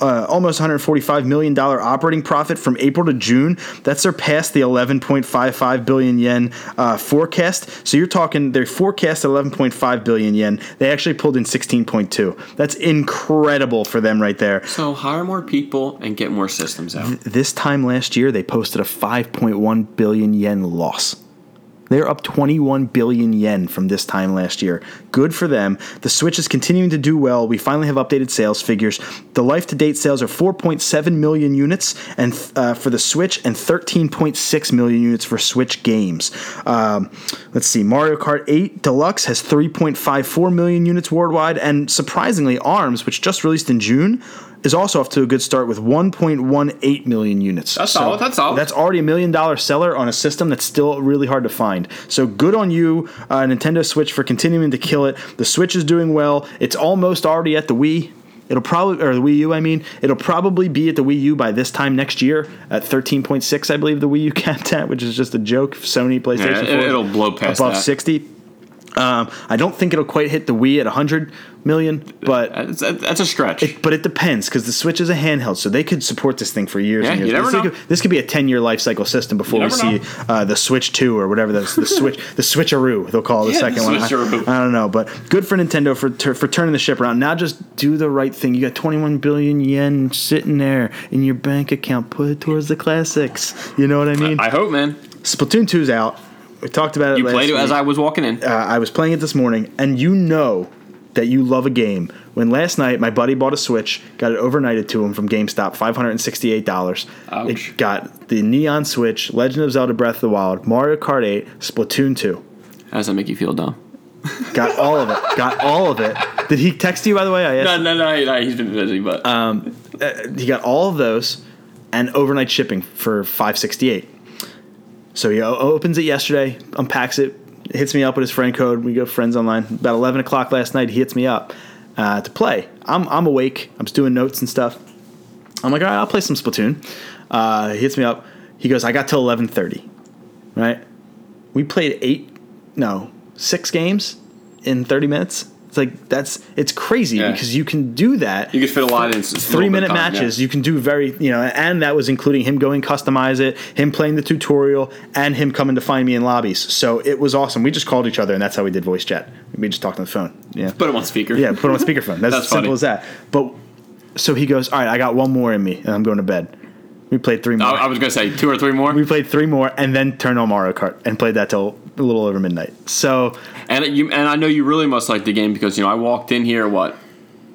Uh, almost 145 million dollar operating profit from April to June. That surpassed the 11.55 billion yen uh, forecast. So you're talking their forecast 11.5 billion yen. They actually pulled in 16.2. That's incredible for them right there. so hire more people and get more systems out. This time last year, they posted a 5.1 billion yen loss. They're up 21 billion yen from this time last year. Good for them. The Switch is continuing to do well. We finally have updated sales figures. The life to date sales are 4.7 million units and uh, for the Switch and 13.6 million units for Switch games. Um, let's see. Mario Kart 8 Deluxe has 3.54 million units worldwide, and surprisingly, ARMS, which just released in June, is also off to a good start with 1.18 million units. That's solid, that's solid. That's already a million dollar seller on a system that's still really hard to find. So good on you, uh, Nintendo Switch, for continuing to kill it. The Switch is doing well. It's almost already at the Wii. It'll probably, or the Wii U, I mean, it'll probably be at the Wii U by this time next year at 13.6, I believe the Wii U [LAUGHS] capped at, which is just a joke. Sony, PlayStation Yeah, 4 it- it'll blow past above that. 60. Um, I don't think it'll quite hit the Wii at 100 million, but That's, that's a stretch. but it depends because the Switch is a handheld, so they could support this thing for years Yeah, and years. you never this, know. Could, this could be a ten-year life cycle system before we see uh, the Switch Two or whatever that's the [LAUGHS] Switch, the Switcheroo they'll call it the Yeah, the second one. I, Switcheroo. I don't know, but good for Nintendo for for turning the ship around. Now just do the right thing. You got 21 billion yen sitting there in your bank account. Put it towards the classics. You know what I mean? I hope, man. Splatoon 2's out. We talked about it. You played it as I was walking in. uh, I was playing it this morning, and you know that you love a game. When last night my buddy bought a Switch, got it overnighted to him from GameStop, five hundred and sixty-eight dollars. It got the Neon Switch, Legend of Zelda: Breath of the Wild, Mario Kart Eight, Splatoon Two. How does that make you feel, Dom? [LAUGHS] Got all of it. Got all of it. Did he text you by the way? I asked. No, no, no, no. He's been busy, but Uh, He got all of those and overnight shipping for five sixty-eight. So he opens it yesterday, unpacks it, hits me up with his friend code. We go friends online. About eleven o'clock last night, he hits me up uh, to play. I'm I'm awake. I'm just doing notes and stuff. I'm like, all right, I'll play some Splatoon. Uh, he hits me up. He goes, I got till eleven thirty. Right? We played eight, no, six games in thirty minutes. Like that's it's crazy Yeah. because you can do that you can fit a lot in three minute time, yeah. matches you can do very you know and that was including him going customize it him playing the tutorial and him coming to find me in lobbies so it was awesome we just called each other and that's how we did voice chat we just talked on the phone yeah Put him on speaker. yeah put on speakerphone that's, [LAUGHS] That's as simple funny. as that but so he goes all right i got one more in me and i'm going to bed we played three more I, I was gonna say two or three more. we played three more and then turned on mario kart and played that till a little over midnight so And you and I know you really must like the game because you know I walked in here what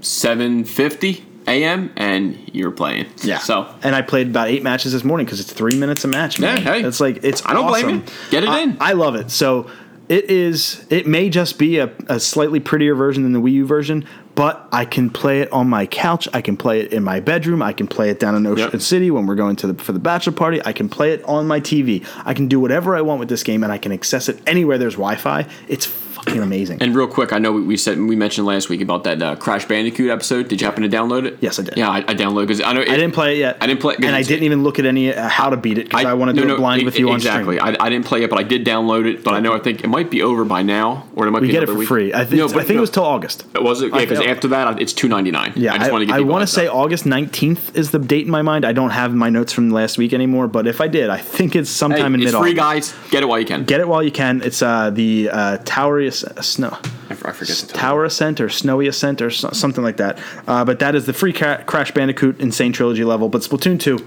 seven fifty a.m. and you were playing. Yeah. So and I played about eight matches this morning because it's three minutes a match. Man. Yeah, hey. it's like it's. I don't blame you. Get it I, in. I love it. So it is. It may just be a, a slightly prettier version than the Wii U version, but I can play it on my couch. I can play it in my bedroom. I can play it down in Ocean Yep. City when we're going to the for the bachelor party. I can play it on my TV. I can do whatever I want with this game, and I can access it anywhere there's Wi-Fi. It's fucking amazing. and real quick, I know we, we said we mentioned last week about that uh, Crash Bandicoot episode. Did you happen to download it? Yes, I did. Yeah, I, I downloaded because I know it, I didn't play it yet. I didn't play- and I didn't even look at any uh, how to beat it because I, wanted to no, go no, blind e- with you on exactly. I, I didn't play it, but I did download it. But I know I think it might be over by now, or it might We be get it for week. free. I think. No, I think no. it was till August. It was it? Yeah, because after that, it's two ninety nine. Yeah, I just want to I, want to say. August 19th is the date in my mind. I don't have my notes from last week anymore, but if I did, I think it's Hey, sometime in it's mid free, guys. Get it while you can. Get it while you can. It's uh, the uh, Tower As- Snow I, forget the title. Tower Ascent or Snowy Ascent or so, something like that. Uh, but that is the free ca- Crash Bandicoot N. Sane Trilogy level. But Splatoon 2,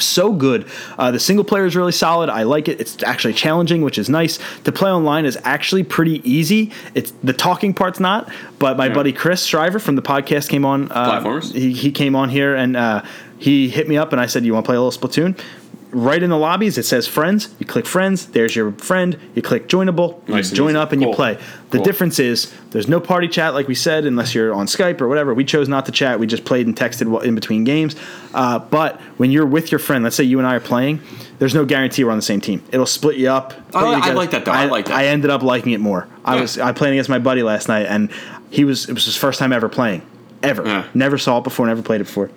so good. Uh, the single player is really solid. I like it. It's actually challenging, which is nice. To play online is actually pretty easy. It's the talking part's not, but my buddy Chris Shriver from the podcast came on. Uh, Platformers? He, he came on here and uh, he hit me up and I said, "You want to play a little Splatoon?" Right in the lobbies, it says friends. You click friends. There's your friend. You click joinable. You Nice and join easy. up and you play. The Cool. difference is there's no party chat like we said, unless you're on Skype or whatever. We chose not to chat. We just played and texted in between games. Uh, but when you're with your friend, let's say you and I are playing, there's no guarantee we're on the same team. It'll split you up. I you I like that, though. I like that. I ended up liking it more. I was I played against my buddy last night, and he was it was his first time ever playing, ever. Yeah. Never saw it before. Never played it before.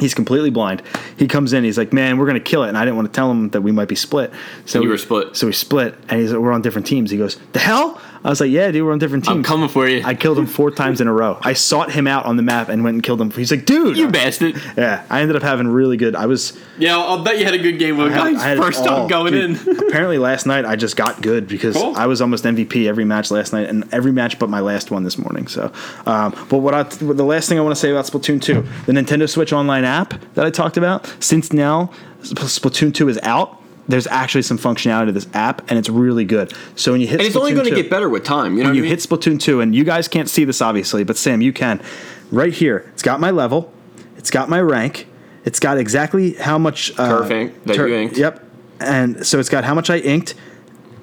He's completely blind. He comes in. He's like, "Man, we're gonna kill it," and I didn't want to tell him that we might be split. So you we- were split. So we split, and he's like, "We're on different teams." He goes, "The hell?" I was like, "Yeah, dude, we're on different teams." I'm coming for you. I killed him four [LAUGHS] times in a row. I sought him out on the map and went and killed him. He's like, "Dude, you bastard. yeah." I ended up having really good. I was Yeah, I'll bet you had a good game with I had- guys I had it first time going Dude, in. [LAUGHS] [LAUGHS] apparently, last night I just got good because Cool. I was almost MVP every match last night and every match but my last one this morning. So, um, but what I the last thing I want to say about Splatoon two, the Nintendo Switch Online app that I talked about, since now Splatoon two is out. There's actually some functionality to this app, and it's really good. So when you hit, And it's only going to get better with time. You know when what you I mean? hit Splatoon 2, and you guys can't see this obviously, but Sam, you can. Right here, it's got my level, it's got my rank, it's got exactly how much uh, Turf ink that you inked. Yep, and so it's got how much I inked,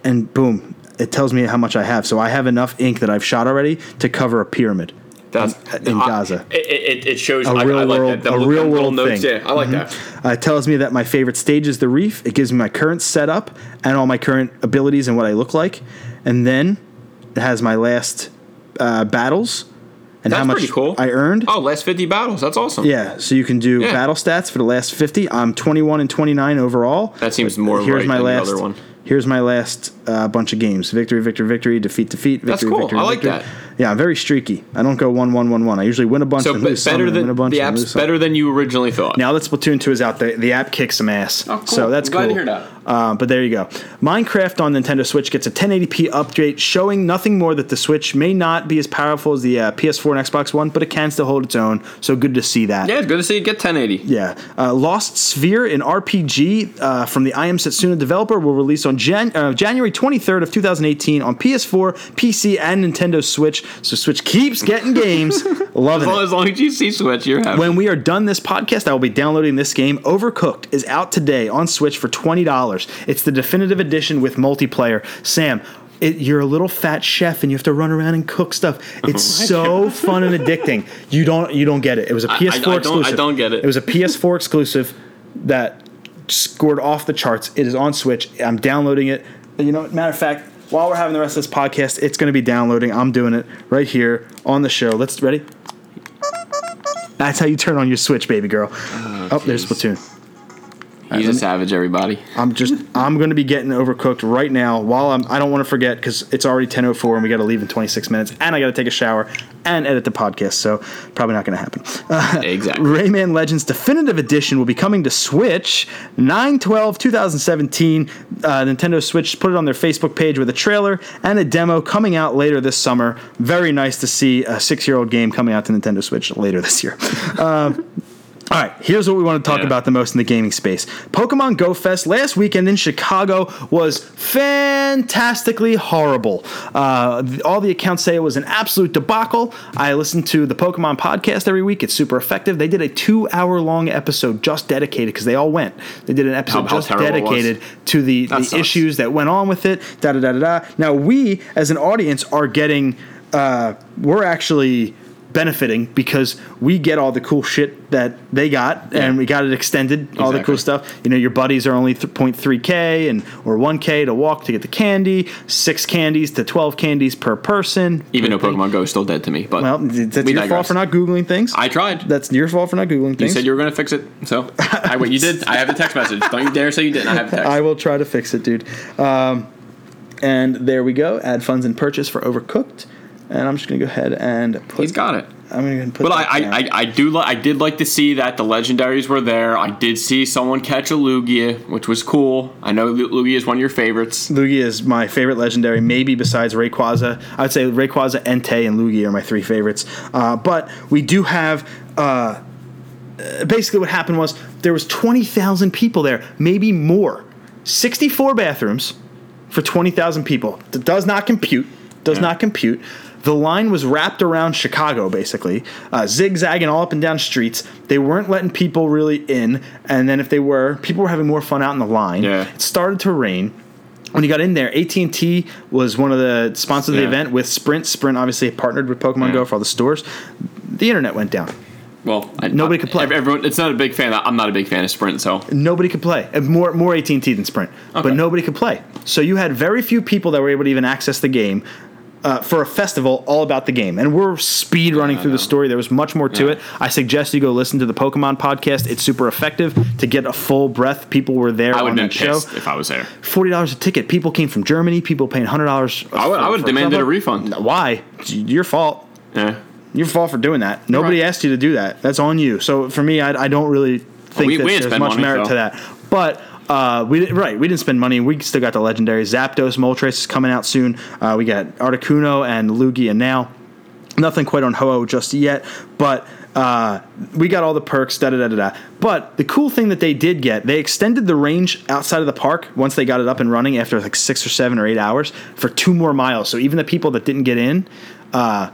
and boom, it tells me how much I have. So I have enough ink that I've shot already to cover a pyramid. That's in I- Gaza. It, it, it shows A I, real I like world- that. Them a real little world notes, thing. Mm-hmm. Yeah, I like that. Uh, it tells me that my favorite stage is the reef. It gives me my current setup and all my current abilities and what I look like, and then it has my last uh, battles and how much cool. I earned. Oh, last 50 battles. That's awesome. Yeah, so you can do Yeah. battle stats for the last 50. I'm 21 and 29 overall. That seems more Here's right my than last one. Here's my last uh, bunch of games: victory, victory, victory, defeat, defeat, victory, That's cool. victory. I like victory. that. Yeah, I'm very streaky. I don't go one, one, one, one. I usually win a bunch So and lose some, better and win a bunch the and lose app's some. better than you originally thought. Now that Splatoon 2 is out, the, the app kicks some ass. Oh, cool. So that's I'm glad cool. to hear that. Uh, but there you go. Minecraft on Nintendo Switch gets a 1080p update, showing nothing more that the Switch may not be as powerful as the uh, PS4 and Xbox One, but it can still hold its own. So good to see that. yeah, it's good to see you get 1080. Yeah. Uh, Lost Sphere, an RPG uh, from the I Am Setsuna developer, will release on Jan- uh, January 23rd of 2018 on PS4, PC, and Nintendo Switch. So Switch keeps getting games. As [LAUGHS] Loving long, it. as long as you see Switch, you're happy. When we are done this podcast, I will be downloading this game. Overcooked is out today on Switch for $20. It's the definitive edition with multiplayer. Sam, it, you're a little fat chef and you have to run around and cook stuff. It's [LAUGHS] so fun and addicting. You don't you don't get it. It was a PS4 I don't- I don't get it. It was a PS4 exclusive that scored off the charts. It is on Switch. I'm downloading it. You know, matter of fact, while we're having the rest of this podcast, it's going to be downloading. I'm doing it right here on the show. Let's ready. That's how you turn on your Switch, baby girl. Oh, oh there's jeez. Splatoon. He's a savage, everybody. I'm just I'm going to be getting overcooked right now. While I'm I don't want to forget because it's already 10:04 and we got to leave in 26 minutes, and I got to take a shower and edit the podcast. So probably not going to happen. Uh, [LAUGHS] Exactly. Rayman Legends Definitive Edition will be coming to Switch 9 12 2017. Uh, Nintendo Switch put it on their Facebook page with a trailer and a demo coming out later this summer. Very nice to see a six year old game coming out to Nintendo Switch later this year. Um, [LAUGHS] all right, here's what we want to talk Yeah. about the most in the gaming space. Pokemon Go Fest last weekend in Chicago was fantastically horrible. Uh, all the accounts say it was an absolute debacle. I listen to the Pokemon podcast every week. It's super effective. They did a two hour long episode just dedicated because they all went. They did an episode how just was. dedicated to the, the issues that went on with it. Da da da da da. Now we, as an audience, are getting. Uh, we're actually benefiting because we get all the cool shit that they got and we got it extended all the cool stuff you know your buddies are only th- 0.3k and or 1k to walk to get the candy six candies to 12 candies per person Even though Pokemon Go is still dead to me. But well that's your fault for not googling things I tried. that's your fault for not googling You said you were going to fix it. So, I wait. You did. I have the text message. Don't you dare say you didn't. I have the text. I will try to fix it, dude. Um, and there we go. Add funds and purchase for Overcooked. And I'm just gonna go ahead and put. He's got it. I'm gonna go ahead and put. But I, down. I, I, do li- I did like to see that the legendaries were there. I did see someone catch a Lugia, which was cool. I know Lugia is one of your favorites. Lugia is my favorite legendary, maybe besides Rayquaza. I would say Rayquaza, Entei, and Lugia are my three favorites. Uh, but we do have uh, basically what happened was there was 20,000 people there, maybe more. 64 bathrooms for 20,000 people. That does not compute. Does Yeah. not compute. The line was wrapped around Chicago, basically, uh, zigzagging all up and down streets. They weren't letting people really in, and then if they were, people were having more fun out in the line. Yeah. It started to rain. When you got in there, AT and T was one of the sponsors of the Yeah. event with Sprint. Sprint obviously partnered with Pokemon Yeah. Go for all the stores. The internet went down. Well, I, Nobody I- could play. Everyone, it's not a big fan. I'm not a big fan of Sprint, so Nobody could play. More more AT and T than Sprint, Okay. but nobody could play. So you had very few people that were able to even access the game. Uh, for a festival all about the game, and we're speed running through the story. There was much more to Yeah. it. I suggest you go listen to the Pokemon podcast. It's super effective to get a full breath. People were there I would have been that show. pissed if I was there. Forty dollars a ticket. People came from Germany. People paying hundred dollars. I would- I would have demanded a refund. Why? It's your fault. Yeah. Your fault for doing that. Nobody right. asked you to do that. That's on you. So for me, I, I don't really think we- that we there's much money, merit so. to that. But uh, we right, we didn't spend money. We still got the legendary Zapdos. Moltres is coming out soon. Uh, we got Articuno and Lugia now. Nothing quite on Ho-Oh just yet, but uh, we got all the perks. Da da da da da. But the cool thing that they did get, they extended the range outside of the park once they got it up and running after like six or seven or eight hours for two more miles. So even the people that didn't get in, uh,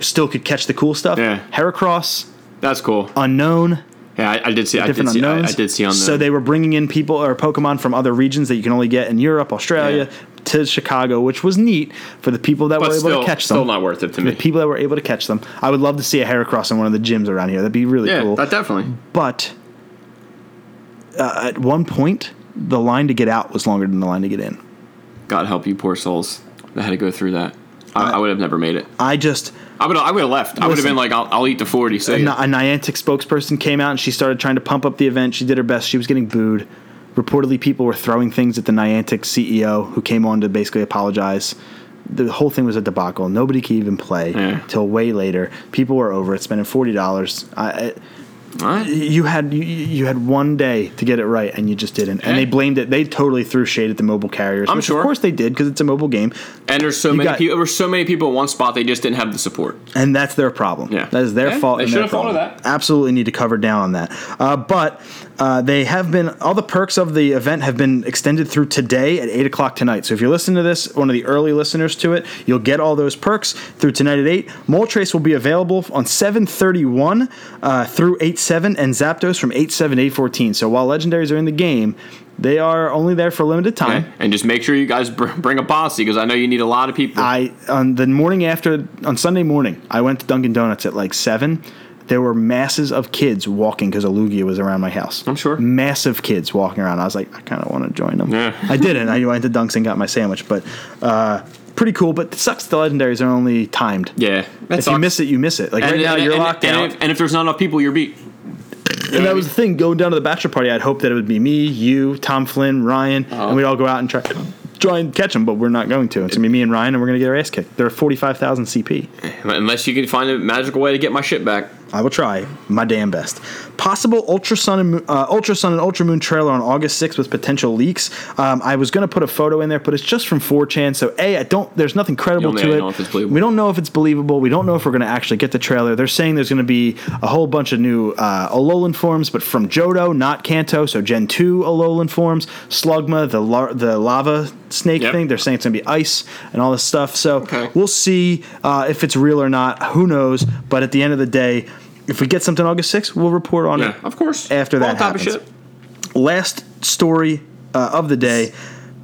still could catch the cool stuff. Yeah. Heracross, That's cool. Unown, Yeah, I, I did see. I did different see. I, Unowns. I did see on the. So they were bringing in people or Pokemon from other regions that you can only get in Europe, Australia, Yeah. to Chicago, which was neat for the people that but were able still, to catch them. still not worth it to me. the people that were able to catch them. I would love to see a Heracross in one of the gyms around here. That'd be really Yeah, cool. that definitely. but uh, at one point, the line to get out was longer than the line to get in. God help you, poor souls that had to go through that. I, I would have never made it. I just I would. I would have left. I would have been like, I'll, I'll eat the forty. a, a Niantic spokesperson came out and she started trying to pump up the event. She did her best. She was getting booed. Reportedly, people were throwing things at the Niantic CEO who came on to basically apologize. The whole thing was a debacle. Nobody could even play Yeah. till way later. People were over it, spending forty dollars. I, Alright. you had you, you had one day to get it right, and you just didn't. And they blamed it. They totally threw shade at the mobile carriers, I'm which sure. of course they did because it's a mobile game, And there's so You many got- people. There were so many people in one spot. They just didn't have the support. and that's their problem. Yeah. that is their Yeah, fault. they should have problem. that. Absolutely need to cover down on that. Uh, but uh, they have been all the perks of the event have been extended through today at eight o'clock tonight. So if you're listening to this, one of the early listeners to it, you'll get all those perks through tonight at eight. Moltres will be available on seven thirty one uh, through eight seven, and Zapdos from eight seven to eight fourteen. So while legendaries are in the game. They are only there for a limited time. Okay? And just make sure you guys br- bring a posse because I know you need a lot of people. I on the morning after on Sunday morning, I went to Dunkin' Donuts at like seven. There were masses of kids walking because a Lugia was around my house. I'm sure. Massive kids walking around. I was like, I kind of want to join them. Yeah. I didn't. I went to Dunks and got my sandwich, but uh, pretty cool. But it sucks. The legendaries are only timed. yeah. That If you miss it, you miss it. Like and, right now, and- you're and- locked and out. If, and if there's not enough people, you're beat. And that was the thing. Going down to the bachelor party, I'd hoped that it would be me, you, Tom Flynn, Ryan, Uh-huh. and we'd all go out and try try and catch them. But we're not going to. It's gonna be me and Ryan, and we're gonna get our ass kicked. They're forty five thousand CP. Unless you can find a magical way to get my shit back. I will try my damn best. Possible Ultra Sun and uh, Ultra Sun and Ultra Moon trailer on August 6th with potential leaks. Um, I was going to put a photo in there, but it's just from 4chan. So a, I don't. There's nothing credible to it. know if it's believable. We don't know if it's believable. We don't know if we're going to actually get the trailer. They're saying there's going to be a whole bunch of new uh, Alolan forms, but from Johto, not Kanto. So Gen 2 Alolan forms, Slugma, the lar- the lava snake Yep. thing. They're saying it's going to be ice and all this stuff. So Okay. we'll see uh, if it's real or not. Who knows? But at the end of the day, if we get something August 6th, we'll report on Yeah, it of course. after that happens. shit. Last story uh, of the day.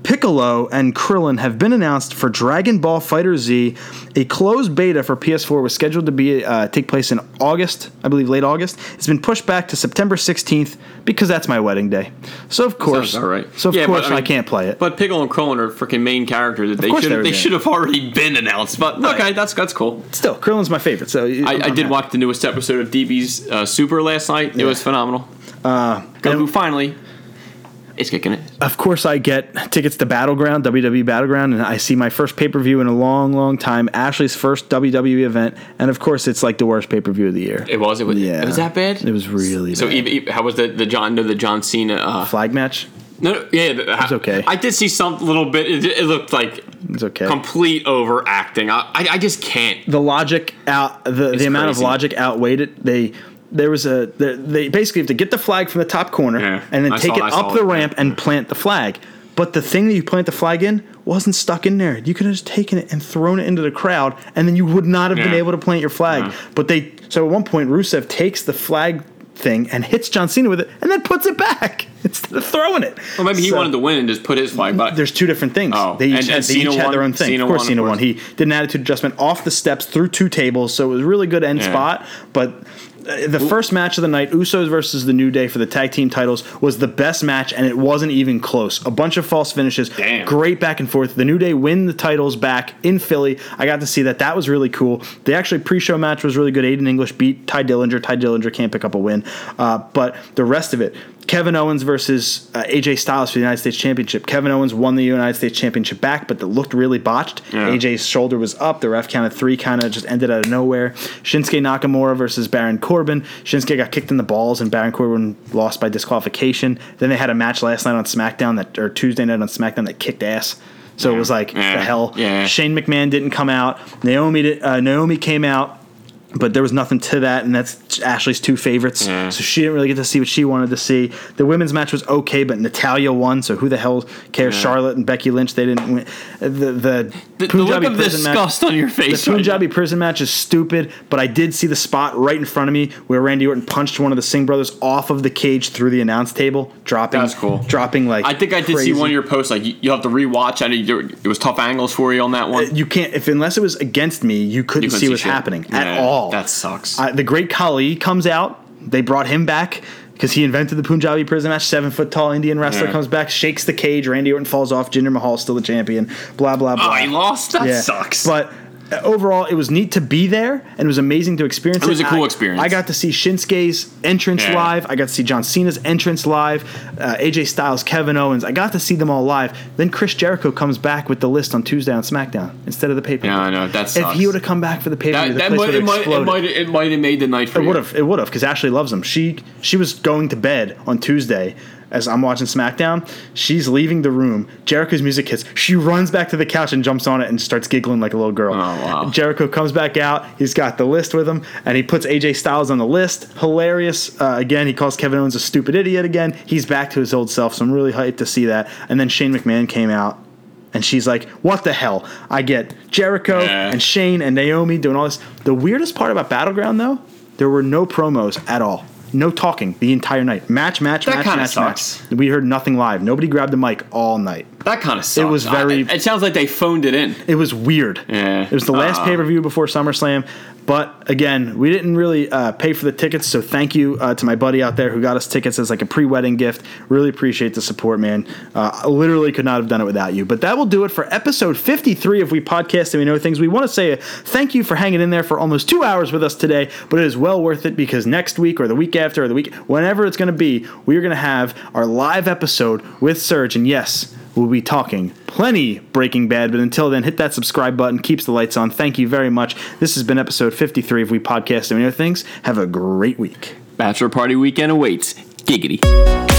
Piccolo and Krillin have been announced for Dragon Ball FighterZ. A closed beta for PS4 was scheduled to be uh, take place in August, I believe, late August. It's been pushed back to September 16th because that's my wedding day. So of course, Sounds all right. So of Yeah, but, course I mean- I, can't play it. But Piccolo and Krillin are freaking main characters. That they should they they should have already been announced. But okay, that's that's cool. Still, Krillin's my favorite. So I, I'm- I did happy. watch the newest episode of DB's uh, Super last night. It was phenomenal. Uh, Goku finally is kicking it. of course, I get tickets to Battleground, WWE Battleground, and I see my first pay per view in a long, long time. Ashley's first WWE event, and of course, it's like the worst pay per view of the year. It was. It was. Yeah. It was that bad. It was really So bad. how was the the John? The John Cena. Uh, flag match. no, yeah, it was okay. I did see some little bit. It, it looked like It's okay. complete overacting. I, I I just can't. the logic out the, the amount of logic outweighed it. They there was a they basically have to get the flag from the top corner Yeah, and then I take saw- it I up the it, yeah. ramp and plant the flag. But the thing that you plant the flag in wasn't stuck in there. You could have just taken it and thrown it into the crowd, and then you would not have been able to plant your flag. Yeah. But they so at one point Rusev takes the flag thing and hits John Cena with it, and then puts it back [LAUGHS] instead of throwing it. Well, maybe he wanted to win and just put his flag back. there's two different things. Oh, they each, and- had, and they each Cena had their own thing. Cena of course, won, of Cena won. He did an attitude adjustment off the steps through two tables, so it was a really good end Yeah. spot. But the first match of the night, Usos versus the New Day for the tag team titles, was the best match, and it wasn't even close. A bunch of false finishes, Damn. great back and forth. The New Day win the titles back in Philly. I got to see that. That was really cool. The actually pre-show match was really good. Aiden English beat Tye Dillinger. Tye Dillinger can't pick up a win, uh, but the rest of it. Kevin Owens versus uh, AJ Styles for the United States Championship. Kevin Owens won the United States Championship back, but it looked really botched. Yeah. AJ's shoulder was up. The ref counted three, kind of just ended out of nowhere. Shinsuke Nakamura versus Baron Corbin. Shinsuke got kicked in the balls, and Baron Corbin lost by disqualification. Then they had a match last night on SmackDown that, or Tuesday night on SmackDown that kicked ass. So it was like Yeah. the hell. Yeah. Shane McMahon didn't come out. Naomi did, uh, Naomi came out. But there was nothing to that, and that's Ashley's two favorites. Yeah. So she didn't really get to see what she wanted to see. The women's match was okay, but Natalya won. So who the hell cares? Yeah. Charlotte and Becky Lynch, they didn't win. The the, the, the look of prison match- disgust on your the face. right Punjabi prison match is stupid, but I did see the spot right in front of me where Randy Orton punched one of the Singh brothers off of the cage through the announce table, dropping. That's cool. Dropping like. I think I did crazy. see one of your posts. Like you, you have to rewatch. I know it was tough angles for you on that one. Uh, you can't if unless it was against me, you couldn't, You couldn't see see what's shit. happening Yeah, at all. That sucks. Uh, the Great Khali comes out. They brought him back because he invented the Punjabi prison match. Seven foot tall Indian wrestler Yeah. comes back, shakes the cage. Randy Orton falls off. Jinder Mahal still the champion. Blah blah blah. oh, he lost. That sucks. But overall, it was neat to be there, and it was amazing to experience. It was a cool I- experience. I got to see Shinsuke's entrance Yeah. live. I got to see John Cena's entrance live. Uh, AJ Styles, Kevin Owens. I got to see them all live. Then Chris Jericho comes back with the list on Tuesday on SmackDown instead of the pay per view. Yeah, I know. That If he would have come back for the pay per view, that, that might, it have might, it might, it might have made the night for It would have. It would have because Ashley loves him. She she was going to bed on Tuesday as I'm watching SmackDown. She's leaving the room. Jericho's music hits. She runs back to the couch and jumps on it and starts giggling like a little girl. Oh, wow. Jericho comes back out. He's got the list with him and he puts AJ Styles on the list. Hilarious. Uh, again, he calls Kevin Owens a stupid idiot again. He's back to his old self. So I'm really hyped to see that. And then Shane McMahon came out. And she's like, "What the hell?" I get Jericho Yeah. and Shane and Naomi doing all this. The weirdest part about Battleground, though, there were no promos at all. No talking the entire night. Match, match, That match, match, sucks. match. We heard nothing live. Nobody grabbed the mic all night. That kind of sucks. was very- I- it sounds like they phoned it in. It was weird. Yeah. It was the last Uh. pay per view before SummerSlam. But again, we didn't really uh, pay for the tickets, so thank you uh, to my buddy out there who got us tickets as like a pre wedding gift. Really appreciate the support, man. Uh, I literally could not have done it without you. But that will do it for episode 53 of We Podcast and We Know Things. We want to say thank you for hanging in there for almost two hours with us today, but it is well worth it because next week or the week after or the week, whenever it's going to be, we are going to have our live episode with Serge. And yes, we'll be talking plenty Breaking Bad. But until then, hit that subscribe button, keeps the lights on. Thank you very much. This has been episode 53 of We Podcast and Other Things. Have a great week. Bachelor party weekend awaits. Giggity.